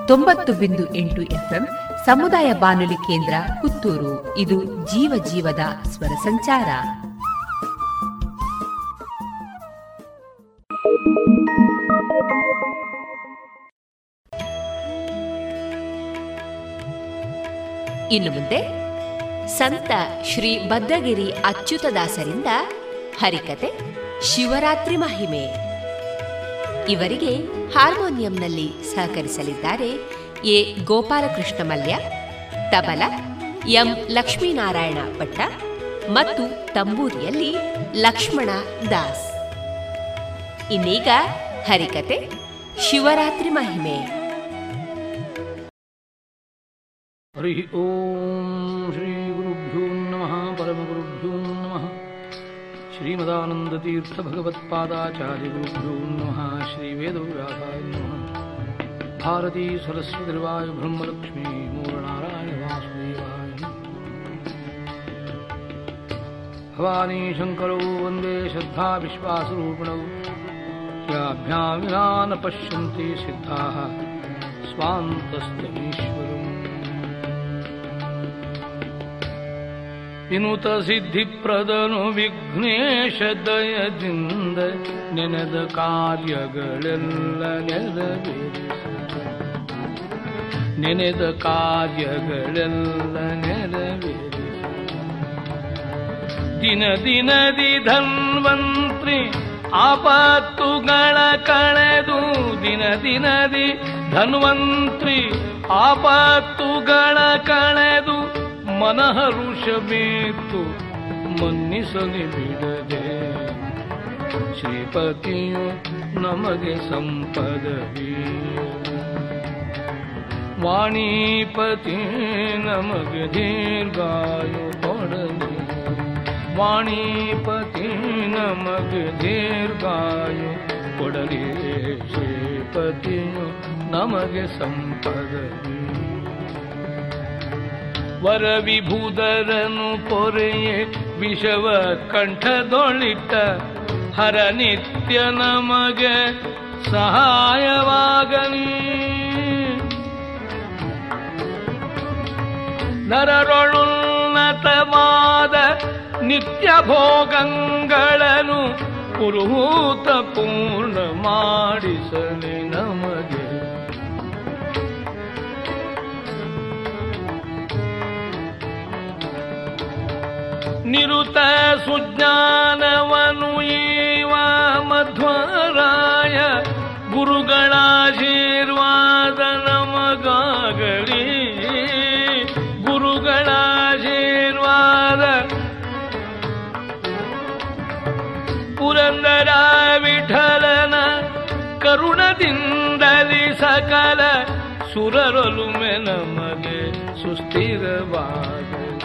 ತೊಂಬತ್ತು ಬಿಂದು ಎಂಟು ಎಫ್ಎಂ ಸಮುದಾಯ ಬಾನುಲಿ ಕೇಂದ್ರ ಪುತ್ತೂರು. ಇದು ಜೀವ ಜೀವದ ಸ್ವರ ಸಂಚಾರ. ಇನ್ನು ಮುಂದೆ ಸಂತ ಶ್ರೀ ಭದ್ರಗಿರಿ ಅಚ್ಯುತದಾಸರಿಂದ ಹರಿಕತೆ ಶಿವರಾತ್ರಿ ಮಹಿಮೆ. ಇವರಿಗೆ ಹಾರ್ಮೋನಿಯಂನಲ್ಲಿ ಸಹಕರಿಸಲಿದ್ದಾರೆ ಎ ಗೋಪಾಲಕೃಷ್ಣ ಮಲ್ಯ, ತಬಲ, ಎಂ ಲಕ್ಷ್ಮೀನಾರಾಯಣ ಭಟ್ಟ ಮತ್ತು ತಂಬೂರಿಯಲ್ಲಿ ಲಕ್ಷ್ಮಣ ದಾಸ್. ಇನ್ನೀಗ ಹರಿಕತೆ ಶಿವರಾತ್ರಿ ಮಹಿಮೆ. ಹರಿ ಓಂ ಶ್ರೀ ಗುರುಭ್ಯೋ ನಮಃ ಪರಮಗುರುಭ್ಯೋ ನಮಃ. ಶ್ರೀಮದಾನಂದತೀರ್ಥ ಭಗವತ್ಪಾದಾಚಾರ್ಯ ಗುರುಭ್ಯೋ ನಮಃ, ಶ್ರೀ ವೇದವ್ಯಾಸಾಯ ನಮಃ. ಭಾರತೀ ಸರಸ್ವತಿರ್ವಾಯ ಬ್ರಹ್ಮಲಕ್ಷ್ಮೀ ಮೂರನಾರಾಯಣ ವಾಸುದೇವಾಯ ಭವಾನಿ ಶಂಕರೌ ವಂದೇ ಶ್ರದ್ಧಾ ವಿಶ್ವಾಸರೂಪಿಣೌ. ಯಾಭ್ಯಾಂ ವಿನಾ ನ ಪಶ್ಯಂತಿ ಸಿದ್ಧಾಃ ಸ್ವಾಂತಸ್ತಮೀಶ್ವರಂ ವಿನುತ ಸಿದ್ಧಿಪ್ರದನು ವಿಘ್ನೇಶ ದಯದಿಂದ ನೆನೆದ ಕಾರ್ಯಗಳೆಲ್ಲ ನೆರವೇರಿಸ ನೆನೆದ ಕಾರ್ಯಗಳೆಲ್ಲ ನೆರವೇರಿಸ ದಿನ ದಿನದಿ ಧನ್ವಂತ್ರಿ ಆಪತ್ತುಗಳ ಕಳೆದು ದಿನ ದಿನದಿ ಧನ್ವಂತ್ರಿ ಆಪತ್ತುಗಳ ಕಳೆದು ಮನಹರುಷಬೇತು ಮನ್ನಿಸಲಿ ಬಿಡದೆ. ಶ್ರೀಪತಿಯು ನಮಗೆ ಸಂಪದವಿ. ವಾಣಿಪತಿ ನಮಗೆ ದೀರ್ಘಾಯು ಕೊಡಲಿ. ವಾಣಿಪತಿ ನಮಗ ದೀರ್ಘಾಯು, ಕೊಡಲಿ ಶ್ರೀಪತಿಯು ನಮಗೆ ಸಂಪದವಿ ವರವಿಭೂದರನು ಪೊರೆಯೇ ವಿಷವ ಕಂಠದೊಳಿತ ಹರ ನಿತ್ಯ ನಮಗೆ ಸಹಾಯವಾಗಲಿ. ನರರೊಳುನ್ನತವಾದ ನಿತ್ಯ ಭೋಗಂಗಳನ್ನು ಪುರುಹೂತ ಪೂರ್ಣ ಮಾಡಿಸಲಿ ನಮಗೆ. ನಿರುತ ಸುಜ್ಞಾನವನು ಈವ ಮಧ್ವರಾಯ ಗುರುಗಳ ಪುರಂದರ ವಿಠಲನ ಕರುಣದಿಂದಲಿ ಸಕಲ ಸುರರೊಲುಮೆ ನಮಗೆ ಸುಸ್ಥಿರವಾಗಲಿ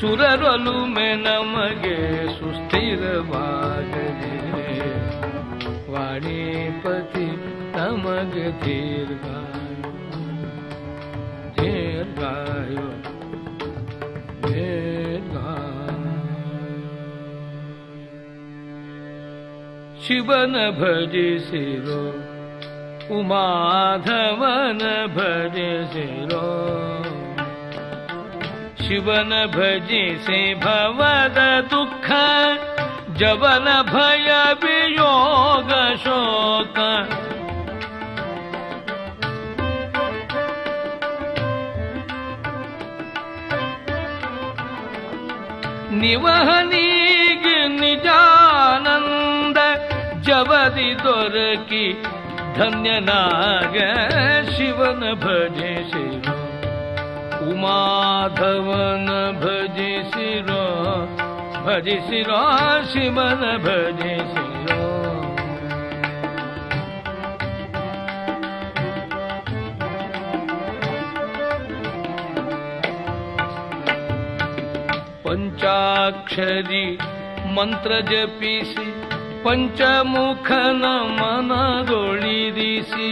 ಸುರರೊಲುಮೆ ನಮಗೆ ಸುಸ್ಥಿರವಾಗಲಿ ವಾಣಿಪತಿ ನಮಗೆ ದೀರ್ಘಾಯು ದೀರ್ಘಾಯು ದೀರ್ಘಾಯು शिवन भजे शिरो उमाधवन भजे शिरो शिवन भजे से भवद दुःख जवन भय वियोग शोक निवहनी जरि तोरी धन्यग शिवन भजे शिरो उमाधवन भजे शिरो भजे शिरो पञ्चाक्षरी मन्त्र जपि सि ಪಂಚಮುಖನ ಮನದೊಳಿರಿಸಿ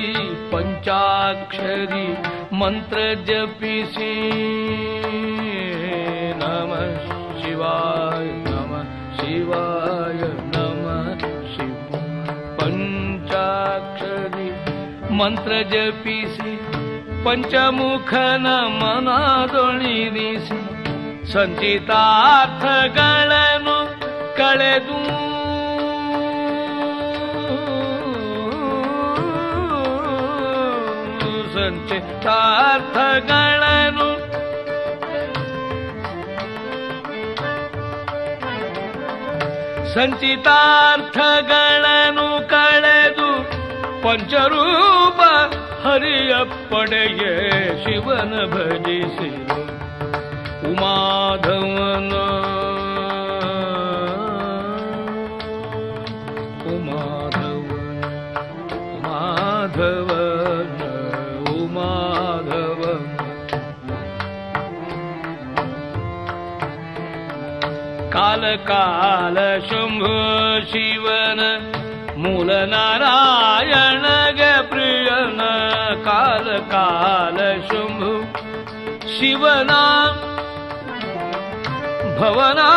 ಪಂಚಾಕ್ಷರಿ ಮಂತ್ರ ಜಪಿಸಿ ನಮ ಶಿವಾಯ ನಮ ಶಿವಾಯ ನಮ ಶಿವ ಪಂಚಾಕ್ಷರಿ ಮಂತ್ರ ಜಪಿಸಿ ಪಂಚಮುಖನ ಮನದೊಳಿರಿಸಿ ಸಂಚಿತಾರ್ಥಗಳನ್ನು ಕಳೆದು ಸಂಚಿತಾರ್ಥಗಳನ್ನು ಸಂಚಿತಾರ್ಥಗಳನ್ನು ಕಳೆದು ಪಂಚರೂಪ ಹರಿಯ ಪಡೆಯೇ ಶಿವನ ಭಜಿಸಿರು ಉಮಾಧವನ कालकालशुम्भु शिवन मूल नारायण ग प्रियन कालकालशुम्भु शिवना भवना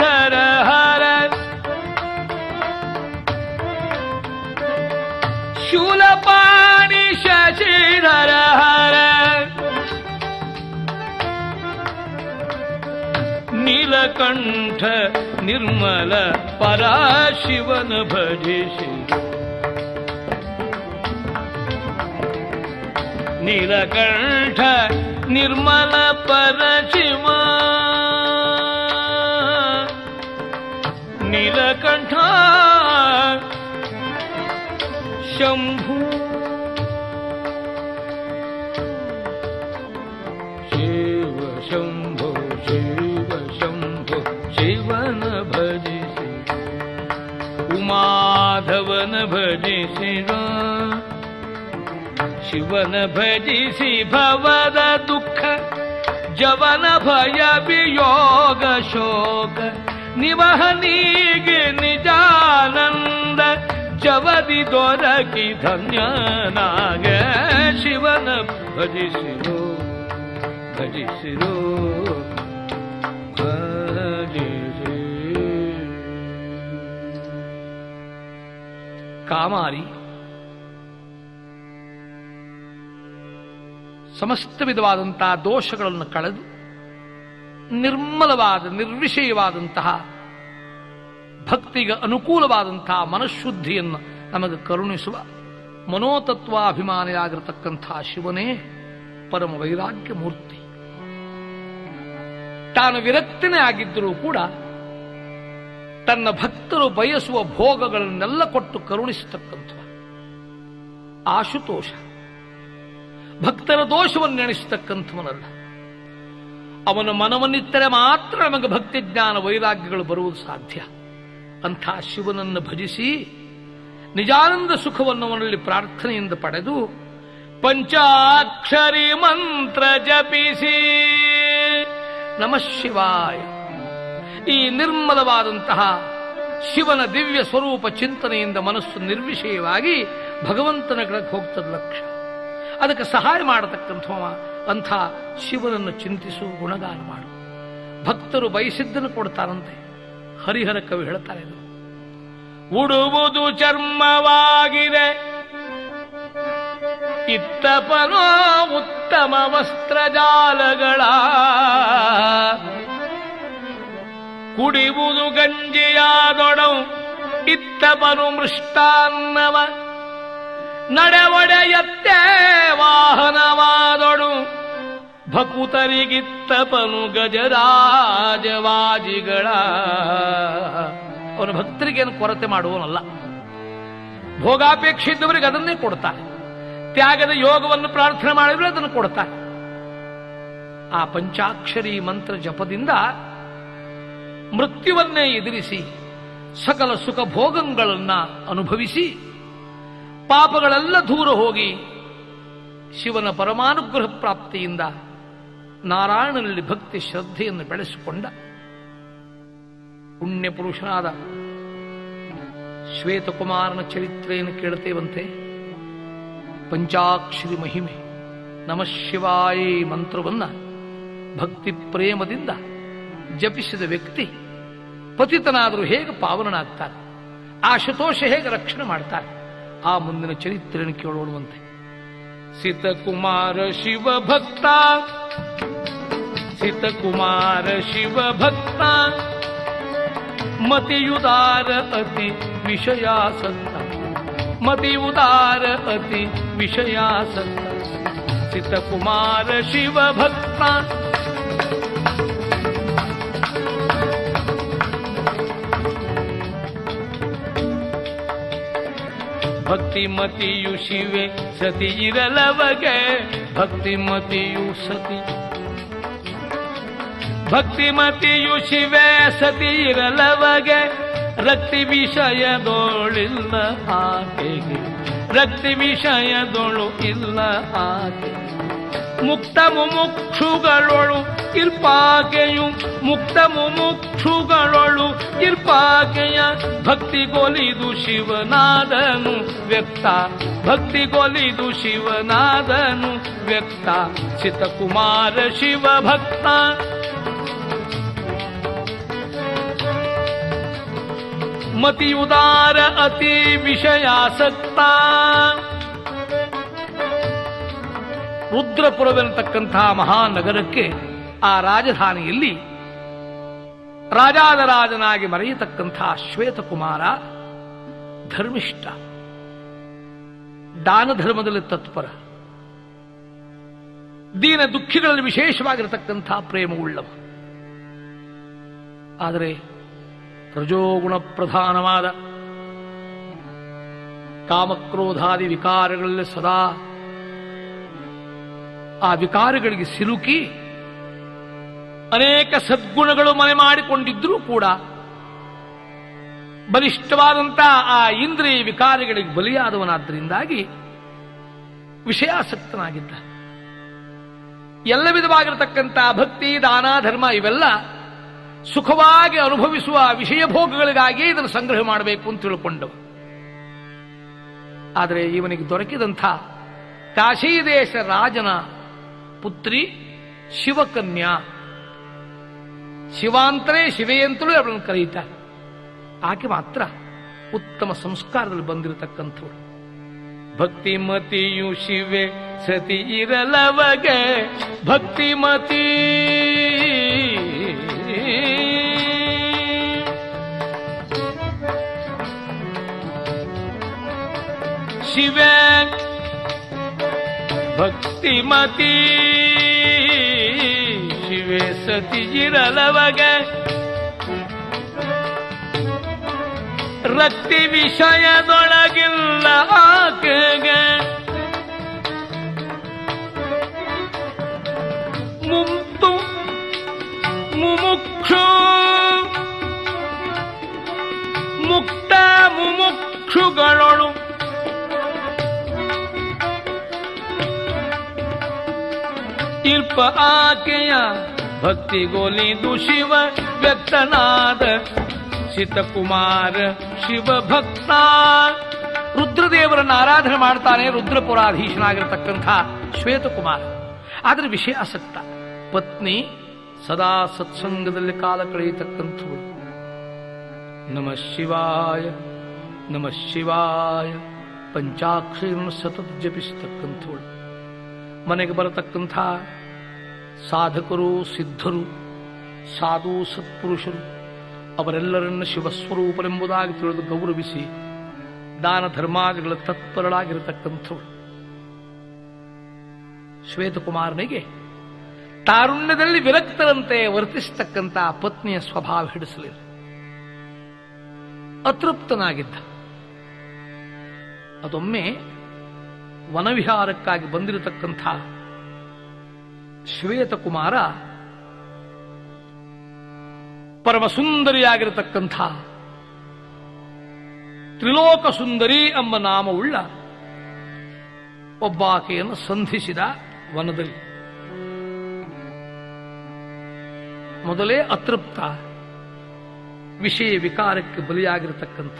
धर हर शूलपाणि शशिधर हर नीलकण्ठ निर्मल पराशिवन शिवन नीलकण्ठ निर्मल परशिवा नीलकण्ठा शम्भु। शिव शम्भो शिव शम्भो शिवन भजसि। उमाधवन भजसि शिवन भजसि भवद दुःख जवन भय वियोग शोक। ನಿವಹನೀಗೆ ನಿಜಾನಂದ ಜವದಿ ದೊರಕಿ ಧನ್ಯನಾಗ ಶಿವನ ಭಜಿಸಿರು ಭಜಿಸಿರು ಭಜಿಸಿ ಕಾಮಾರಿ ಸಮಸ್ತ ವಿಧವಾದಂತಹ ದೋಷಗಳನ್ನು ಕಳೆದು ನಿರ್ಮಲವಾದ, ನಿರ್ವಿಷಯವಾದಂತಹ, ಭಕ್ತಿಗೆ ಅನುಕೂಲವಾದಂತಹ ಮನಃಶುದ್ಧಿಯನ್ನು ನಮಗೆ ಕರುಣಿಸುವ ಮನೋತತ್ವಾಭಿಮಾನಿಯಾಗಿರತಕ್ಕಂತಹ ಶಿವನೇ ಪರಮ ವೈರಾಗ್ಯ ಮೂರ್ತಿ ತಾನು ವಿರಕ್ತನೇ ಆಗಿದ್ದರೂ ಕೂಡ ತನ್ನ ಭಕ್ತರು ಬಯಸುವ ಭೋಗಗಳನ್ನೆಲ್ಲ ಕೊಟ್ಟು ಕರುಣಿಸತಕ್ಕಂಥ ಆಶುತೋಷ. ಭಕ್ತರ ದೋಷವನ್ನು ಎಣಿಸತಕ್ಕಂಥವನಲ್ಲ ಅವನ ಮನವನ್ನಿತ್ತರೆ ಮಾತ್ರ ನಮಗೆ ಭಕ್ತಿ ಜ್ಞಾನ ವೈರಾಗ್ಯಗಳು ಬರುವುದು ಸಾಧ್ಯ. ಅಂಥ ಶಿವನನ್ನು ಭಜಿಸಿ ನಿಜಾನಂದ ಸುಖವನ್ನು ಅವನಲ್ಲಿ ಪ್ರಾರ್ಥನೆಯಿಂದ ಪಡೆದು ಪಂಚಾಕ್ಷರಿ ಮಂತ್ರ ಜಪಿಸಿ. ನಮಃ ಶಿವಾಯ. ಈ ನಿರ್ಮಲವಾದಂತಹ ಶಿವನ ದಿವ್ಯ ಸ್ವರೂಪ ಚಿಂತನೆಯಿಂದ ಮನಸ್ಸು ನಿರ್ವಿಷಯವಾಗಿ ಭಗವಂತನ ಕಡೆಗೆ ಹೋಗ್ತದ ಲಕ್ಷ. ಅದಕ್ಕೆ ಸಹಾಯ ಮಾಡತಕ್ಕಂಥವ ಅಂಥ ಶಿವನನ್ನು ಚಿಂತಿಸು, ಗುಣಗಾನ ಮಾಡು. ಭಕ್ತರು ಬಯಸಿದ್ದನ್ನು ಕೊಡ್ತಾರಂತೆ. ಹರಿಹರ ಕವಿ ಹೇಳ್ತಾರೆ. ಉಡುವುದು ಚರ್ಮವಾಗಿದೆ. ಇತ್ತಪನೋ ಉತ್ತಮ ವಸ್ತ್ರಜಾಲಗಳ ಕುಡಿಯುವುದು ಗಂಜಿಯಾದೊಡವು. ಇತ್ತಪನು ಮೃಷ್ಟಾನ್ನವ. ನಡೆವಡೆಯತ್ತೆ ವಾಹನವಾದೊಡು. ಭಕುತರಿಗಿತ್ತಪನು ಗಜರಾಜವಾಜಿಗಳ. ಅವನು ಭಕ್ತರಿಗೇನು ಕೊರತೆ ಮಾಡುವನಲ್ಲ ಭೋಗಾಪೇಕ್ಷೆ ಇದ್ದವರಿಗೆ ಅದನ್ನೇ ಕೊಡ್ತಾರೆ. ತ್ಯಾಗದ ಯೋಗವನ್ನು ಪ್ರಾರ್ಥನೆ ಮಾಡಿದ್ರೆ ಅದನ್ನು ಕೊಡ್ತಾರೆ. ಆ ಪಂಚಾಕ್ಷರಿ ಮಂತ್ರ ಜಪದಿಂದ ಮೃತ್ಯುವನ್ನೇ ಎದುರಿಸಿ ಸಕಲ ಸುಖ ಭೋಗಗಳನ್ನ ಅನುಭವಿಸಿ ಪಾಪಗಳೆಲ್ಲ ದೂರ ಹೋಗಿ ಶಿವನ ಪರಮಾನುಗ್ರಹ ಪ್ರಾಪ್ತಿಯಿಂದ ನಾರಾಯಣನಲ್ಲಿ ಭಕ್ತಿ ಶ್ರದ್ಧೆಯನ್ನು ಬೆಳೆಸಿಕೊಂಡ ಪುಣ್ಯ ಪುರುಷನಾದ ಶ್ವೇತಕುಮಾರನ ಚರಿತ್ರೆಯನ್ನು ಕೇಳುತ್ತೇವಂತೆ. ಪಂಚಾಕ್ಷರಿ ಮಹಿಮೆ, ನಮಃ ಶಿವಾಯಿ ಮಂತ್ರವನ್ನ ಭಕ್ತಿ ಪ್ರೇಮದಿಂದ ಜಪಿಸಿದ ವ್ಯಕ್ತಿ ಪತಿತನಾದರೂ ಹೇಗೆ ಪಾವನನಾಗ್ತಾರೆ ಆ ಹೇಗೆ ರಕ್ಷಣೆ ಮಾಡ್ತಾರೆ ಆ ಮುಂದಿನ ಚರಿತ್ರೆಯನ್ನು ಕೇಳೋಣವಂತೆ. ಸಿತಕುಮಾರ ಶಿವ ಭಕ್ತ ಸಿತಕುಮಾರ ಶಿವ ಭಕ್ತ ಮತಿಯುದಾರ ಅತಿ ವಿಷಯಾಸಕ್ತ ಮತಿಯುದಾರ ಅತಿ ವಿಷಯಾಸಕ್ತ. ಸಿತಕುಮಾರ ಶಿವ ಭಕ್ತ ಭಕ್ತಿಮತಿಯು ಶಿವೆ, ಸತಿ ಇರಲವಗೆ ಭಕ್ತಿಮತಿಯು ಸತಿ. ಭಕ್ತಿಮತಿಯು ಶಿವೆ, ಸತಿ ಇರಲವಗೆ ರಕ್ತಿ ವಿಷಯದೋಳಿಲ್ಲ ಆಕೆಗೆ. ರಕ್ತಿ ವಿಷಯದೋಳು ಇಲ್ಲ ಆಕೆ ಮುಕ್ತ ಮುಮುಕ್ಷುಗಳೊಳು ಮುಕ್ತ ಮುಮುಕ್ಷುಗಳೊಳು ಇರ್ಪಾಕೆಯ ಭಕ್ತಿಗೊಲಿದು ಶಿವನಾದನು ವ್ಯಕ್ತ. ಭಕ್ತಿಗೊಲಿದು ಶಿವನಾದನು ವ್ಯಕ್ತ. ಚಿತಕುಮಾರ ಶಿವ ಭಕ್ತ ಉದಾರ ಅತಿ ವಿಷಯಾಸಕ್ತ. ರುದ್ರಪುರವೆನ್ನತಕ್ಕಂತಹ ಮಹಾನಗರಕ್ಕೆ ಆ ರಾಜಧಾನಿಯಲ್ಲಿ ರಾಜಾದ ರಾಜಾದರಾಜನಾಗಿ ಮರೆಯತಕ್ಕಂಥ ಶ್ವೇತಕುಮಾರ ಧರ್ಮಿಷ್ಠ, ದಾನ ಧರ್ಮದಲ್ಲಿ ತತ್ಪರ, ದೀನ ದುಃಖಿಗಳಲ್ಲಿ ವಿಶೇಷವಾಗಿರತಕ್ಕಂಥ ಪ್ರೇಮವುಳ್ಳವ. ಆದರೆ ರಜೋಗುಣ ಪ್ರಧಾನವಾದ ಕಾಮಕ್ರೋಧಾದಿ ವಿಕಾರಗಳಲ್ಲಿ ಸದಾ ಆ ವಿಕಾರಗಳಿಗೆ ಸಿಲುಕಿ ಅನೇಕ ಸದ್ಗುಣಗಳು ಮನೆ ಮಾಡಿಕೊಂಡಿದ್ರೂ ಕೂಡ ಬಲಿಷ್ಠವಾದಂತಹ ಆ ಇಂದ್ರಿಯ ವಿಕಾರಗಳಿಗೆ ಬಲಿಯಾದವನಾದ್ದರಿಂದಾಗಿ ವಿಷಯಾಸಕ್ತನಾಗಿದ್ದ. ಎಲ್ಲ ವಿಧವಾಗಿರತಕ್ಕಂಥ ಭಕ್ತಿ, ದಾನ, ಧರ್ಮ ಇವೆಲ್ಲ ಸುಖವಾಗಿ ಅನುಭವಿಸುವ ವಿಷಯ ಭೋಗಗಳಿಗಾಗಿ ಇದನ್ನು ಸಂಗ್ರಹ ಮಾಡಬೇಕು ಅಂತ ತಿಳ್ಕೊಂಡವು. ಆದರೆ ಇವನಿಗೆ ದೊರಕಿದಂಥ ಕಾಶೀದೇಶ ರಾಜನ ಪುತ್ರಿ ಶಿವಕನ್ಯಾ ಶಿವಾಂತರೇ ಶಿವೆಯಂತಲೂ ಅವಳನ್ನು ಕರೆಯುತ್ತಾರೆ. ಆಕೆ ಮಾತ್ರ ಉತ್ತಮ ಸಂಸ್ಕಾರದಲ್ಲಿ ಬಂದಿರತಕ್ಕಂಥವಳು. ಭಕ್ತಿಮತಿಯು ಶಿವೆ, ಸತಿ ಇರಲವಗೆ, ಭಕ್ತಿಮತಿ. ಶಿವೆ, ಭಕ್ತಿಮತಿ. ಶಿವೆ ಸತಿ ಇರಲವಗೆ ರಕ್ತಿ ವಿಷಯದೊಳಗಿಲ್ಲ ಆಕೆಗೆ ಮುಕ್ತು ಮುಮುಕ್ಷು ಮುಕ್ತ ಮುಮುಕ್ಷುಗಳೊಳು ಇರ್ಪ ಆಕೆಯ ಭಕ್ತಿಗೊಲಿದು ಶಿವ ವ್ಯಕ್ತನಾದ ಸಿತಕುಮಾರ ಶಿವ ಭಕ್ತ. ರುದ್ರದೇವರನ್ನು ಆರಾಧನೆ ಮಾಡ್ತಾನೆ, ರುದ್ರಪುರಾಧೀಶನಾಗಿರತಕ್ಕಂಥ ಶ್ವೇತಕುಮಾರ. ಆದರೆ ವಿಷಯ ಆಸಕ್ತ. ಪತ್ನಿ ಸದಾ ಸತ್ಸಂಗದಲ್ಲಿ ಕಾಲ ಕಳೆಯತಕ್ಕಂಥವಳು. ನಮ ಶಿವಾಯ ನಮ ಶಿವಾಯ ಪಂಚಾಕ್ಷರನ್ನು ಸತತ ಜಪಿಸತಕ್ಕಂಥವಳು ಮನೆಗೆ ಬರತಕ್ಕಂಥ ಸಾಧಕರು, ಸಿದ್ಧರು, ಸಾಧು, ಸತ್ಪುರುಷರು, ಅವರೆಲ್ಲರನ್ನು ಶಿವಸ್ವರೂಪರೆಂಬುದಾಗಿ ತಿಳಿದು ಗೌರವಿಸಿ ದಾನ ಧರ್ಮಾದಿಗಳ ತತ್ಪರಳಾಗಿರತಕ್ಕಂಥವಳು ಶ್ವೇತಕುಮಾರನಿಗೆ ತಾರುಣ್ಯದಲ್ಲಿ ವಿರಕ್ತರಂತೆ ವರ್ತಿಸತಕ್ಕಂಥ ಪತ್ನಿಯ ಸ್ವಭಾವ ಹಿಡಿಸಲಿಲ್ಲ. ಅತೃಪ್ತನಾಗಿದ್ದ. ಅದೊಮ್ಮೆ ವನವಿಹಾರಕ್ಕಾಗಿ ಬಂದಿರತಕ್ಕಂಥ ಶ್ವೇತಕುಮಾರ ಪರಮ ಸುಂದರಿಯಾಗಿರತಕ್ಕಂಥ ತ್ರಿಲೋಕ ಸುಂದರಿ ಎಂಬ ನಾಮವುಳ್ಳ ಒಬ್ಬಾಕೆಯನ್ನು ಸಂಧಿಸಿದ ವನದಲ್ಲಿ. ಮೊದಲೇ ಅತೃಪ್ತ, ವಿಷಯ ವಿಕಾರಕ್ಕೆ ಬಲಿಯಾಗಿರತಕ್ಕಂಥ.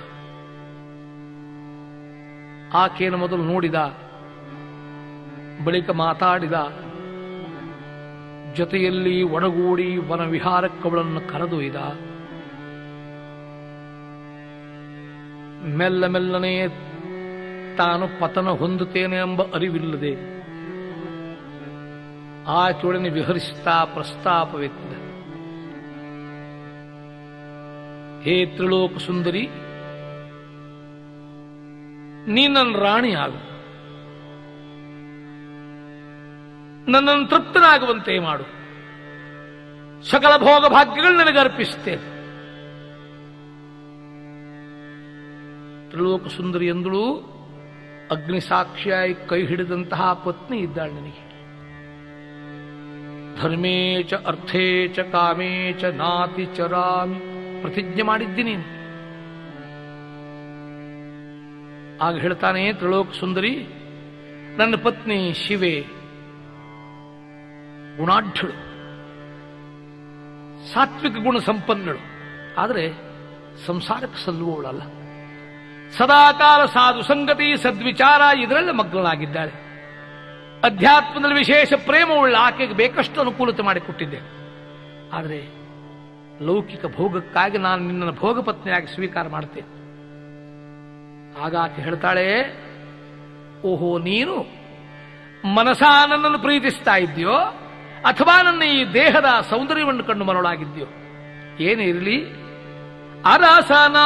ಆಕೆಯನ್ನು ಮೊದಲು ನೋಡಿದ, ಬಳಿಕ ಮಾತಾಡಿದ ಜೊತೆಯಲ್ಲಿ ಒಡಗೂಡಿ ವನ ವಿಹಾರಕ್ಕವಳನ್ನು ಕರೆದೊಯ್ದ. ಮೆಲ್ಲ ಮೆಲ್ಲನೆ ತಾನು ಪತನ ಹೊಂದುತ್ತೇನೆ ಎಂಬ ಅರಿವಿಲ್ಲದೆ ಆಚೆಯೊಡನೆ ವಿಹರಿಸುತ್ತಾ ಪ್ರಸ್ತಾಪವೆತ್ತಿದ. ಹೇ ತ್ರಿಲೋಕ ಸುಂದರಿ ನೀ ನನ್ನ ರಾಣಿ ಆಗು ನನ್ನನ್ನು ತೃಪ್ತನಾಗುವಂತೆ ಮಾಡು. ಸಕಲ ಭೋಗ ಭಾಗ್ಯಗಳು ನನಗೆ ಅರ್ಪಿಸುತ್ತೇನೆ ತ್ರಿಲೋಕ ಸುಂದರಿ ಎಂದಳು, ಅಗ್ನಿ ಸಾಕ್ಷಿಯಾಗಿ ಕೈ ಹಿಡಿದಂತಹ ಪತ್ನಿ ಇದ್ದಾಳೆ ನನಗೆ. ಧರ್ಮೇ ಚ ಅರ್ಥೇ ಚ ಕಾಮೇ ಚ ನಾತಿ ಚರಾಮಿ ಪ್ರತಿಜ್ಞೆ ಮಾಡಿದ್ದೀನಿ ಆಗ ಹೇಳ್ತಾನೆ ತ್ರಿಲೋಕ ಸುಂದರಿ, ನನ್ನ ಪತ್ನಿ ಶಿವೆ ಗುಣಾಢ್ಯಳು ಸಾತ್ವಿಕ ಗುಣ ಸಂಪನ್ನಳು ಆದರೆ ಸಂಸಾರಕ್ಕೆ ಸಲ್ಲುವವಳಲ್ಲ. ಸದಾಕಾಲ ಸಾಧು ಸಂಗತಿ ಸದ್ವಿಚಾರ ಇದರಲ್ಲಿ ಮಗ್ನಳಾಗಿದ್ದಾಳೆ. ಅಧ್ಯಾತ್ಮದಲ್ಲಿ ವಿಶೇಷ ಪ್ರೇಮವುಳ್ಳ ಆಕೆಗೆ ಬೇಕಷ್ಟು ಅನುಕೂಲತೆ ಮಾಡಿಕೊಟ್ಟಿದ್ದೆ ಆದರೆ ಲೌಕಿಕ ಭೋಗಕ್ಕಾಗಿ ನಾನು ನಿನ್ನನ್ನು ಭೋಗಪತ್ನಿಯಾಗಿ ಸ್ವೀಕಾರ ಮಾಡ್ತೇನೆ ಆಗ ಆಕೆ ಹೇಳ್ತಾಳೆ, ಓಹೋ ನೀನು ಮನಸಾ ನನ್ನನ್ನು ಪ್ರೀತಿಸ್ತಾ ಇದ್ಯೋ ಅಥವಾ ನನ್ನ ಈ ದೇಹದ ಸೌಂದರ್ಯವನ್ನು ಕಂಡು ಮರಳಾಗಿದ್ಯೋ ಏನೇ ಇರಲಿ? ಅರಸನ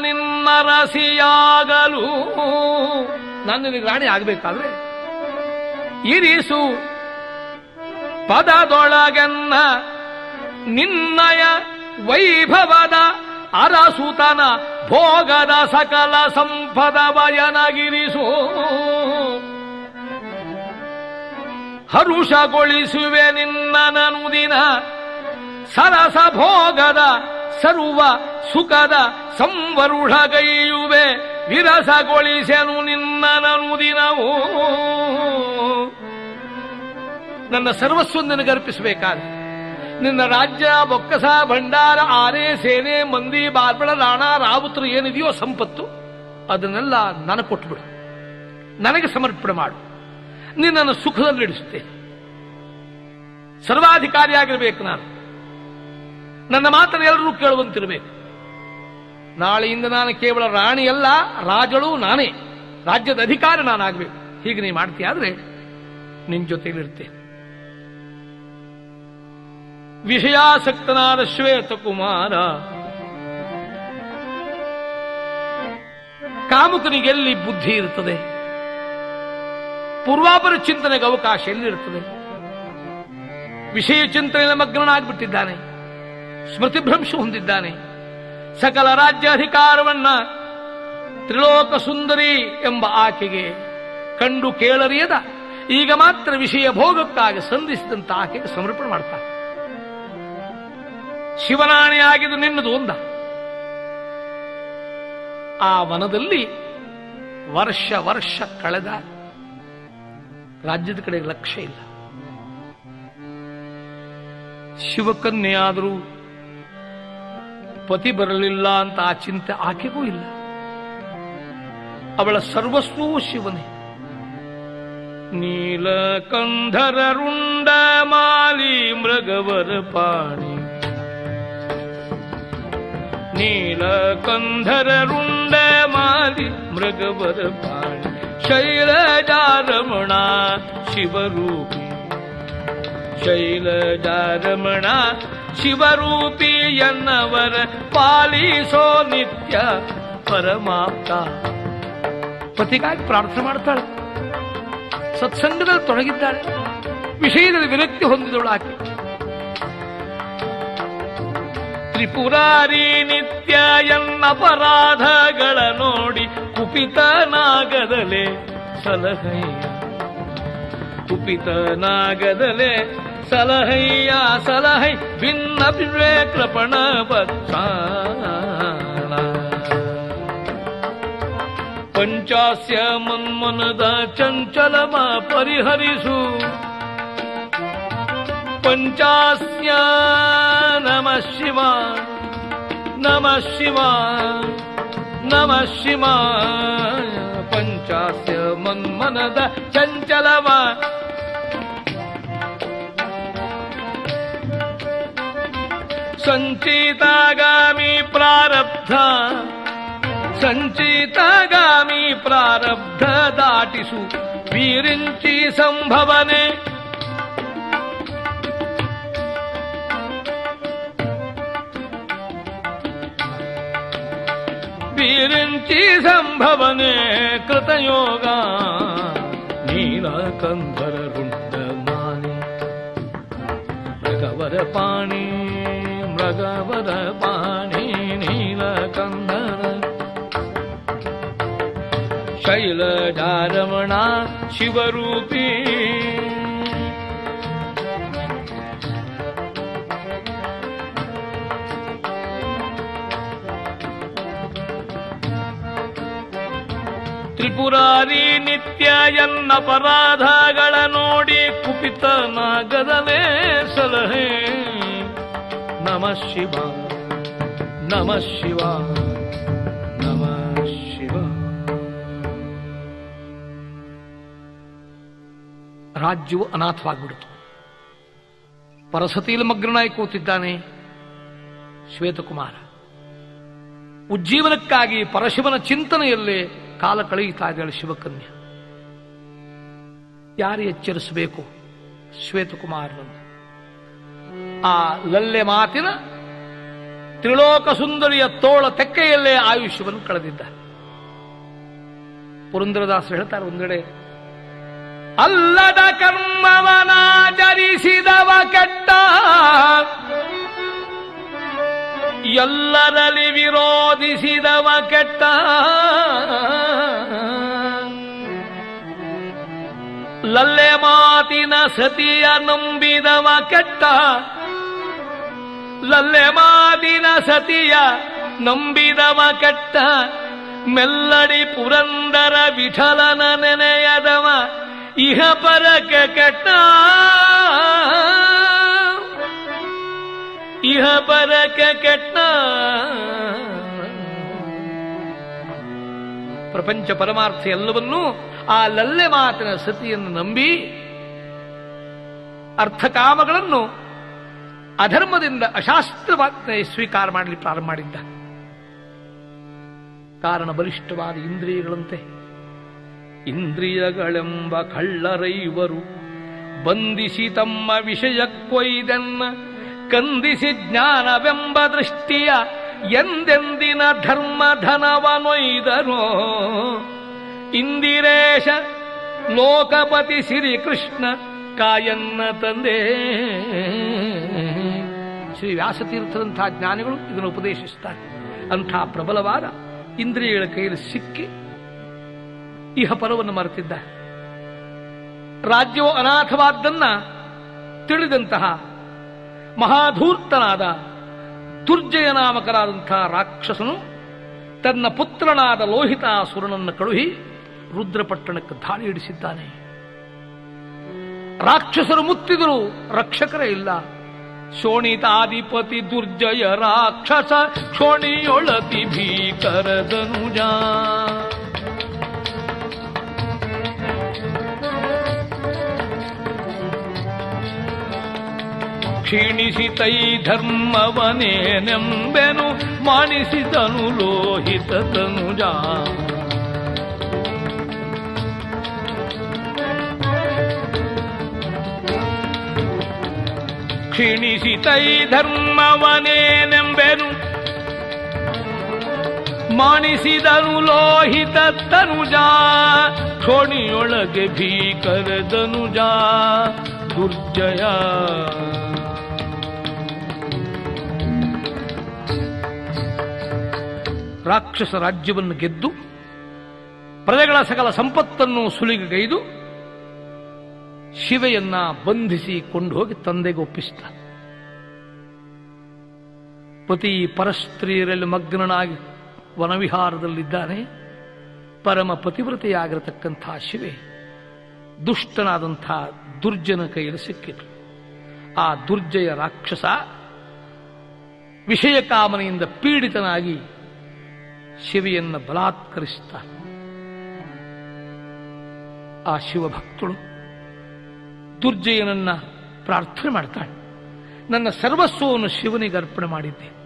ನಿನ್ನ ರಸಿಯಾಗಲು ನಾನು ನಿನಗೆ ರಾಣಿ ಆಗಬೇಕಾದ್ರೆ? ಇರಿಸು ಪದದೊಳಗೆನ್ನ ನಿನ್ನಯ ವೈಭವದ ಅರಸುತನ ಭೋಗದ ಸಕಲ ಸಂಪದ ವಯನಗಿರಿಸು. ಹರುಷಗೊಳಿಸುವೆ ನಿನ್ನ ನನುದಿನ ಸರಸ ಭೋಗದ, ಸರ್ವ ಸುಖದ ಸಂವರುಢಗೈಯುವೆ ವಿರಸಗೊಳಿಸೆನು ನಿನ್ನ ನನುದಿನವು ನನ್ನ ಸರ್ವಸ್ವ ನಿನಗರ್ಪಿಸಬೇಕಾದ ನಿನ್ನ ರಾಜ್ಯ, ಬೊಕ್ಕಸ, ಭಂಡಾರ, ಆರೆ, ಸೇನೆ, ಮಂದಿ, ಬಾರ್ಬಳ, ರಾಣ, ರಾವುತರು ಏನಿದೆಯೋ ಸಂಪತ್ತು, ಅದನ್ನೆಲ್ಲ ನನಗೆ ಕೊಟ್ಬಿಡು ನನಗೆ ಸಮರ್ಪಣೆ ಮಾಡು. ನಿನ್ನನ್ನು ಸುಖದಲ್ಲಿಡಿಸುತ್ತೆ ಸರ್ವಾಧಿಕಾರಿಯಾಗಿರಬೇಕು ನಾನು. ನನ್ನ ಮಾತನ್ನು ಎಲ್ಲರೂ ಕೇಳುವಂತಿರಬೇಕು. ನಾಳೆಯಿಂದ ನಾನು ಕೇವಲ ರಾಣಿಯಲ್ಲ ರಾಜಳು ನಾನೇ. ರಾಜ್ಯದ ಅಧಿಕಾರಿ ನಾನಾಗಬೇಕು. ಹೀಗೆ ನೀ ಮಾಡ್ತೀಯ ನಿನ್ನ ನಿನ್ ಜೊತೆಲಿರ್ತೇನೆ. ವಿಷಯಾಸಕ್ತನಾದ ಶ್ವೇತಕುಮಾರ. ಕಾಮುಕನಿಗೆಲ್ಲಿ ಬುದ್ಧಿ ಇರುತ್ತದೆ? ಪೂರ್ವಾಪರ ಚಿಂತನೆಗೆ ಅವಕಾಶ ಎಲ್ಲಿರುತ್ತದೆ? ವಿಷಯ ಚಿಂತನೆಯ ಮಗ್ನನಾಗ್ಬಿಟ್ಟಿದ್ದಾನೆ. ಸ್ಮೃತಿಭ್ರಂಶ ಹೊಂದಿದ್ದಾನೆ. ಸಕಲ ರಾಜ್ಯಾಧಿಕಾರವನ್ನ ತ್ರಿಲೋಕ ಸುಂದರಿ ಎಂಬ ಆಕೆಗೆ ಕಂಡು ಕೇಳರಿಯದ. ಈಗ ಮಾತ್ರ ವಿಷಯ ಭೋಗಕ್ಕಾಗಿ ಸಂಧಿಸಿದಂತ ಆಕೆಗೆ ಸಮರ್ಪಣೆ ಮಾಡ್ತಾನೆ. ಶಿವನಾಣಿಯಾಗಿದ್ದು ನಿನ್ನದು ಒಂದ. ಆ ವನದಲ್ಲಿ ವರ್ಷ ವರ್ಷ ಕಳೆದ ರಾಜ್ಯದ ಕಡೆ ಲಕ್ಷ್ಯ ಇಲ್ಲ. ಶಿವಕನ್ಯೆಯಾದರೂ ಪತಿ ಬರಲಿಲ್ಲ ಅಂತ ಆ ಚಿಂತೆ ಆಕೆಗೂ ಇಲ್ಲ. ಅವಳ ಸರ್ವಸ್ವವೂ ಶಿವನೇ. ನೀಲಕಂಧರ ರುಂಡ ಮಾಲಿ ಮೃಗವರ ಪಾಣಿ. ನೀಲಕಂಧರ ರುಂಡ ಮಾಲಿ ಮೃಗವರ ಪಾಣಿ. ಶೈಲಜಾರಮಣ ಶಿವರೂಪಿ ಶೈಲಜಾರಮಣ ಶಿವರೂಪಿ ಎನ್ನವರ ಪಾಲಿಸೋ ನಿತ್ಯ ಪರಮಾಪ್ತ ಪತಿಗಾಗಿ ಪ್ರಾರ್ಥನೆ ಮಾಡ್ತಾಳೆ ಸತ್ಸಂಗದಲ್ಲಿ ತೊಡಗಿದ್ದಾಳೆ ವಿಷಯದಲ್ಲಿ ವಿರಕ್ತಿ ಹೊಂದಿದವಳು ಆಕೆ ತ್ರಿಪುರಾರಿ ನಿತ್ಯ ಎನ್ನಪರಾಧಗಳ ನೋಡಿ ಕುಪಿತನಾಗದಲೆ ಸಲಹಯ್ಯ ಕುಪಿತನಾಗದಲೆ ಸಲಹಯ್ಯ ಸಲಹೈ ಭಿನ್ನ ವಿವೇಕೃಪಣ ಪಂಚಾಸ್ಯ ಮನ್ಮನದ ಚಂಚಲಮ ಪರಿಹರಿಸು. ಪಂಚಾಸ್ಯ ನಮ ಶಿವ ನಮ ಶಿವ ನಮ ಶಿವ ಪಂಚಾಸ್ಯ ಮನ್ಮನದ ಚಂಚಲವ ಸಂಚಿತಾಗಾಮಿ ಪ್ರಾರಬ್ಧ ಸಂಚಿತಗಾಮಿ ಪ್ರಾರಬ್ಧ ದಾಟಿಸು ವೀರಿಂಚಿ ಸಂಭವನೆ सम्भवने कृतयोगा। नीलकन्दर मृगवरपाणि मृगवरपाणि नीलकन्धर शैलजारमणा शिवरूपी। ಪಾಣಿ ನಿತ್ಯ ಎನ್ನ ಪರಾಧಗಳ ನೋಡಿ ಕುಪಿತ ಕುಪಿತನಾಗದಲೇ ಸಲಹೆ. ನಮ ಶಿವ ನಮ ಶಿವ ನಮ ಶಿವ. ರಾಜ್ಯವು ಅನಾಥವಾಗ್ಬಿಡ್ತು. ಪರಸತಿಯಲ್ಲಿ ಮಗ್ನಾಗಿ ಕೂತಿದ್ದಾನೆ ಶ್ವೇತಕುಮಾರ. ಉಜ್ಜೀವನಕ್ಕಾಗಿ ಪರಶಿವನ ಚಿಂತನೆಯಲ್ಲೇ ಕಾಲ ಕಳೆಯುತ್ತಾ ಇದ್ದಾಳೆ ಶಿವಕನ್ಯಾ ಯಾರು ಎಚ್ಚರಿಸಬೇಕು? ಶ್ವೇತಕುಮಾರನನ್ನು. ಆ ಲಲ್ಲೆ ಮಾತಿನ ತ್ರಿಲೋಕ ಸುಂದರಿಯ ತೋಳ ತೆಕ್ಕೆಯಲ್ಲೇ ಆಯುಷ್ಯವನ್ನು ಕಳೆದಿದ್ದ. ಪುರಂದ್ರದಾಸರು ಹೇಳ್ತಾರೆ ಒಂದೆಡೆ, ಅಲ್ಲದ ಕರ್ಮವನಾಚರಿಸಿದವ ಕೆಟ್ಟ ಎಲ್ಲರಲ್ಲಿ ವಿರೋಧಿಸಿದವ ಕೆಟ್ಟ. ಲಲ್ಲೆ ಮಾತಿನ ಸತಿಯ ನಂಬಿದವ ಕೆಟ್ಟ. ಲಲ್ಲೆ ಮಾತಿನ ಸತಿಯ ನಂಬಿದವ ಕೆಟ್ಟ. ಮೆಲ್ಲಡಿ ಪುರಂದರ ವಿಠಲನ ನೆನೆಯದವ ಇಹ ಪರಕ್ಕೆ ಕೆಟ್ಟ. ಇಹ ಪರಕ ಕೆಟ್ಟ ಪ್ರಪಂಚ ಪರಮಾರ್ಥ ಎಲ್ಲವನ್ನೂ ಆ ಲಲ್ಲೆ ಮಾತಿನ ಸತಿಯನ್ನು ನಂಬಿ ಅರ್ಥಕಾಮಗಳನ್ನು ಅಧರ್ಮದಿಂದ ಅಶಾಸ್ತ್ರವಾದ ಸ್ವೀಕಾರ ಮಾಡಲಿ ಪ್ರಾರಂಭ ಮಾಡಿದ್ದ. ಕಾರಣ ಬಲಿಷ್ಠವಾದ ಇಂದ್ರಿಯಗಳಂತೆ. ಇಂದ್ರಿಯಗಳೆಂಬ ಕಳ್ಳರೈವರು ಬಂಧಿಸಿ ತಮ್ಮ ವಿಷಯಕ್ಕೊಯ್ದೆನ್ನ. ಕಂದಿಸಿ ಜ್ಞಾನವೆಂಬ ದೃಷ್ಟಿಯ ಎಂದೆಂದಿನ ಧರ್ಮ ಧನವನೊಯ್ದರೋ ಇಂದಿರೇಶ ಲೋಕಪತಿ ಶ್ರೀಕೃಷ್ಣ ಕಾಯನ್ನ ತಂದೆ. ಶ್ರೀ ವ್ಯಾಸತೀರ್ಥರಂತಹ ಜ್ಞಾನಿಗಳು ಇದನ್ನು ಉಪದೇಶಿಸುತ್ತಾರೆ. ಅಂಥ ಪ್ರಬಲವಾದ ಇಂದ್ರಿಯಗಳ ಕೈಯಲ್ಲಿ ಸಿಕ್ಕಿ ಇಹ ಪರವನ್ನು ಮರೆತಿದ್ದ ರಾಜ್ಯವು ಅನಾಥವಾದ್ದನ್ನ ತಿಳಿದಂತಹ ಮಹಾಧೂರ್ತನಾದ ದುರ್ಜಯ ನಾಮಕರಾದಂಥ ರಾಕ್ಷಸನು ತನ್ನ ಪುತ್ರನಾದ ಲೋಹಿತಾಸುರನನ್ನು ಕಳುಹಿ ರುದ್ರಪಟ್ಟಣಕ್ಕೆ ದಾಳಿ ಇಡಿಸಿದ್ದಾನೆ ರಾಕ್ಷಸರು ಮುತ್ತಿದರು ರಕ್ಷಕರೇ ಇಲ್ಲ. ಶೋಣಿತಾಧಿಪತಿ ದುರ್ಜಯ ರಾಕ್ಷಸ, ಶೋಣಿಯೊಳತಿ ಭೀಕರದನುಜ ಕ್ಷೀಣಿಸಿತೈ ಧರ್ಮವನೇನೆಂಬೆನು ಮಾಡಿಸಿದನು ಲೋಹಿತ ತನುಜ ಕ್ಷೀಣಿಸಿತೈ ಧರ್ಮವನೇನೆಂಬೆನು ಮಾಣಿಸಿದನು ಲೋಹಿತ ತನುಜ ಕ್ಷೋಣಿಯೊಳಗೆ ಭೀಕರ ತನುಜ ದುರ್ಜಯ. ರಾಕ್ಷಸ ರಾಜ್ಯವನ್ನು ಗೆದ್ದು, ಪ್ರಜೆಗಳ ಸಕಲ ಸಂಪತ್ತನ್ನು ಸುಲಿಗೆಗೈದು, ಶಿವೆಯನ್ನ ಬಂಧಿಸಿ ಕೊಂಡು ಹೋಗಿ ತಂದೆಗೆ ಒಪ್ಪಿಸಿದ. ಪತಿ ಪರಸ್ತ್ರೀಯರಲ್ಲಿ ಮಗ್ನನಾಗಿ ವನವಿಹಾರದಲ್ಲಿದ್ದಾನೆ. ಪರಮ ಪತಿವ್ರತೆಯಾಗಿರತಕ್ಕಂಥ ಶಿವೆ ದುಷ್ಟನಾದಂಥ ದುರ್ಜನ ಕೈಯಲ್ಲಿ ಸಿಕ್ಕಿತು ಆ ದುರ್ಜಯ ರಾಕ್ಷಸ ವಿಷಯ ಕಾಮನೆಯಿಂದ ಪೀಡಿತನಾಗಿ ಶಿವೆಯನ್ನು ಬಲಾತ್ಕರಿಸ್ತಾನೆ ಆ ಶಿವಭಕ್ತಳು ದುರ್ಜಯನನ್ನ ಪ್ರಾರ್ಥನೆ ಮಾಡ್ತಾಳೆ. ನನ್ನ ಸರ್ವಸ್ವವನ್ನು ಶಿವನಿಗೆ ಅರ್ಪಣೆ ಮಾಡಿದ್ದೆ.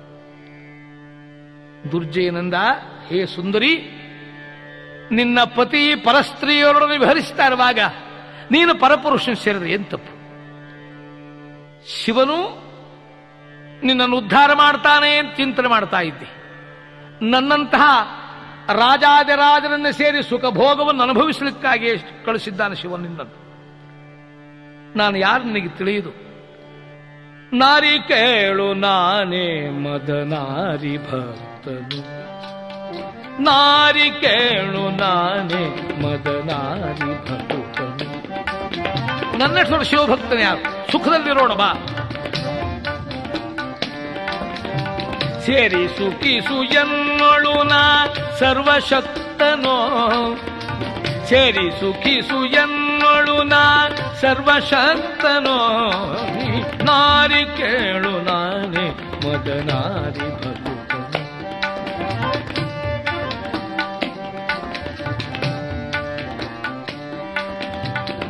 ದುರ್ಜಯನಂದ, ಹೇ ಸುಂದರಿ, ನಿನ್ನ ಪತಿ ಪರಸ್ತ್ರೀಯರೊಡನೆ ವಿಹರಿಸ್ತಾ ಇರುವಾಗ ನೀನು ಪರಪುರುಷನ ಸೇರಿದ್ರೆ ಏನ್ ತಪ್ಪು? ಶಿವನು ನಿನ್ನನ್ನು ಉದ್ಧಾರ ಮಾಡ್ತಾನೆ ಅಂತ ಚಿಂತನೆ ಮಾಡ್ತಾ ಇದ್ದೆ. ನನ್ನಂತಹ ರಾಜಾದಿರಾಜನನ್ನು ಸೇರಿ ಸುಖ ಭೋಗವನ್ನು ಅನುಭವಿಸಲಿಕ್ಕಾಗಿ ಕಳಿಸಿದ್ದಾನೆ ಶಿವನಿಂದದ್ದು ನಾನು ಯಾರು ನನಗೆ ತಿಳಿಯುದು? ನಾರಿ ಕೇಳು ನಾನೇ ಮದನಾರಿ ಭಕ್ತನು. ನಾರಿ ಕೇಳು ನಾನೇ ಮದನಾರಿ ಭಕ್ತನು. ನನ್ನ ಶಿವಭಕ್ತನ ಯಾರು ಸುಖದಲ್ಲಿರೋಣ ಬಾ. ಸೇರಿ ಸುಖಿಸು ಎನ್ನೊಳು ನಾ ಸರ್ವಶಕ್ತನೋ. ಸೇರಿ ಸುಖಿಸು ಎನ್ನೊಳು ನಾ ಸರ್ವಶಕ್ತನೋ. ನಾರಿ ಕೇಳು ನಾನೇ ಮದನಾರಿ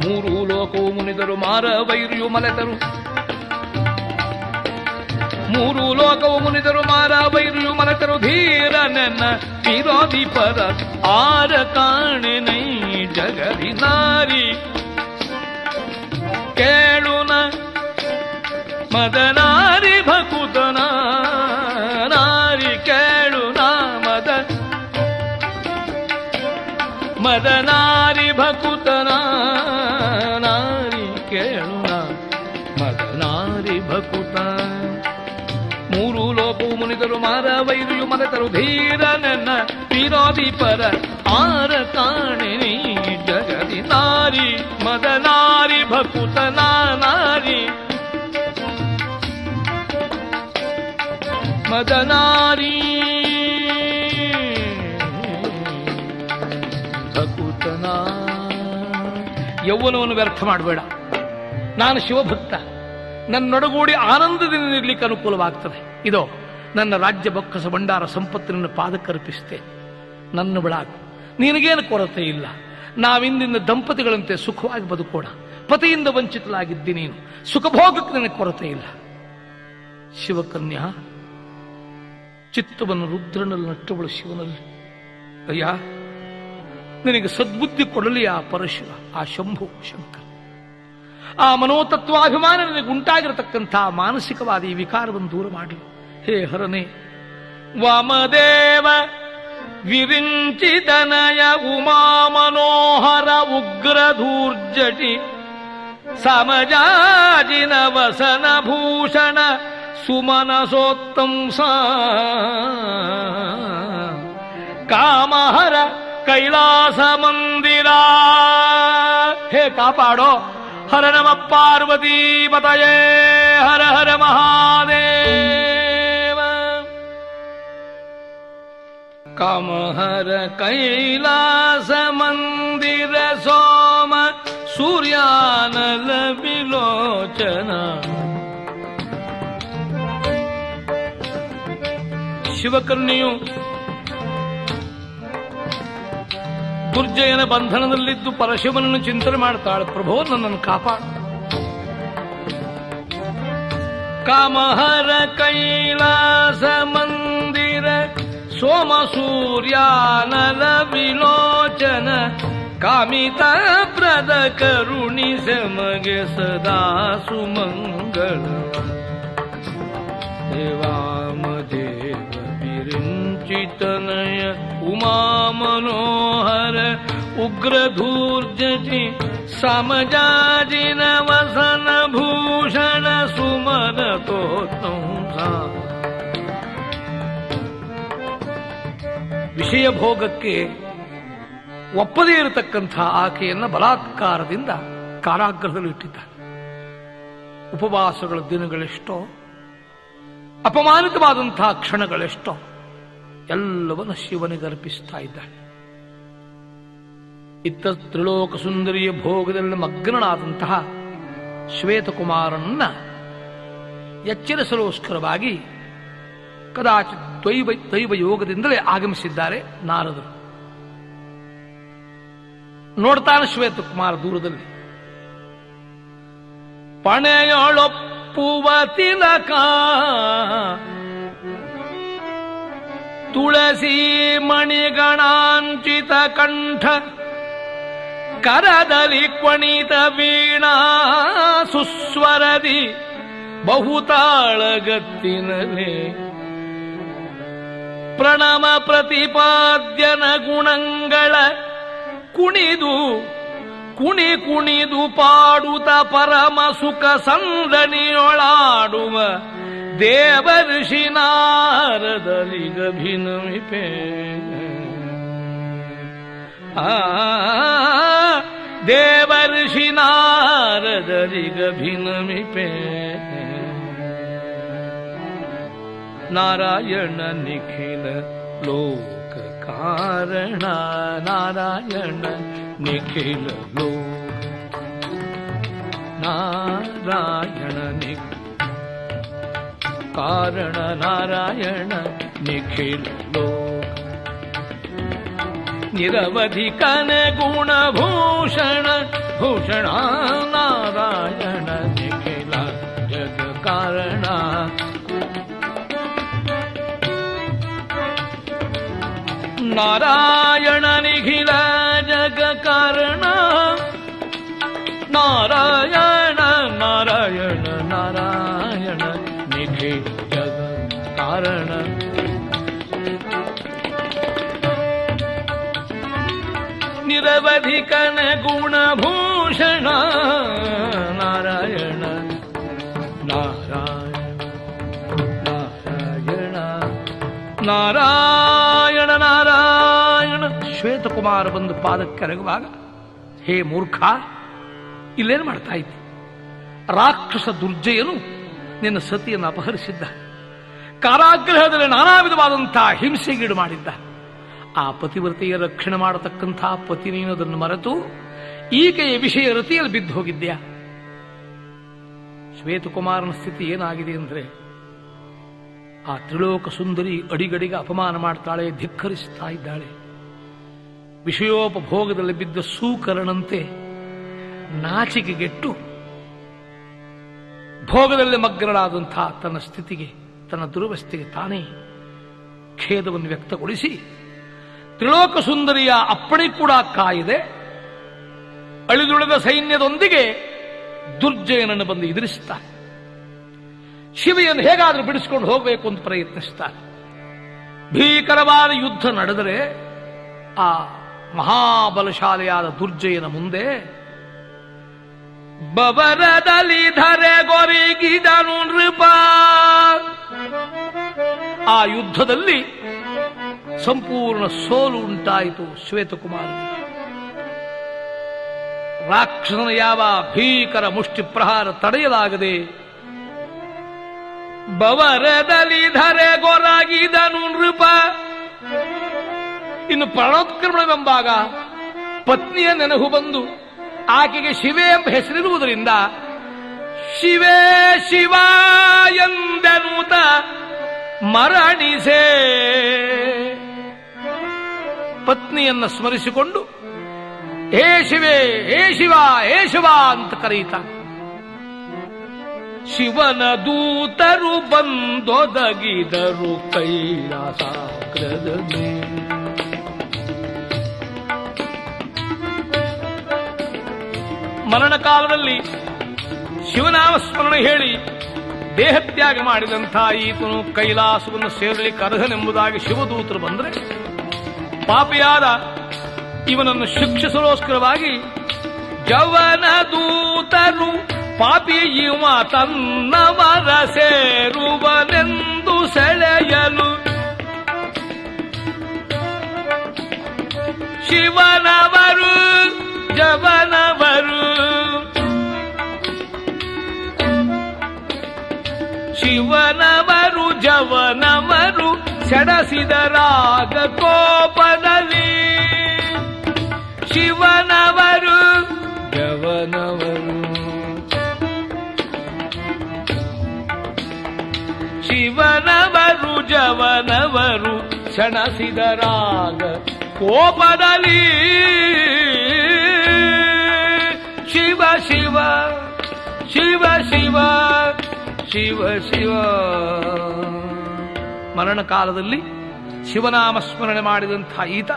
ಮೂರು ಲೋಕವು ಮುನಿದರು ಮಾರ ವೈರ್ಯು ಮಲೆತರು. ಮೂರು ಲೋಕವು ಮುನಿದರು ಮಾರ ವೈರ್ಯು ಮಲೆತರು ಧೀರ ನನ್ನ ವಿರೋಧಿ ಪರ ಆರ ಕಾಣೆ ನೈ ಜಗದಿ ನಾರಿ ಕೇಳುನ ಮದನಾರಿ ಭಕುತನ ನಾರಿ ಕೇಳುನ ಮದ ಮದನಾರಿ ಮಾರ ವೈರಿಯು ಮರೆತರು ಧೀರ ನನ್ನ ವಿರೋಧಿ ಪರ ಆರ ಕಾಣಿ ಜಗದಿ ನಾರಿ ಮದನಾರಿ ಭಕುತನ ನಾರಿ. ಮದನಾರಿ ಭಕುತನ ಯೌವನವನ್ನು ವ್ಯರ್ಥ ಮಾಡಬೇಡ. ನಾನು ಶಿವಭಕ್ತ. ನನ್ನೊಡಗೂಡಿ ಆನಂದದಿಂದ ಇರ್ಲಿಕ್ಕೆ ಅನುಕೂಲವಾಗ್ತದೆ. ಇದೋ. ನನ್ನ ರಾಜ್ಯ ಬೊಕ್ಕಸ ಭಂಡಾರ ಸಂಪತ್ತಿನ ಪಾದಕರ್ಪಿಸಿದೆ. ನನ್ನ ಬಳಾಗು ನಿನಗೇನು ಕೊರತೆ ಇಲ್ಲ. ನಾವಿಂದಿನ ದಂಪತಿಗಳಂತೆ ಸುಖವಾಗಿ ಬದುಕೋಣ. ಪತಿಯಿಂದ ವಂಚಿತಲಾಗಿದ್ದಿ ನೀನು. ಸುಖಭೋಗಕ್ಕೆ ನನಗೆ ಕೊರತೆ ಇಲ್ಲ. ಶಿವಕನ್ಯಾ, ಚಿತ್ತವನ್ನು ರುದ್ರನಲ್ಲಿ ನಟ್ಟವಳು ಶಿವನಲ್ಲಿ. ಅಯ್ಯ, ನಿನಗೆ ಸದ್ಬುದ್ಧಿ ಕೊಡಲಿ ಆ ಪರಶಿವ, ಆ ಶಂಭು, ಶಂಕರ. ಆ ಮನೋತತ್ವಾಭಿಮಾನ ನಿನಗೆ ಉಂಟಾಗಿರತಕ್ಕಂಥ ಮಾನಸಿಕವಾದ ಈ ವಿಕಾರವನ್ನು ದೂರ ಮಾಡಿ. हे मे वामदेव देव उमामनोहर उग्रधूर्जटि समजाजिनवसनभूषण सुमनसोत्तं सा कामहर कैलासमन्दिरा हे कापाडो हर नमः पार्वतीपतये हर हर महादेव ಕಾಮಹರ ಕೈಲಾಸ ಮಂದಿರ ಸೋಮ ಸೂರ್ಯಾನಲ ವಿಲೋಚನ ಶಿವಕರ್ಣಿಯು ದುರ್ಜಯನ ಬಂಧನದಲ್ಲಿದ್ದು ಪರಶಿವನನ್ನು ಚಿಂತನೆ ಮಾಡ್ತಾಳೆ, ಪ್ರಭೋ, ನನ್ನನ್ನು ಕಾಪಾಡು. ಕಾಮಹರ ಕೈಲಾಸ ಮಂದಿರ सोमसूर्यान विलोचन कामि तद करुणि समगे सदा सुमङ्गलेवामदेचितनय उमा मनोहर उग्रभूर्जि समजाजिनवसन भूषण सुमनतो ವಿಷಯ ಭೋಗಕ್ಕೆ ಒಪ್ಪದೇ ಇರತಕ್ಕಂಥ ಆಕೆಯನ್ನ ಬಲಾತ್ಕಾರದಿಂದ ಕಾರಾಗ್ರಹದಲ್ಲಿ ಇಟ್ಟಿದ್ದಾನೆ ಉಪವಾಸಗಳ ದಿನಗಳೆಷ್ಟೋ ಅಪಮಾನಿತವಾದಂತಹ ಕ್ಷಣಗಳೆಷ್ಟೋ, ಎಲ್ಲವನ್ನು ಶಿವನಿಗೆ ಅರ್ಪಿಸ್ತಾ ಇದ್ದಾನೆ ಇತ್ತ ತ್ರಿಲೋಕ ಸುಂದರಿಯ ಭೋಗದಲ್ಲಿ ಮಗ್ನನಾದಂತಹ ಶ್ವೇತಕುಮಾರನನ್ನ ಎಚ್ಚರಿಸಲೋಸ್ಕರವಾಗಿ ಕದಾಚಿತ್ ದ್ವೈವ ದೈವ ಯೋಗದಿಂದಲೇ ಆಗಮಿಸಿದ್ದಾರೆ ನಾರದರು. ನೋಡ್ತಾನೆ ಶ್ವೇತಕುಮಾರ ದೂರದಲ್ಲಿ. ಪಣೆಯೊಳೊಪ್ಪುವ ತಿಲಕ ತುಳಸಿ ಮಣಿಗಣಾಂಚಿತ ಕಂಠ, ಕರದಲ್ಲಿ ಕ್ವಣಿತ ವೀಣಾ ಸುಸ್ವರದಿ ಬಹುತಾಳಗತ್ತಿನಲೆ ಪ್ರಣಮ ಪ್ರತಿಪಾದ್ಯನ ಗುಣಗಳ ಕುಣಿದು ಕುಣಿ ಕುಣಿದು ಪಾಡುತ ಪರಮ ಸುಖ ಸಂದನಿಯೊಳಾಡುವ ದೇವ ನಾರದಲ್ಲಿ ಗಭಿನಮಿಪೆ. ಆ ದೇವ ನಾರದಲ್ಲಿ ಗಭಿನಮಿಪೆ. नारायण निखिल लोक कारण। नारायण निखिल लोक। नारायण निखिल। कारण नारायण निखिल लोक। निरवधि कनगुण भूषण भूषण नारायण। नारायण निखिल जगकर्ण। नारायण नारायण नारायण निखिल जगकारण। निरवधिकन गुणभूषण। नारायण नारायण नारायण। नारायण। ಶ್ವೇತಕುಮಾರ ಬಂದು ಪಾದಕ್ಕೆರಗುವಾಗ ಹೇ ಮೂರ್ಖ, ಇಲ್ಲೇನು ಮಾಡ್ತಾ ಇದ್ದಿ? ರಾಕ್ಷಸ ದುರ್ಜಯನು ನಿನ್ನ ಸತಿಯನ್ನು ಅಪಹರಿಸಿದ್ದ. ಕಾರಾಗ್ರಹದಲ್ಲಿ ನಾನಾ ವಿಧವಾದಂತಹ ಹಿಂಸೆಗೀಡು ಮಾಡಿದ್ದ. ಆ ಪತಿವ್ರತೆಯ ರಕ್ಷಣೆ ಮಾಡತಕ್ಕಂಥ ಪತಿ ನೀನು ಅದನ್ನು ಮರೆತು ಈಕೆಯ ವಿಷಯ ರತಿಯಲ್ಲಿ ಬಿದ್ದು ಹೋಗಿದ್ಯಾ? ಶ್ವೇತಕುಮಾರನ ಸ್ಥಿತಿ ಏನಾಗಿದೆ ಅಂದ್ರೆ, ಆ ತ್ರಿಲೋಕ ಸುಂದರಿ ಅಡಿಗಡಿಗೆ ಅಪಮಾನ ಮಾಡ್ತಾಳೆ, ಧಿಕ್ಕರಿಸ್ತಾ ಇದ್ದಾಳೆ. ವಿಷಯೋಪಭೋಗದಲ್ಲಿ ಬಿದ್ದ ಸೂಕರಣಂತೆ ನಾಚಿಕೆಗೆಟ್ಟು ಭೋಗದಲ್ಲಿ ಮಗ್ನಳಾದಂತಹ ತನ್ನ ಸ್ಥಿತಿಗೆ, ತನ್ನ ದುರವಸ್ಥೆಗೆ ತಾನೇ ಖೇದವನ್ನು ವ್ಯಕ್ತಗೊಳಿಸಿ ತ್ರಿಲೋಕ ಸುಂದರಿಯ ಅಪ್ಪಣೆ ಕೂಡ ಕಾಯಿದೆ ಅಳಿದುಳಿದ ಸೈನ್ಯದೊಂದಿಗೆ ದುರ್ಜಯನನ್ನು ಬಂದು ಎದುರಿಸುತ್ತಾರೆ. ಶಿವೆಯನ್ನು ಹೇಗಾದರೂ ಬಿಡಿಸಿಕೊಂಡು ಹೋಗಬೇಕು ಅಂತ ಪ್ರಯತ್ನಿಸ್ತಾರೆ ಭೀಕರವಾದ ಯುದ್ಧ ನಡೆದರೆ ಆ ಮಹಾಬಲಶಾಲಿಯಾದ ದುರ್ಜಯನ ಮುಂದೆ ಬಬರದಲ್ಲಿ ಧರೆ ಗೊರಿಗಿದನು ನೃಪ. ಆ ಯುದ್ಧದಲ್ಲಿ ಸಂಪೂರ್ಣ ಸೋಲು ಉಂಟಾಯಿತು ಶ್ವೇತಕುಮಾರ. ರಾಕ್ಷಸನ ಯಾವ ಭೀಕರ ಮುಷ್ಟಿ ಪ್ರಹಾರ ತಡೆಯಲಾಗದೆ ಬವರದಲ್ಲಿ ಧರೆ ಗೊರಾಗಿದನು ನೃಪ. ಇನ್ನು ಪ್ರಣೋತ್ಕ್ರಮಣವೆಂಬಾಗ ಪತ್ನಿಯ ನೆನಹು ಬಂದು ಆಕೆಗೆ ಶಿವೆ ಎಂಬ ಹೆಸರಿರುವುದರಿಂದ, ಶಿವೇ ಶಿವ ಎಂದನೂತ ಮರಣಿಸೇ. ಪತ್ನಿಯನ್ನ ಸ್ಮರಿಸಿಕೊಂಡು, ಹೇ ಶಿವೇ, ಹೇ ಶಿವ ಹೇ ಶಿವ ಅಂತ ಕರೆಯುತ್ತಾನೆ. ಶಿವನ ದೂತರು ಬಂದೊದಗಿದರು ಕೈಲಾಸಾಗ್ರದಲ್ಲಿ ಮರಣ ಕಾಲದಲ್ಲಿ ಶಿವನಾಮ ಸ್ಮರಣೆ ಹೇಳಿ ದೇಹತ್ಯಾಗ ಮಾಡಿದಂಥ ಈತನು ಕೈಲಾಸವನ್ನು ಸೇರಲಿಕ್ಕೆ ಅರ್ಹನೆಂಬುದಾಗಿ ಶಿವದೂತರು ಬಂದರೆ ಪಾಪಿಯಾದ ಇವನನ್ನು ಶಿಕ್ಷಿಸಲೋಸ್ಕರವಾಗಿ ಜವನ ದೂತರು ಪಾಪಿ ಇವ ತನ್ನವರ ಸೇರುವನೆಂದು ಸೆಳೆಯಲು ಶಿವನವರು ಜವನವರು ಶಿವನವರು ಜವನವರು ಸೆಡಸಿದರಾಗ ಕೋಪದಲ್ಲಿ. ಶಿವನವರು ಜವನವರು. ಶಿವನವರು ಜವನವರು ಸೆಣಸಿದರಾಗ ಕೋಪದಲ್ಲಿ. ಶಿವ ಶಿವ ಶಿವ ಶಿವ. ಶಿವ ಶಿವ. ಮರಣ ಕಾಲದಲ್ಲಿ ಶಿವನಾಮ ಸ್ಮರಣೆ ಮಾಡಿದಂಥ ಈತ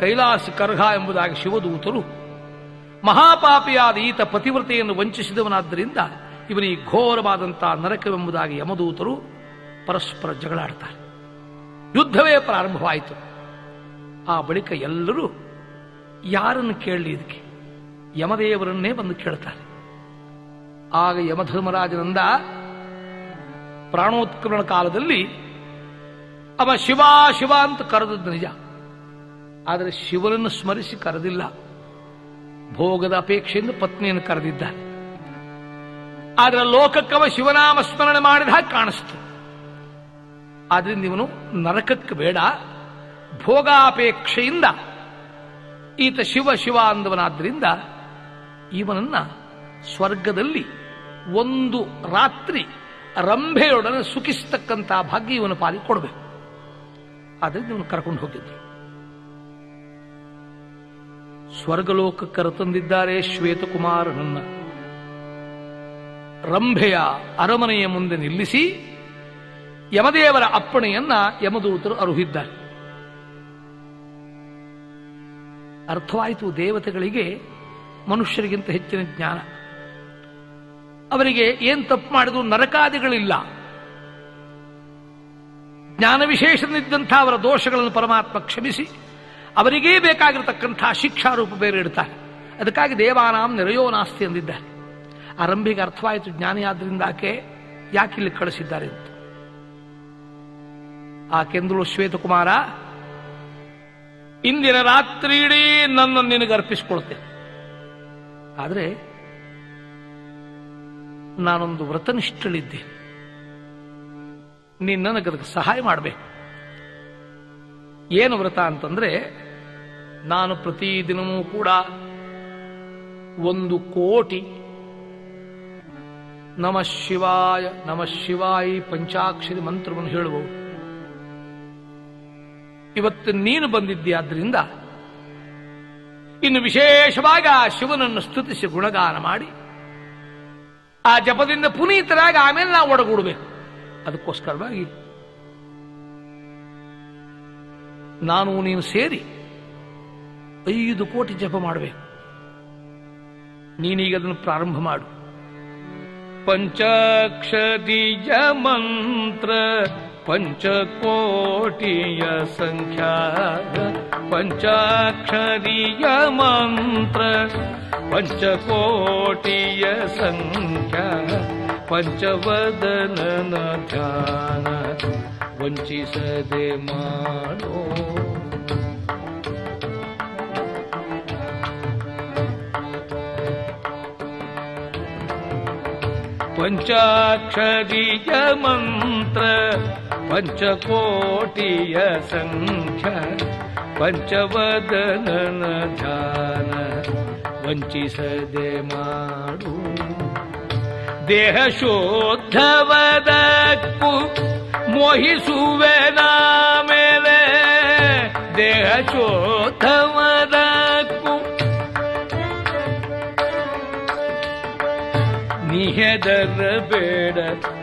ಕೈಲಾಸ ಕರ್ಘ ಎಂಬುದಾಗಿ ಶಿವದೂತರು ಮಹಾಪಾಪಿಯಾದ ಈತ ಪತಿವ್ರತೆಯನ್ನು ವಂಚಿಸಿದವನಾದ್ದರಿಂದ ಇವನಿಗೆ ಘೋರವಾದಂಥ ನರಕವೆಂಬುದಾಗಿ ಯಮದೂತರು ಪರಸ್ಪರ ಜಗಳಾಡ್ತಾರೆ. ಯುದ್ಧವೇ ಪ್ರಾರಂಭವಾಯಿತು. ಆ ಬಳಿಕ ಎಲ್ಲರೂ, ಯಾರನ್ನು ಕೇಳಲಿ ಇದಕ್ಕೆ? ಯಮದೇವರನ್ನೇ ಬಂದು ಕೇಳ್ತಾರೆ. ಆಗ ಯಮಧರ್ಮರಾಜನಂದ ಪ್ರಾಣೋತ್ಕರಣ ಕಾಲದಲ್ಲಿ ಅವ ಶಿವ ಶಿವ ಅಂತ ಕರೆದದ್ದು ನಿಜ. ಆದರೆ ಶಿವನನ್ನು ಸ್ಮರಿಸಿ ಕರೆದಿಲ್ಲ. ಭೋಗದ ಅಪೇಕ್ಷೆಯಿಂದ ಪತ್ನಿಯನ್ನು ಕರೆದಿದ್ದ ಆದರೆ ಲೋಕಕ್ಕವ ಶಿವನಾಮ ಸ್ಮರಣೆ ಮಾಡಿದ ಹಾಗೆ ಕಾಣಿಸ್ತು. ಆದ್ರಿಂದ ಇವನು ನರಕಕ್ಕೆ ಬೇಡ. ಭೋಗಾಪೇಕ್ಷೆಯಿಂದ ಈತ ಶಿವ ಶಿವ ಅಂದವನಾದ್ರಿಂದ ಇವನನ್ನ ಸ್ವರ್ಗದಲ್ಲಿ ಒಂದು ರಾತ್ರಿ ರಂಭೆಯೊಡನೆ ಸುಖಿಸ್ತಕ್ಕಂಥ ಭಾಗ್ಯ ಇವನ ಪಾಲಿ ಕೊಡಬೇಕು ಆದ್ರಿಂದ ಇವನು ಕರ್ಕೊಂಡು ಹೋಗಿದ್ರು ಸ್ವರ್ಗಲೋಕ ಕರೆತಂದಿದ್ದಾರೆ ಶ್ವೇತಕುಮಾರನನ್ನ ರಂಭೆಯ ಅರಮನೆಯ ಮುಂದೆ ನಿಲ್ಲಿಸಿ ಯಮದೇವರ ಅಪ್ಪಣೆಯನ್ನ ಯಮದೂತರು ಅರುಹಿದ್ದಾರೆ. ಅರ್ಥವಾಯಿತು ದೇವತೆಗಳಿಗೆ ಮನುಷ್ಯರಿಗಿಂತ ಹೆಚ್ಚಿನ ಜ್ಞಾನ. ಅವರಿಗೆ ಏನ್ ತಪ್ಪು ಮಾಡಿದ್ರು ನರಕಾದಿಗಳಿಲ್ಲ. ಜ್ಞಾನ ವಿಶೇಷನಿದ್ದಂಥ ಅವರ ದೋಷಗಳನ್ನು ಪರಮಾತ್ಮ ಕ್ಷಮಿಸಿ, ಅವರಿಗೇ ಬೇಕಾಗಿರತಕ್ಕಂಥ ಶಿಕ್ಷಾರೂಪ ಬೇರೆ ಇಡ್ತಾರೆ. ಅದಕ್ಕಾಗಿ ದೇವಾನಾಂ ನಿರಯೋ ನಾಸ್ತಿ ಅಂದಿದ್ದಾರೆ ಆರಂಭಿಗೆ ಅರ್ಥವಾಯಿತು ಜ್ಞಾನಿಯಾದ್ರಿಂದ ಆಕೆ ಯಾಕೆ ಇಲ್ಲಿ ಕಳಿಸಿದ್ದಾರೆ ಅಂತ. ಆ ಕೆಂದಳು ಶ್ವೇತಕುಮಾರ, ಇಂದಿನ ರಾತ್ರಿ ಇಡೀ ನನ್ನ ನಿನಗೆ ಅರ್ಪಿಸಿಕೊಳ್ತೇನೆ. ಆದರೆ ನಾನೊಂದು ವ್ರತನಿಷ್ಠಳಿದ್ದೆ. ನೀನು ನನಗೆ ಅದಕ್ಕೆ ಸಹಾಯ ಮಾಡಬೇಕು. ಏನು ವ್ರತ ಅಂತಂದ್ರೆ, ನಾನು ಪ್ರತಿದಿನವೂ ಕೂಡ ಒಂದು ಕೋಟಿ ನಮ ಶಿವಾಯ, ನಮ ಶಿವಾಯಿ ಪಂಚಾಕ್ಷರಿ ಮಂತ್ರವನ್ನು ಹೇಳುವವು. ಇವತ್ತು ನೀನು ಬಂದಿದ್ದೀಯಾದ್ರಿಂದ ಇನ್ನು ವಿಶೇಷವಾಗಿ ಆ ಶಿವನನ್ನು ಸ್ತುತಿಸಿ ಗುಣಗಾನ ಮಾಡಿ ಆ ಜಪದಿಂದ ಪುನೀತರಾಗಿ ಆಮೇಲೆ ನಾವು ಒಡಗೂಡಬೇಕು. ಅದಕ್ಕೋಸ್ಕರವಾಗಿ ನಾನು ನೀನು ಸೇರಿ ಐದು ಕೋಟಿ ಜಪ ಮಾಡಬೇಕು. ನೀನೀಗ ಅದನ್ನು ಪ್ರಾರಂಭ ಮಾಡು. ಪಂಚಾಕ್ಷರೀಯ ಮಂತ್ರ पञ्चकोटियसङ्ख्या पञ्चाक्षरीयमन्त्र पञ्चकोटियसङ्ख्या पञ्चवदन ध्यान संख्या पञ्चवदनखानञ्चि सदे माणो पञ्चाक्षरीय ವಂಚಿಸದೆ ಮಾಡೋ ಪಂಚಾಕ್ಷರೀಯ ಮಂತ್ರ ಪಂಚಕೋಟಿಯ ಸಂಖ್ಯ ಪಂಚವದನನ ಧ್ಯಾನ ವಂಚಿಸದೆ ಮಾಡು ದೇಹ ಶೋದ್ಧವದಕ್ಕೂ ಮೋಹಿಸುವೆ ಮೇಲೆ ದೇಹ ಶೋದ್ಧವದಕ್ಕೂ ನಿಹೆದರ ಬೇಡ ಮನ ಕಾಪುರವ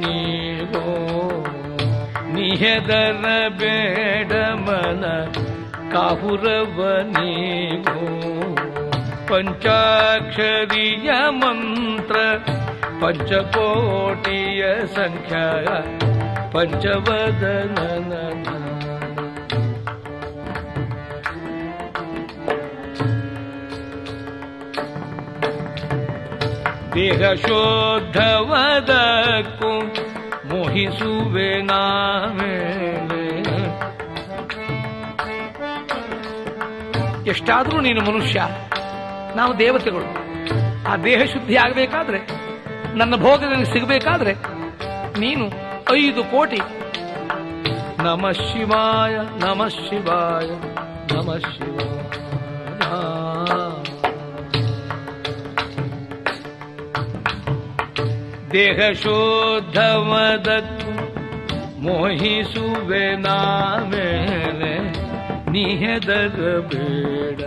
ನೀವೋ ನಿಹೆದರ ಬೇಡ ಮನ ಕಾಪುರವ ನೀವೋ ಪಂಚಾಕ್ಷರೀಯ ಮಂತ್ರ ಪಂಚಕೋಟಿಯ ಸಂಖ್ಯಾ ಪಂಚವದನನ ದೇಹ ಶೋಧವದಕ್ಕು ಮೋಹಿಸುವೆ ನಾವೇ ಎಷ್ಟಾದರೂ ನೀನು ಮನುಷ್ಯ, ನಾವು ದೇವತೆಗಳು. ಆ ದೇಹ ಶುದ್ಧಿ ಆಗಬೇಕಾದ್ರೆ, ನನ್ನ ಭೋಗ ಸಿಗಬೇಕಾದ್ರೆ, ನೀನು ಐದು ಕೋಟಿ. ನಮ ಶಿವಾಯ ನಮ ಶಿವಾಯ ನಮ ಶಿವಾಯ. ದೇಹ ಶೋಧವದಕ್ಕೂ ಮೋಹಿಸುವೆ ನಾಮೇಲೆ ನಿಹೆದಗ ಬೇಡ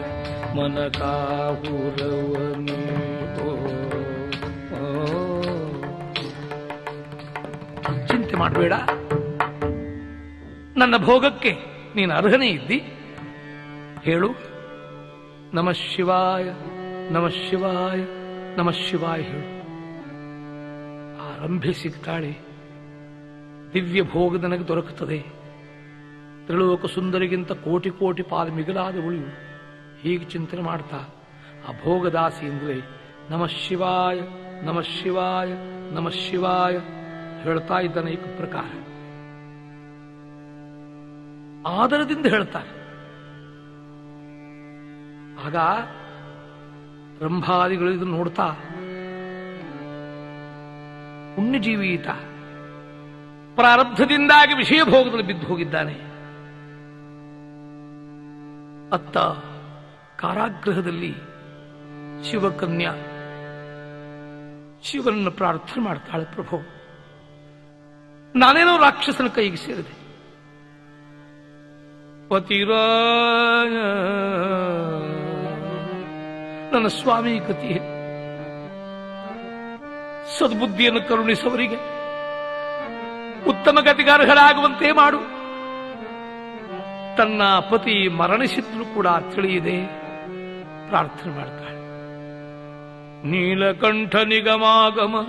ಮನ ಕಾಹುರವನು ಚಿಂತೆ ಮಾಡಬೇಡ. ನನ್ನ ಭೋಗಕ್ಕೆ ನೀನು ಅರ್ಹನೇ ಇದ್ದಿ. ಹೇಳು. ನಮ ಶಿವಾಯ ನಮ ಶಿವಾಯ ನಮ ಶಿವಾಯ ಹೇಳು. ಆರಂಭೆ ಸಿಗ್ತಾಳೆ. ದಿವ್ಯ ಭೋಗ ನನಗೆ ದೊರಕುತ್ತದೆ. ತ್ರಿಲೋಕ ಸುಂದರಿಗಿಂತ ಕೋಟಿ ಕೋಟಿ ಪಾಲು ಮಿಗಿಲಾದ ಉಳಿಯು ಹೀಗೆ ಚಿಂತನೆ ಮಾಡ್ತಾ, ಆ ಭೋಗದಾಸಿಯಿಂದಲೇ ನಮ ಶಿವಾಯ ನಮ ಶಿವಾಯ ನಮ ಶಿವಾಯ ಹೇಳ್ತಾ ಇದ್ದಾನೆ ಈ ಪ್ರಕಾರ. ಆದರದಿಂದ ಹೇಳ್ತಾರೆ. ಆಗ ರಂಭಾದಿಗಳು ಇದನ್ನು ನೋಡ್ತಾ ಪುಣ್ಯಜೀವಿ ಈತ. ಪ್ರಾರಬ್ಧದಿಂದಾಗಿ ವಿಷಯ ಭೋಗದಲ್ಲಿ ಬಿದ್ದು ಹೋಗಿದ್ದಾನೆ. ಅತ್ತ ಕಾರಾಗೃಹದಲ್ಲಿ ಶಿವಕನ್ಯಾ ಶಿವನನ್ನು ಪ್ರಾರ್ಥನೆ ಮಾಡ್ತಾಳೆ, ಪ್ರಭು. ನಾನೇನೋ ರಾಕ್ಷಸನ ಕೈಗೆ ಸೇರಿದೆ. ಪತಿರಾಯ, ನನ್ನ ಸ್ವಾಮಿ ಗತಿ ಸದ್ಬುದ್ಧಿಯನ್ನು ಕರುಣಿಸವರಿಗೆ ಉತ್ತಮ ಗತಿಗಾರ್ಹರಾಗುವಂತೆ ಮಾಡು. ತನ್ನ ಪತಿ ಮರಣಿಸಿದ್ರು ಕೂಡ ತಿಳಿಯಿದೆ ಪ್ರಾರ್ಥನೆ ಮಾಡ್ತಾಳೆ. ನೀಲಕಂಠ ನಿಗಮಾಗಮ.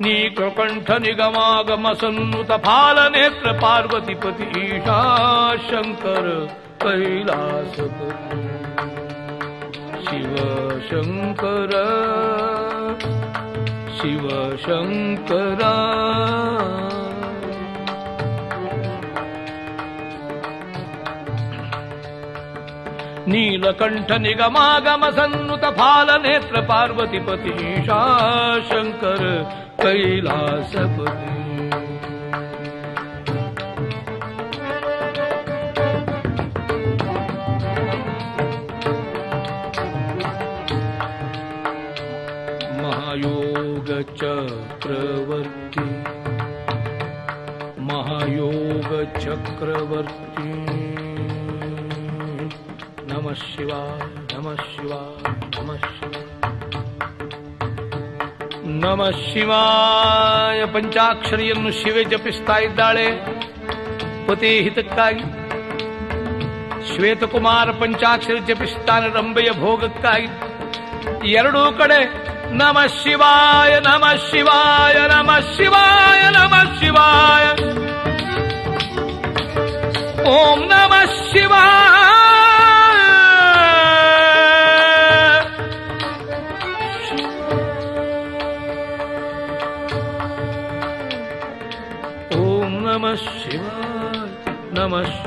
ನೀಕಂಠ ನಿಗಮಾಗಮ ಸನ್ನುತ ಫಾಲನೇತ್ರ ಪಾರ್ವತಿಪತಿ ಈಶಾ ಶಂಕರ ಕೈಲಾಸಪತಿ ಶಿವ ಶಂಕರ ಶಿವ शिव शङ्कर शिव शङ्करा नीलकण्ठ निगमागम सन्नृत फालनेत्र पार्वतीपतीशा शङ्कर कैलासपति। चक्रवर्ती महायोग चक्रवर्ती नमः शिवाय नमः शिवाय नमः शिवाय ನಮ ಶಿವಾಯ ಪಂಚಾಕ್ಷರಿಯನ್ನು ಶಿವೆ ಜಪಿಸ್ತಾ ಇದ್ದಾಳೆ ಪತಿ ಹಿತಕ್ಕಾಗಿ ಶ್ವೇತಕುಮಾರ ಪಂಚಾಕ್ಷರಿ ಜಪಿಸ್ತಾನೆ ರಂಬೆಯ ಭೋಗಕ್ಕಾಗಿ ಎರಡೂ ಕಡೆ नमः शिवाय नमः शिवाय नमः शिवाय नमः शिवाय। ॐ नमः शिवाय। ॐ नमः शिवाय नमः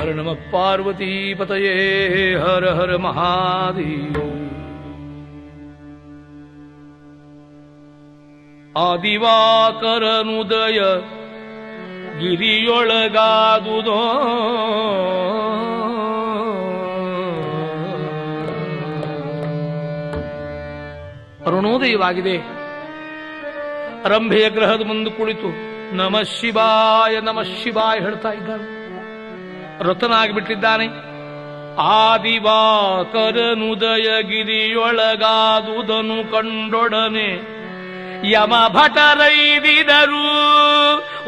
ಹರ ನಮ ಪಾರ್ವತಿ ಪತಯೇ ಹರ ಹರ ಮಹಾದೇವ. ಆದಿವಾಕರನುದಯ ಗಿರಿಯೊಳಗಾದುದೋ. ಅರುಣೋದಯವಾಗಿದೆ. ರಂಭೆಯ ಗ್ರಹದ ಮುಂದೆ ಕುಳಿತು ನಮ ಶಿವಾಯ ನಮ ಶಿವಾಯ ಹೇಳ್ತಾ ಇದ್ದಾನೆ ರತನಾಗಿ ಬಿಟ್ಟಿದ್ದಾನೆ ಆದಿವಾಕರನುದಯ ಗಿರಿಯೊಳಗಾದುದನು ಕಂಡೊಡನೆ. ಯಮ ಭಟರೈದಿದರು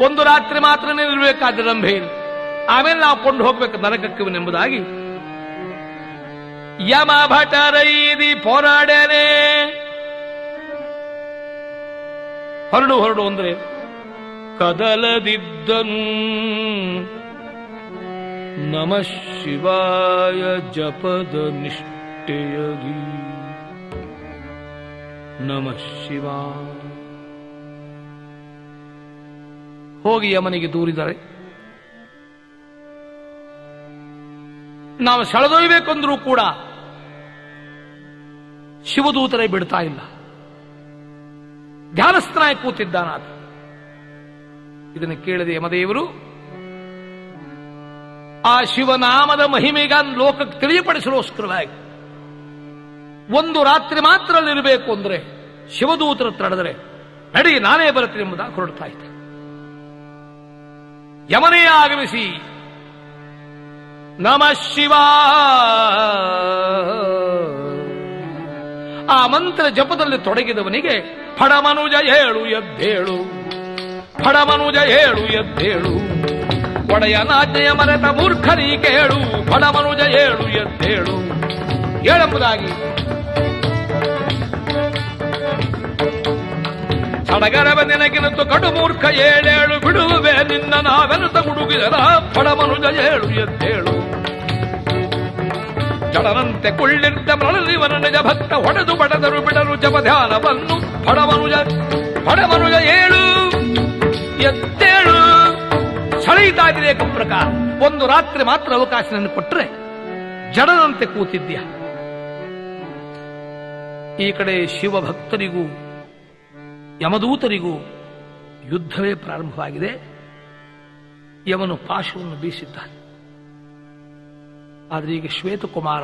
ಒಂದು ರಾತ್ರಿ ಮಾತ್ರ ನಿಲ್ಬೇಕಾದ ರಂಭೆಯಲ್ಲಿ. ಆಮೇಲೆ ನಾವು ಕೊಂಡು ಹೋಗ್ಬೇಕು ನರಕಕ್ಕವನೆಂಬುದಾಗಿ. ಯಮ ಭಟರೈದಿ ಪೋರಾಡನೆ. ಹೊರಡು ಹೊರಡು ಅಂದ್ರೆ ಕದಲದಿದ್ದನು. ನಮ ಶಿವಾಯ ಜಪದ ನಿಷ್ಠೆಯಲಿ ನಮ ಶಿವ. ಹೋಗಿ ಯಮನಿಗೆ ದೂರಿದರೆ. ನಾವು ಸೆಳೆದೊಯ್ಬೇಕಂದ್ರೂ ಕೂಡ ಶಿವದೂತರೇ ಬಿಡ್ತಾ ಇಲ್ಲ. ಧ್ಯಾನಸ್ಥನಾಗಿ ಕೂತಿದ್ದಾನಾತ ಇದನ್ನು ಕೇಳಿದ ಯಮದೇವರು ಆ ಶಿವನಾಮದ ಮಹಿಮೆಗ ಲೋಕಕ್ಕೆ ತಿಳಿಯಪಡಿಸಲೋಸ್ಕರವಾಗಿ ಒಂದು ರಾತ್ರಿ ಮಾತ್ರ ಅಲ್ಲಿರಬೇಕು ಅಂದ್ರೆ ಶಿವದೂತರ ತಡೆದರೆ ನಡಿ ನಾನೇ ಬರುತ್ತೇನೆ ಎಂಬುದಾಗಿ ಹೊರಡ್ತಾ ಇದ್ದೆ. ಯಮನೇ ಆಗಮಿಸಿ. ನಮ ಶಿವ. ಆ ಮಂತ್ರ ಜಪದಲ್ಲಿ ತೊಡಗಿದವನಿಗೆ ಫಡಮನುಜ ಹೇಳು, ಎದ್ದೇಳು. ಫಡಮನುಜ ಹೇಳು, ಎದ್ದೇಳು. ಒಡೆಯನಾಜ್ಞೆಯ ಮರೆತ ಮೂರ್ಖರಿ ಕೇಳು ಫಡಮನುಜ ಏಳು ಎದ್ದೇಳು. ಏಳೆಂಬುದಾಗಿ ಸಡಗರವ ನಿನಗಿನತ್ತು ಕಡು ಮೂರ್ಖ ಏಳೇಳು, ಬಿಡುವೆ ನಿನ್ನ ನಾವೆನುತ ಗುಡುಗಿದರ ಫಡಮನುಜ ಏಳು ಎದ್ದೇಳು. ಜಡನಂತೆ ಕುಳ್ಳಿರ್ತ ಮರಳಿವನ ನಿಜ ಭಕ್ತ, ಹೊಡೆದು ಬಡದರು ಬಿಡರು ಜಪ ಧ್ಯಾನವನ್ನು. ಫಡಮನುಜ ಫಡಮನುಜ ಏಳು ಎದ್ದೇಳು. ಸೆಳೆಯುತ್ತಾ ಇದೆ ಪ್ರಕಾರ. ಒಂದು ರಾತ್ರಿ ಮಾತ್ರ ಅವಕಾಶ ನನಗೆ ಕೊಟ್ಟರೆ ಜಡದಂತೆ ಕೂತಿದ್ಯ ಈ ಕಡೆ ಶಿವಭಕ್ತರಿಗೂ, ಯಮದೂತರಿಗೂ ಯುದ್ಧವೇ ಪ್ರಾರಂಭವಾಗಿದೆ. ಯಮನು ಪಾಶವನ್ನು ಬೀಸಿದ್ದಾನೆ. ಆದರೆ ಈಗ ಶ್ವೇತಕುಮಾರ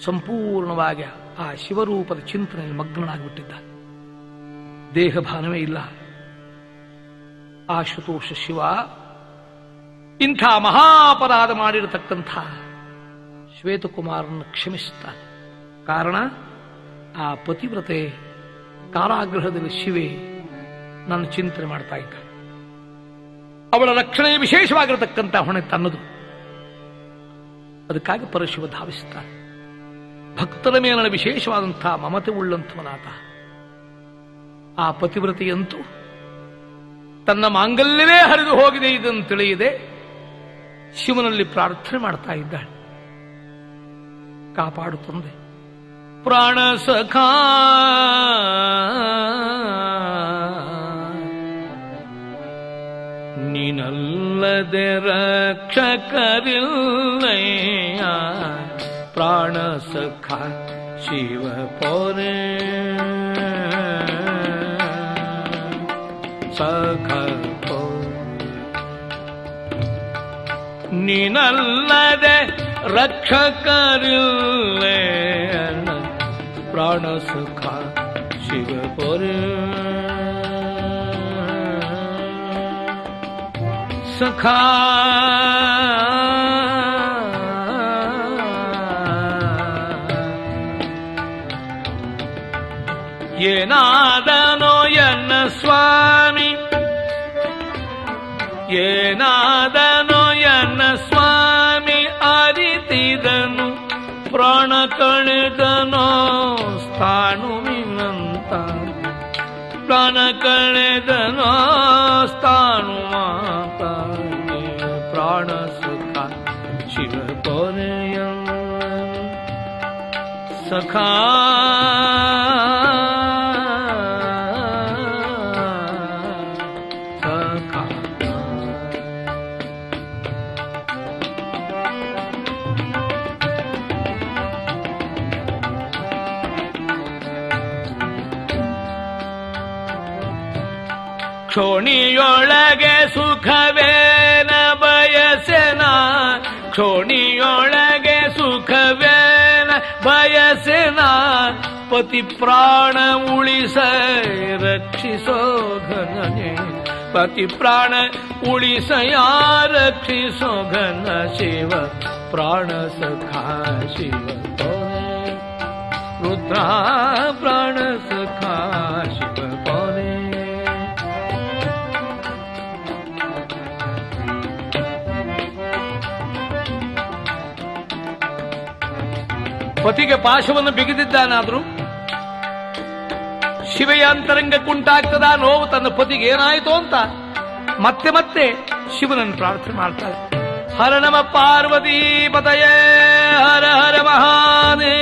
ಸಂಪೂರ್ಣವಾಗಿ ಆ ಶಿವರೂಪದ ಚಿಂತನೆಯಲ್ಲಿ ಮಗ್ನನಾಗಿಬಿಟ್ಟಿದ್ದಾನೆ. ದೇಹಭಾನವೇ ಇಲ್ಲ. ಆಶುತೋಷ ಶಿವ, ಇಂಥ ಮಹಾಪರಾಧ ಮಾಡಿರತಕ್ಕಂಥ ಶ್ವೇತಕುಮಾರನ್ನು ಕ್ಷಮಿಸುತ್ತಾನೆ ಕಾರಣ, ಆ ಪತಿವ್ರತೆ ಕಾರಾಗೃಹದಲ್ಲಿ ಶಿವೆ ನನ್ನ ಚಿಂತನೆ ಮಾಡ್ತಾ ಇದ್ದ ಅವಳ ರಕ್ಷಣೆ ವಿಶೇಷವಾಗಿರತಕ್ಕಂಥ ಹೊಣೆ ತನ್ನದು. ಅದಕ್ಕಾಗಿ ಪರಶಿವ ಧಾವಿಸುತ್ತಾನೆ ಭಕ್ತರ ಮೇಲಿನ ವಿಶೇಷವಾದಂಥ ಮಮತೆ ಉಳ್ಳಂಥವನಾತ ಆ ಪತಿವ್ರತೆಯಂತೂ ತನ್ನ ಮಾಂಗಲ್ಯವೇ ಹರಿದು ಹೋಗಿದೆ ಇದನ್ನು ತಿಳಿಯದೆ ಶಿವನಲ್ಲಿ ಪ್ರಾರ್ಥನೆ ಮಾಡ್ತಾ ಇದ್ದಾಳೆ. ಕಾಪಾಡು ತಂದೆ ಪ್ರಾಣ ಸಖಾ. ನೀನಲ್ಲದೆ ರಕ್ಷಕರಿಲ್ಲಯ್ಯ. ಪ್ರಾಣ ಸಖ ಶಿವ ಪೊರೆ. ಸಖ ನೀನಲ್ಲದೆ ರಕ್ಷಕರಿಲ್ಲ ಪ್ರಾಣ ಸುಖ ಶಿವಪುರ ಪೊರೆ. ಸಖಾ. ಏನಾದನೋ ಏನಾದನೋ ಎನ್ನ ಸ್ವಾಮಿ ಅರಿತಿದನು ಪ್ರಾಣ ಕಳೆದನೋ ಸ್ಥಾಣುವಿನಂತ ಪ್ರಾಣ ಕಳೆದನೋ ಸ್ಥಾಣು ಮಾತ ಪ್ರಾಣ ಸುಖ ಶಿವ ಪೊರೆಯ ಸಖಾ ಸಖಾ ಕ್ಷೋಣಿಯೊಳಗೆ ಸುಖವೇನ ಬಯಸೆನ ಕ್ಷೋಣಿಯೊಳಗೆ ಸುಖವೇನ ಬಯಸೆನ ಪತಿ ಪ್ರಾಣ ಉಳಿಸ ರಕ್ಷಿಸೋ ಘನನೆ, ಪತಿ ಪ್ರಾಣ ಉಳಿಸಯ ರಕ್ಷಿಸೋ ಘನ ಶಿವ, ಪ್ರಾಣ ಸಖಾ ಶಿವ ರುದ್ರ ಪ್ರಾಣ ಸಖಾ ಶಿವ. ಪತಿಗೆ ಪಾಶವನ್ನು ಬಿಗಿದಿದ್ದಾನಾದ್ರೂ ಶಿವೆಯ ಅಂತರಂಗಕ್ಕುಂಟಾಗ್ತದ ನೋವು ತನ್ನ ಪತಿಗೆ ಏನಾಯಿತು ಅಂತ ಮತ್ತೆ ಮತ್ತೆ ಶಿವನನ್ನು ಪ್ರಾರ್ಥನೆ ಮಾಡ್ತಾರೆ ಹರ ನಮ ಪಾರ್ವತಿ ಪತಯೇ, ಹರ ಹರ ಮಹಾನೇ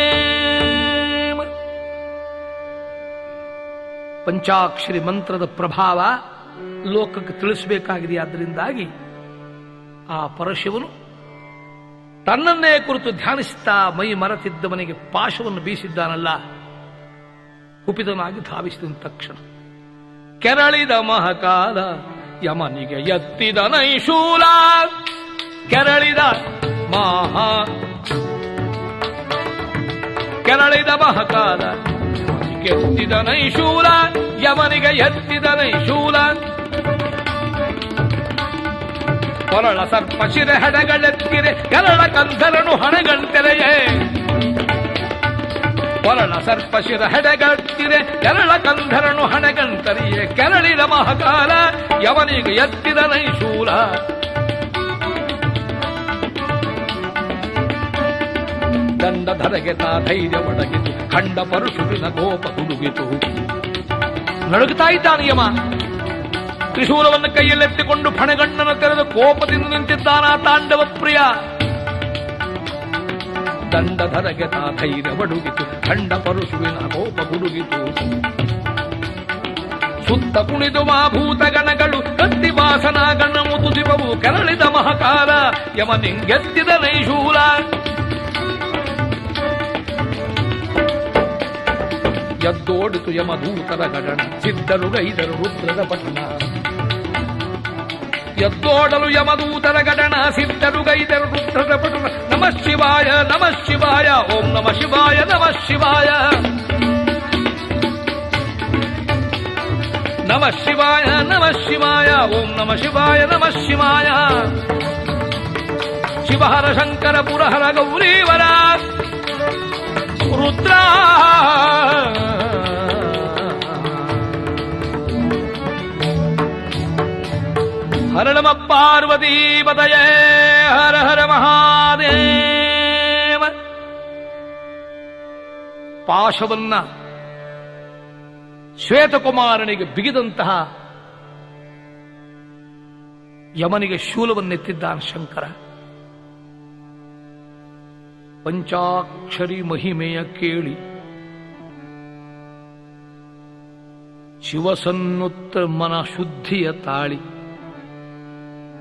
ಪಂಚಾಕ್ಷರಿ ಮಂತ್ರದ ಪ್ರಭಾವ ಲೋಕಕ್ಕೆ ತಿಳಿಸಬೇಕಾಗಿದೆ ಆದ್ದರಿಂದಾಗಿ ಆ ಪರಶಿವನು ತನ್ನನ್ನೇ ಕುರಿತು ಧ್ಯಾನಿಸುತ್ತಾ ಮೈ ಮರೆತಿದ್ದವನಿಗೆ ಪಾಶವನ್ನು ಬೀಸಿದ್ದಾನಲ್ಲ, ಕುಪಿತನಾಗಿ ಧಾವಿಸಿದ ತಕ್ಷಣ. ಕೆರಳಿದ ಮಹಕಾಲ, ಯಮನಿಗೆ ಎತ್ತಿದ ನೈಶೂಲ, ಕೆರಳಿದ ಮಹಾ ಕೆರಳಿದ ಮಹಕಾಲ ಎತ್ತಿದ ನೈಶೂಲ, ಯಮನಿಗೆ ಎತ್ತಿದ ನೈಶೂಲ. ಕೊರಳ ಸರ್ಪ ಶಿರೆ ಹಣಗಳೆತ್ತಿರೆ ಕೆರಳ ಕಂದರನು ಹಣಗಂತೆರೆಯೇ ಕೊರಳ ಸರ್ಪಶಿರ ಹೆಡೆಗಟ್ಟಿರೆ ಕೆರಳ ಕಂಧರನು ಹಣೆಗಂಟರಿಯೇ ಕೆರಳಿದ ಮಹಾಕಾಲ, ಯವನಿಗೆ ಎತ್ತಿದ ನೈಶೂಲ. ದಂಡಧರಗೆ ತಾ ಧೈರ್ಯ ಒಡಗಿತು, ಖಂಡ ಪರುಷುವಿನ ಗೋಪ ಹುಡುಗಿತು ನಡುಗುತ್ತಾ ಇದ್ದಾನೆ ಯಮ. ತ್ರಿಶೂಲವನ್ನು ಕೈಯಲ್ಲೆತ್ತಿಕೊಂಡು ಫಣಗಣ್ಣನ ತೆರೆದು ಕೋಪದಿಂದ ನಿಂತಿದ್ದಾನ ತಾಂಡವ ಪ್ರಿಯ ದಂಡಧರಗೆ ತಾ ಧೈರ್ಯ ಬಡುಗಿತು, ಖಂಡ ಪರಶುವಿನ ಕೋಪ ಹುಡುಗಿತು ಸುತ್ತ ಕುಣಿದು ಮಾಭೂತ ಗಣಗಳು, ಕತ್ತಿ ವಾಸನ ಗಣ ಮುತುದಿಪವು ಕೆರಳಿದ ಮಹಕಾರ, ಯಮ ನಿಂಗೆತ್ತಿದ ನೈಶೂಲ. ಎದ್ದೋಡಿತು ಯಮದೂತರ ಗಣ ಸಿದ್ಧರು ಗೈದರು ರುದ್ರದ ಪಟ್ಟಣ. ಎದ್ದೋಡಲು ಯಮದೂತರ ಗಡಣ ಸಿದ್ಧರು ಗೈದರು ರುದ್ರದ ಪಟು ನಮ ಶಿವಾಯ ನಮ ಶಿವಾಯ, ಓಂ ನಮ ಶಿವಾಯ ನಮ ಶಿವಾಯ. ನಮ ಶಿವಾಯ ನಮ ಶಿವಾಯ, ಓಂ ನಮ ಶಿವಾಯ ನಮ ಶಿವಾಯ. ಶಿವಹರ ಶಂಕರ ಪುರಹರ ಗೌರೀವರ ರುದ್ರ. ಹರ ನಮ ಪಾರ್ವತಿ ಪದಯೇ ಹರ ಹರ ಮಹಾದೇವ. ಪಾಶವನ್ನ ಶ್ವೇತಕುಮಾರನಿಗೆ ಬಿಗಿದಂತಹ ಯಮನಿಗೆ ಶೂಲವನ್ನೆತ್ತಿದ್ದಾನೆ ಶಂಕರ. ಪಂಚಾಕ್ಷರಿ ಮಹಿಮೆಯ ಕೇಳಿ ಶಿವಸನ್ನುತ್ತ ಮನ ಶುದ್ಧಿಯ ತಾಳಿ.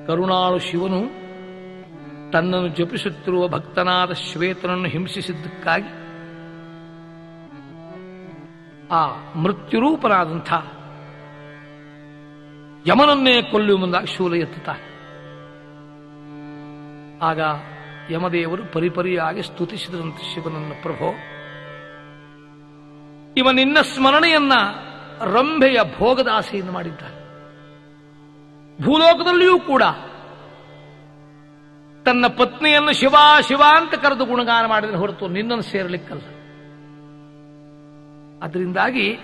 ಕರುಣಾಳು ಶಿವನು ತನ್ನನ್ನು ಜಪಿಸುತ್ತಿರುವ ಭಕ್ತನಾದ ಶ್ವೇತನನ್ನು ಹಿಂಸಿಸಿದ್ದಕ್ಕಾಗಿ ಆ ಮೃತ್ಯುರೂಪನಾದಂಥ ಯಮನನ್ನೇ ಕೊಲ್ಲುವ ಮುಂದಾಗಿ ಶೂಲ ಎತ್ತುತ್ತಾರೆ ಆಗ ಯಮದೇವರು ಪರಿಪರಿಯಾಗಿ ಸ್ತುತಿಸಿದಂತೆ ಶಿವನನ್ನು, ಪ್ರಭೋ ಇವನಿನ್ನ ಸ್ಮರಣೆಯನ್ನ ರಂಭೆಯ ಭೋಗದಾಸೆಯನ್ನು ಮಾಡಿದ್ದಾನೆ. ಭೂಲೋಕದಲ್ಲಿಯೂ ಕೂಡ ತನ್ನ ಪತ್ನಿಯನ್ನು ಶಿವ ಶಿವ ಅಂತ ಕರೆದು ಗುಣಗಾನ ಮಾಡಿದ್ರೆ ಹೊರತು ನಿನ್ನನ್ನು ಸೇರಲಿಕ್ಕಲ್ಲ. ಅದರಿಂದಾಗಿ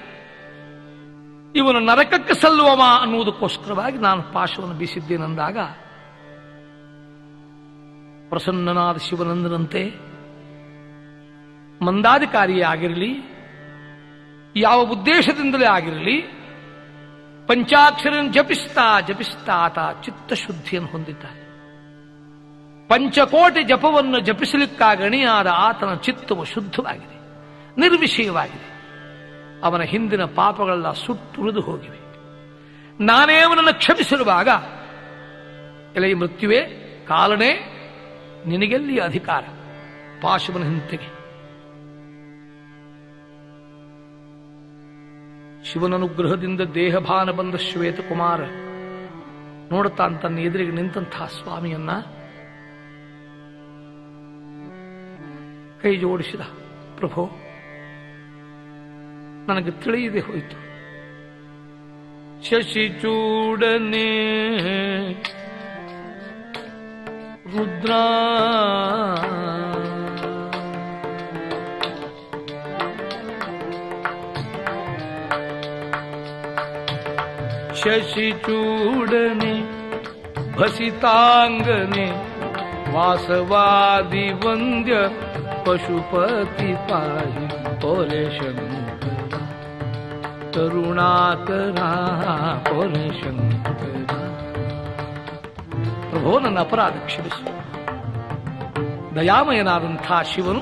ಇವನು ನರಕಕ್ಕೆ ಸಲ್ಲುವಮ ಅನ್ನುವುದಕ್ಕೋಸ್ಕರವಾಗಿ ನಾನು ಪಾಶವನ್ನು ಬೀಸಿದ್ದೇನೆಂದಾಗ ಪ್ರಸನ್ನನಾದ ಶಿವನಂದನಂತೆ ಮಂದಾಧಿಕಾರಿಯೇ ಆಗಿರಲಿ, ಯಾವ ಉದ್ದೇಶದಿಂದಲೇ ಆಗಿರಲಿ ಪಂಚಾಕ್ಷರನ್ನು ಜಪಿಸ್ತಾ ಜಪಿಸ್ತಾ ಆತ ಚಿತ್ತ ಶುದ್ಧಿಯನ್ನು ಹೊಂದಿದ್ದಾನೆ. ಪಂಚಕೋಟಿ ಜಪವನ್ನು ಜಪಿಸಲಿಕ್ಕಾಗಣಿಯಾದ ಆತನ ಚಿತ್ತವು ಶುದ್ಧವಾಗಿದೆ, ನಿರ್ವಿಷಯವಾಗಿದೆ. ಅವನ ಹಿಂದಿನ ಪಾಪಗಳೆಲ್ಲ ಸುಟ್ಟುಳಿದು ಹೋಗಿವೆ. ನಾನೇ ಅವನನ್ನು ಕ್ಷಮಿಸಿರುವಾಗ, ಎಲೆ ಮೃತ್ಯುವೆ, ಕಾಲನೇ ನಿನಗೆಲ್ಲಿ ಅಧಿಕಾರ? ಪಾಶುವನ ಹಿಂತೆಗೆ. ಶಿವನನುಗ್ರಹದಿಂದ ದೇಹಭಾನ ಬಂದ ಶ್ವೇತಕುಮಾರ ನೋಡುತ್ತಾನ್ ತನ್ನ ಎದುರಿಗೆ ನಿಂತಹ ಸ್ವಾಮಿಯನ್ನ ಕೈ ಜೋಡಿಸಿದ, ಪ್ರಭೋ, ನನಗೆ ತಿಳಿಯದೆ ಹೋಯಿತು. ಶಶಿಚೂಡನೆ ರುದ್ರ ಶಶಿಚೂಡನೆ ಭಸಿತಾಂಗನೆ, ವಾಸವಾದಿ ವಂದ್ಯ ಪಶುಪತಿ ಪಾಹಿ ಪೋಲೆ ಶಂಕರ, ಕರುಣಾಕರ ಪೋರೆ ಶಂಕರ. ಪ್ರಭೋ, ನನ್ನ ಅಪರಾಧ ಕ್ಷಮಿಸು. ದಯಾಮಯನಾದಂಥ ಶಿವನು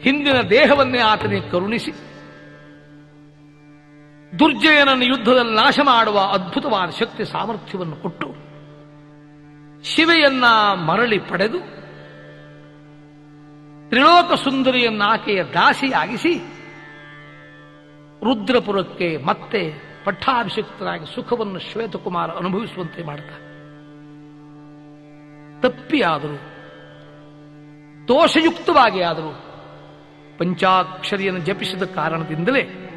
ಹಿಂದಿನ ದೇಹವನ್ನೇ ಆತನಿಗೆ ಕರುಣಿಸಿ ದುರ್ಜಯನನ್ನು ಯುದ್ಧದಲ್ಲಿ ನಾಶ ಮಾಡುವ ಅದ್ಭುತವಾದ ಶಕ್ತಿ ಸಾಮರ್ಥ್ಯವನ್ನು ಕೊಟ್ಟು ಶಿವೆಯನ್ನ ಮರಳಿ ಪಡೆದು ತ್ರಿಲೋಕ ಸುಂದರಿಯನ್ನ ಆಕೆಯ ದಾಸಿಯಾಗಿಸಿ ರುದ್ರಪುರಕ್ಕೆ ಮತ್ತೆ ಪಟ್ಟಾಭಿಷಿಕ್ತನಾಗಿ ಸುಖವನ್ನು ಶ್ವೇತಕುಮಾರ ಅನುಭವಿಸುವಂತೆ ಮಾಡ್ತಾರೆ ತಪ್ಪಿಯಾದರೂ, ದೋಷಯುಕ್ತವಾಗಿ ಆದರೂ ಪಂಚಾಕ್ಷರಿಯನ್ನು ಜಪಿಸಿದ ಕಾರಣದಿಂದಲೇ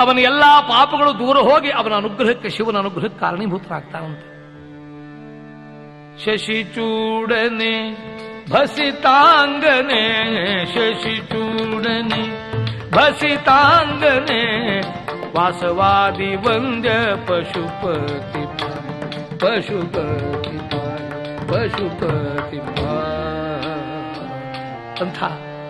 ಅವನ ಎಲ್ಲಾ ಪಾಪಗಳು ದೂರ ಹೋಗಿ ಅವನ ಅನುಗ್ರಹಕ್ಕೆ, ಶಿವನ ಅನುಗ್ರಹಕ್ಕೆ ಕಾರಣೀಭೂತರಾಗ್ತಾನಂತೆ ಶಶಿಚೂಡನೆ ಭಸಿತಾಂಗನೆ ಶಶಿಚೂಡನೆ ಭಸಿತಾಂಗನೆ, ವಾಸವಾದಿ ವಂದ್ಯ ಪಶುಪತಿ ಪಶುಪತಿ ಪಶುಪತಿ ಅಂಥ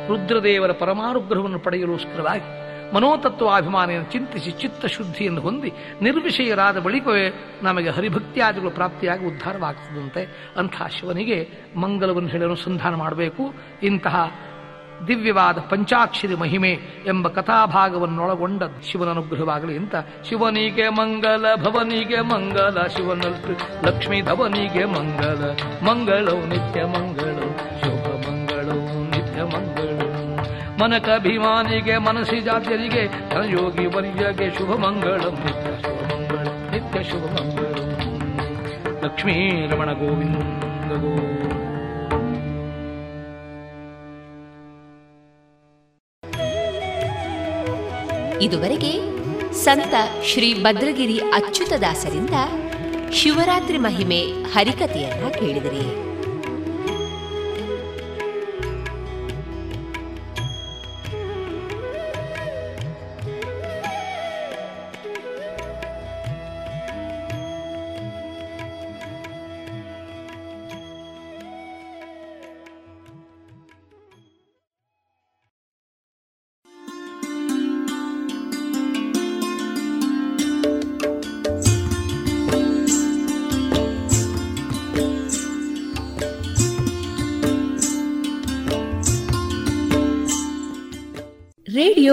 ರುದ್ರದೇವರ ಪರಮಾನುಗ್ರಹವನ್ನು ಪಡೆಯಲೋಸ್ಕರವಾಗಿ ಮನೋತತ್ವಾಭಿಮಾನಿಯನ್ನು ಚಿಂತಿಸಿ ಚಿತ್ತ ಶುದ್ಧಿಯನ್ನು ಹೊಂದಿ ನಿರ್ವಿಷಯರಾದ ಬಳಿಕವೇ ನಮಗೆ ಹರಿಭಕ್ತಿಯಾದಿಗಳು ಪ್ರಾಪ್ತಿಯಾಗಿ ಉದ್ಧಾರವಾಗ್ತದಂತೆ ಅಂಥ ಶಿವನಿಗೆ ಮಂಗಲವನ್ನು ಹೇಳಿ ಅನುಸಂಧಾನ ಮಾಡಬೇಕು. ಇಂತಹ ದಿವ್ಯವಾದ ಪಂಚಾಕ್ಷರಿ ಮಹಿಮೆ ಎಂಬ ಕಥಾಭಾಗವನ್ನೊಳಗೊಂಡ ಶಿವನ ಅನುಗ್ರಹವಾಗಲಿ ಅಂತ ಶಿವನಿಗೆ ಮಂಗಲ, ಭವನಿಗೆ ಮಂಗಲ ಶಿವನ ಲಕ್ಷ್ಮೀ ಧವನಿಗೆ ಮಂಗಲ, ಮಂಗಳವು ನಿತ್ಯ ಮಂಗಳವು, ಶುಭ ಮಂಗಳವು ನಿತ್ಯ ಮಂಗಳವು ಮನಕಭಿಮಾನಿಗೆ, ಮನಸ್ಸಿ ಜಾತ್ಯರಿಗೆ ಧನಯೋಗಿ ವರ್ಯಗೆ ಶುಭ ಮಂಗಳಂ, ನಿತ್ಯ ಶುಭ ಮಂಗಳ. ಲಕ್ಷ್ಮೀ ರಮಣ ಗೋವಿಂದ ಇದುವರೆಗೆ ಸಂತ ಶ್ರೀ ಭದ್ರಗಿರಿ ಅಚ್ಯುತದಾಸರಿಂದ ಶಿವರಾತ್ರಿ ಮಹಿಮೆ ಹರಿಕತೆಯನ್ನ ಕೇಳಿದರೆ.